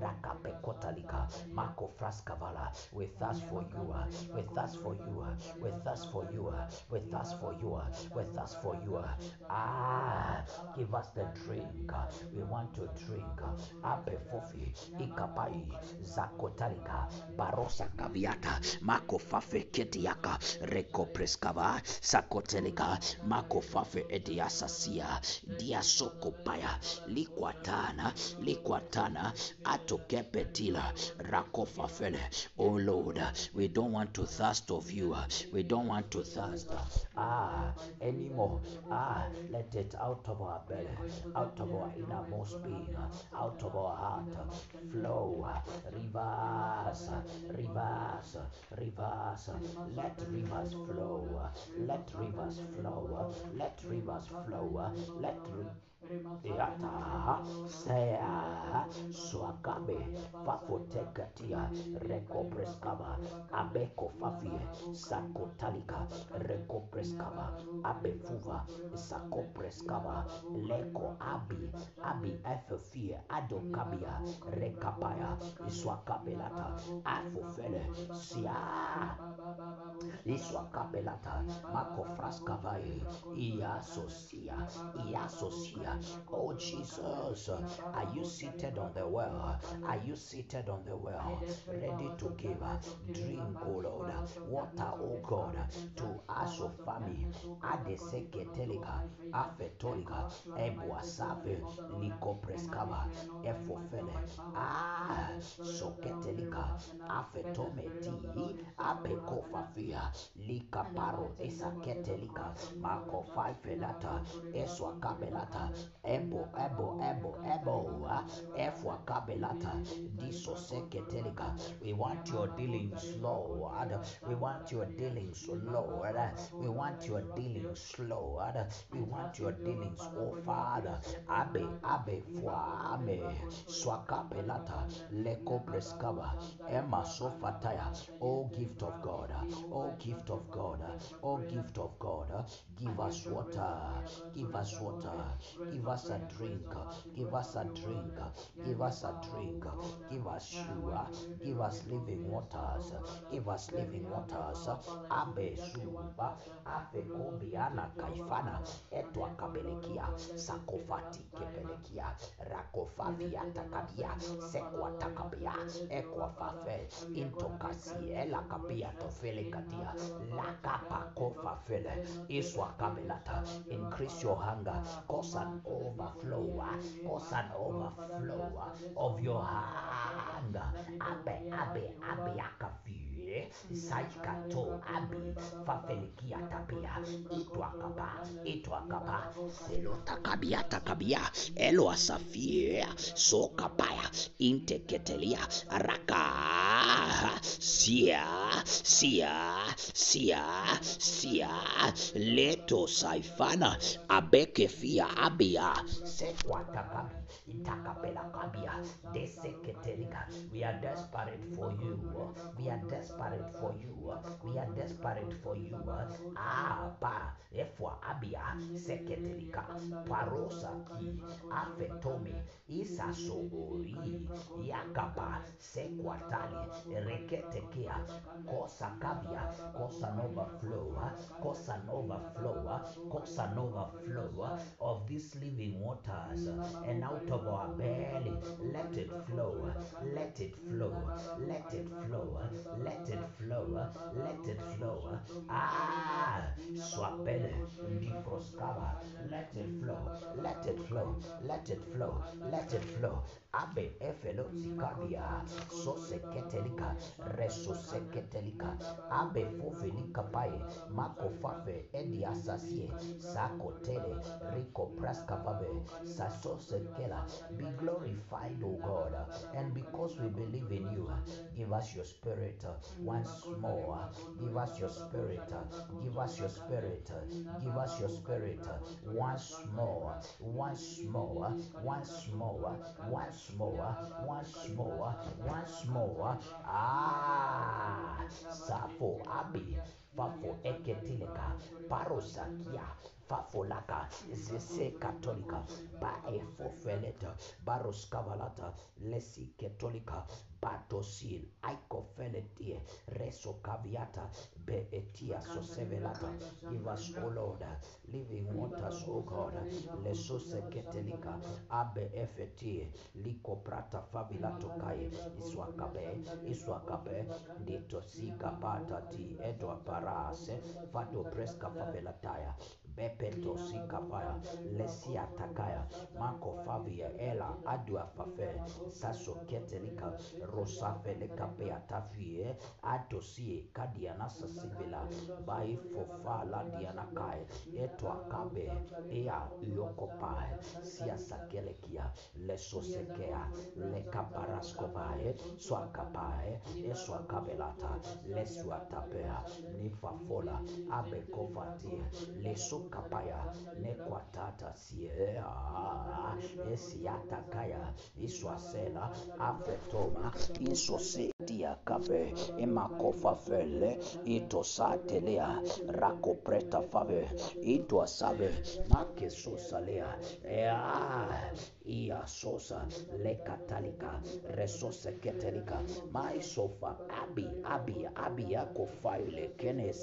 rakapekotalika. Makofraskavala with us for you uh, with us for you uh, with us for you uh, with us for you with us for you ah give us the drink we want to drink apefofi ikapai zakotalika barosa kaviata makofafe ketiaka rekopreskava sakotelika makofafe ediasasia diasokopaya likwatana likwatana atokepetila rakofafele oh lord we don't want to thirst of you. We don't want to thirst. Ah anymore. Ah let it out of our belly out of our innermost being out of our heart. Flow. Rivers rivers rivers let rivers flow. Let rivers flow. Let rivers flow. Let ri- yata sea swakabe fafotekatia rekopreskava abeko fafie sakotalika rekopreskava abefuva sakopreskava leko abi abi efefie adokabia rekapaya iswakabelata afofele sia iswakabelata makofraskavai iasosia iasosia oh jesus are you seated on the well? Are you seated on the well? Ready to give drink oh lord. Water oh god to us of family. Adeseketelika afetolika ebwasafe likopreskava efofele ah soketelika afetometi apekofafia likaparo esaketelika makofaifelata eswakabelata ebo ebo ebo ebo ah. efwa kabelata. Diso disoseketelika we want your dealings lord. We want your dealings lord. We want your dealings lord. We want your dealings oh father. Abe abe fwa ame swakapelata lekobreskaba ema sofataya oh gift of god oh gift of god oh gift of god. Give us water. Give us water give us a drink. Give us a drink. Give us a drink. Give us sugar. Give us living waters. Give us living waters. Abe suba. Abe kobiana kaifana. Etwa kabelekia. Sakofati kebelekia rakofavia takabia sekwa takabia ekwa fafe intokasi ela kabia tofele katia. Lakapakofa fele. Iswa kabelata. Increase your hunger. Cause overflow cause an overflow of your hunger abe abe abe akafi saikato abi fafelikia Tapia, itwakaba itwakaba selotakabia takabia elo asafia Sokapaya, inteketelia raka sia sia sia sia leto saifana abekefia abia sekwatakabi itakapela kabia deseketelika we are desperate for you. We are desperate for you. We are desperate for you. Ah, Apa efwa abia seketelika parosa ki afetomi isasoori yakapa sekwatali reketekea. Kosa kabia kosa an overflow kosa an overflow kosa an overflow of these living waters and out of our belly let it flow. Let it flow. Let it flow. Let it flow. Let it flow. Ah swapele difroskava let it flow. Let it flow. Let it flow. Let it flow abe efelo sikabia soseketelika resoseketelika abe fofelika paye makofafe edi asasie sakotele rico praskavabe sasosekela be glorified o god and because we believe in you give us your spirit once more give us your spirit give us your spirit give us your spirit once more once more once more once more once more once more ah, ah, ah, ah. safo abi fafo eketileka parosakia fafolaka zese katolika baefofeleta baroskavalata lesi ketolika batosil aikofeletie resokaviata beetia sosevelata give us o lord living waters o god lesoseketelika abe efetie likoprata favilatokaye iswakabe iswakabe ditosika edwa parase fado preska favelataya bepetosikafaya lesiatakaya makofavia ela aduafafe sasoketelika rosafelekapeatafie adosie kadianasasivila baifofaladianakae etoakabe ea yokopae siasakelekia lesosekea lekaparaskovae swakapae eswakabelata lesuatapea nifafola abekofatie leso lesukapaya nekwatata siea esiatakaya iswasela afetoma insosetia kafe emakofafele itosatelea rakopreta fave itwasabe makesosalea ea iasosa lekatalika resoseketelika maisofa abi abi abi yakofaile kenesi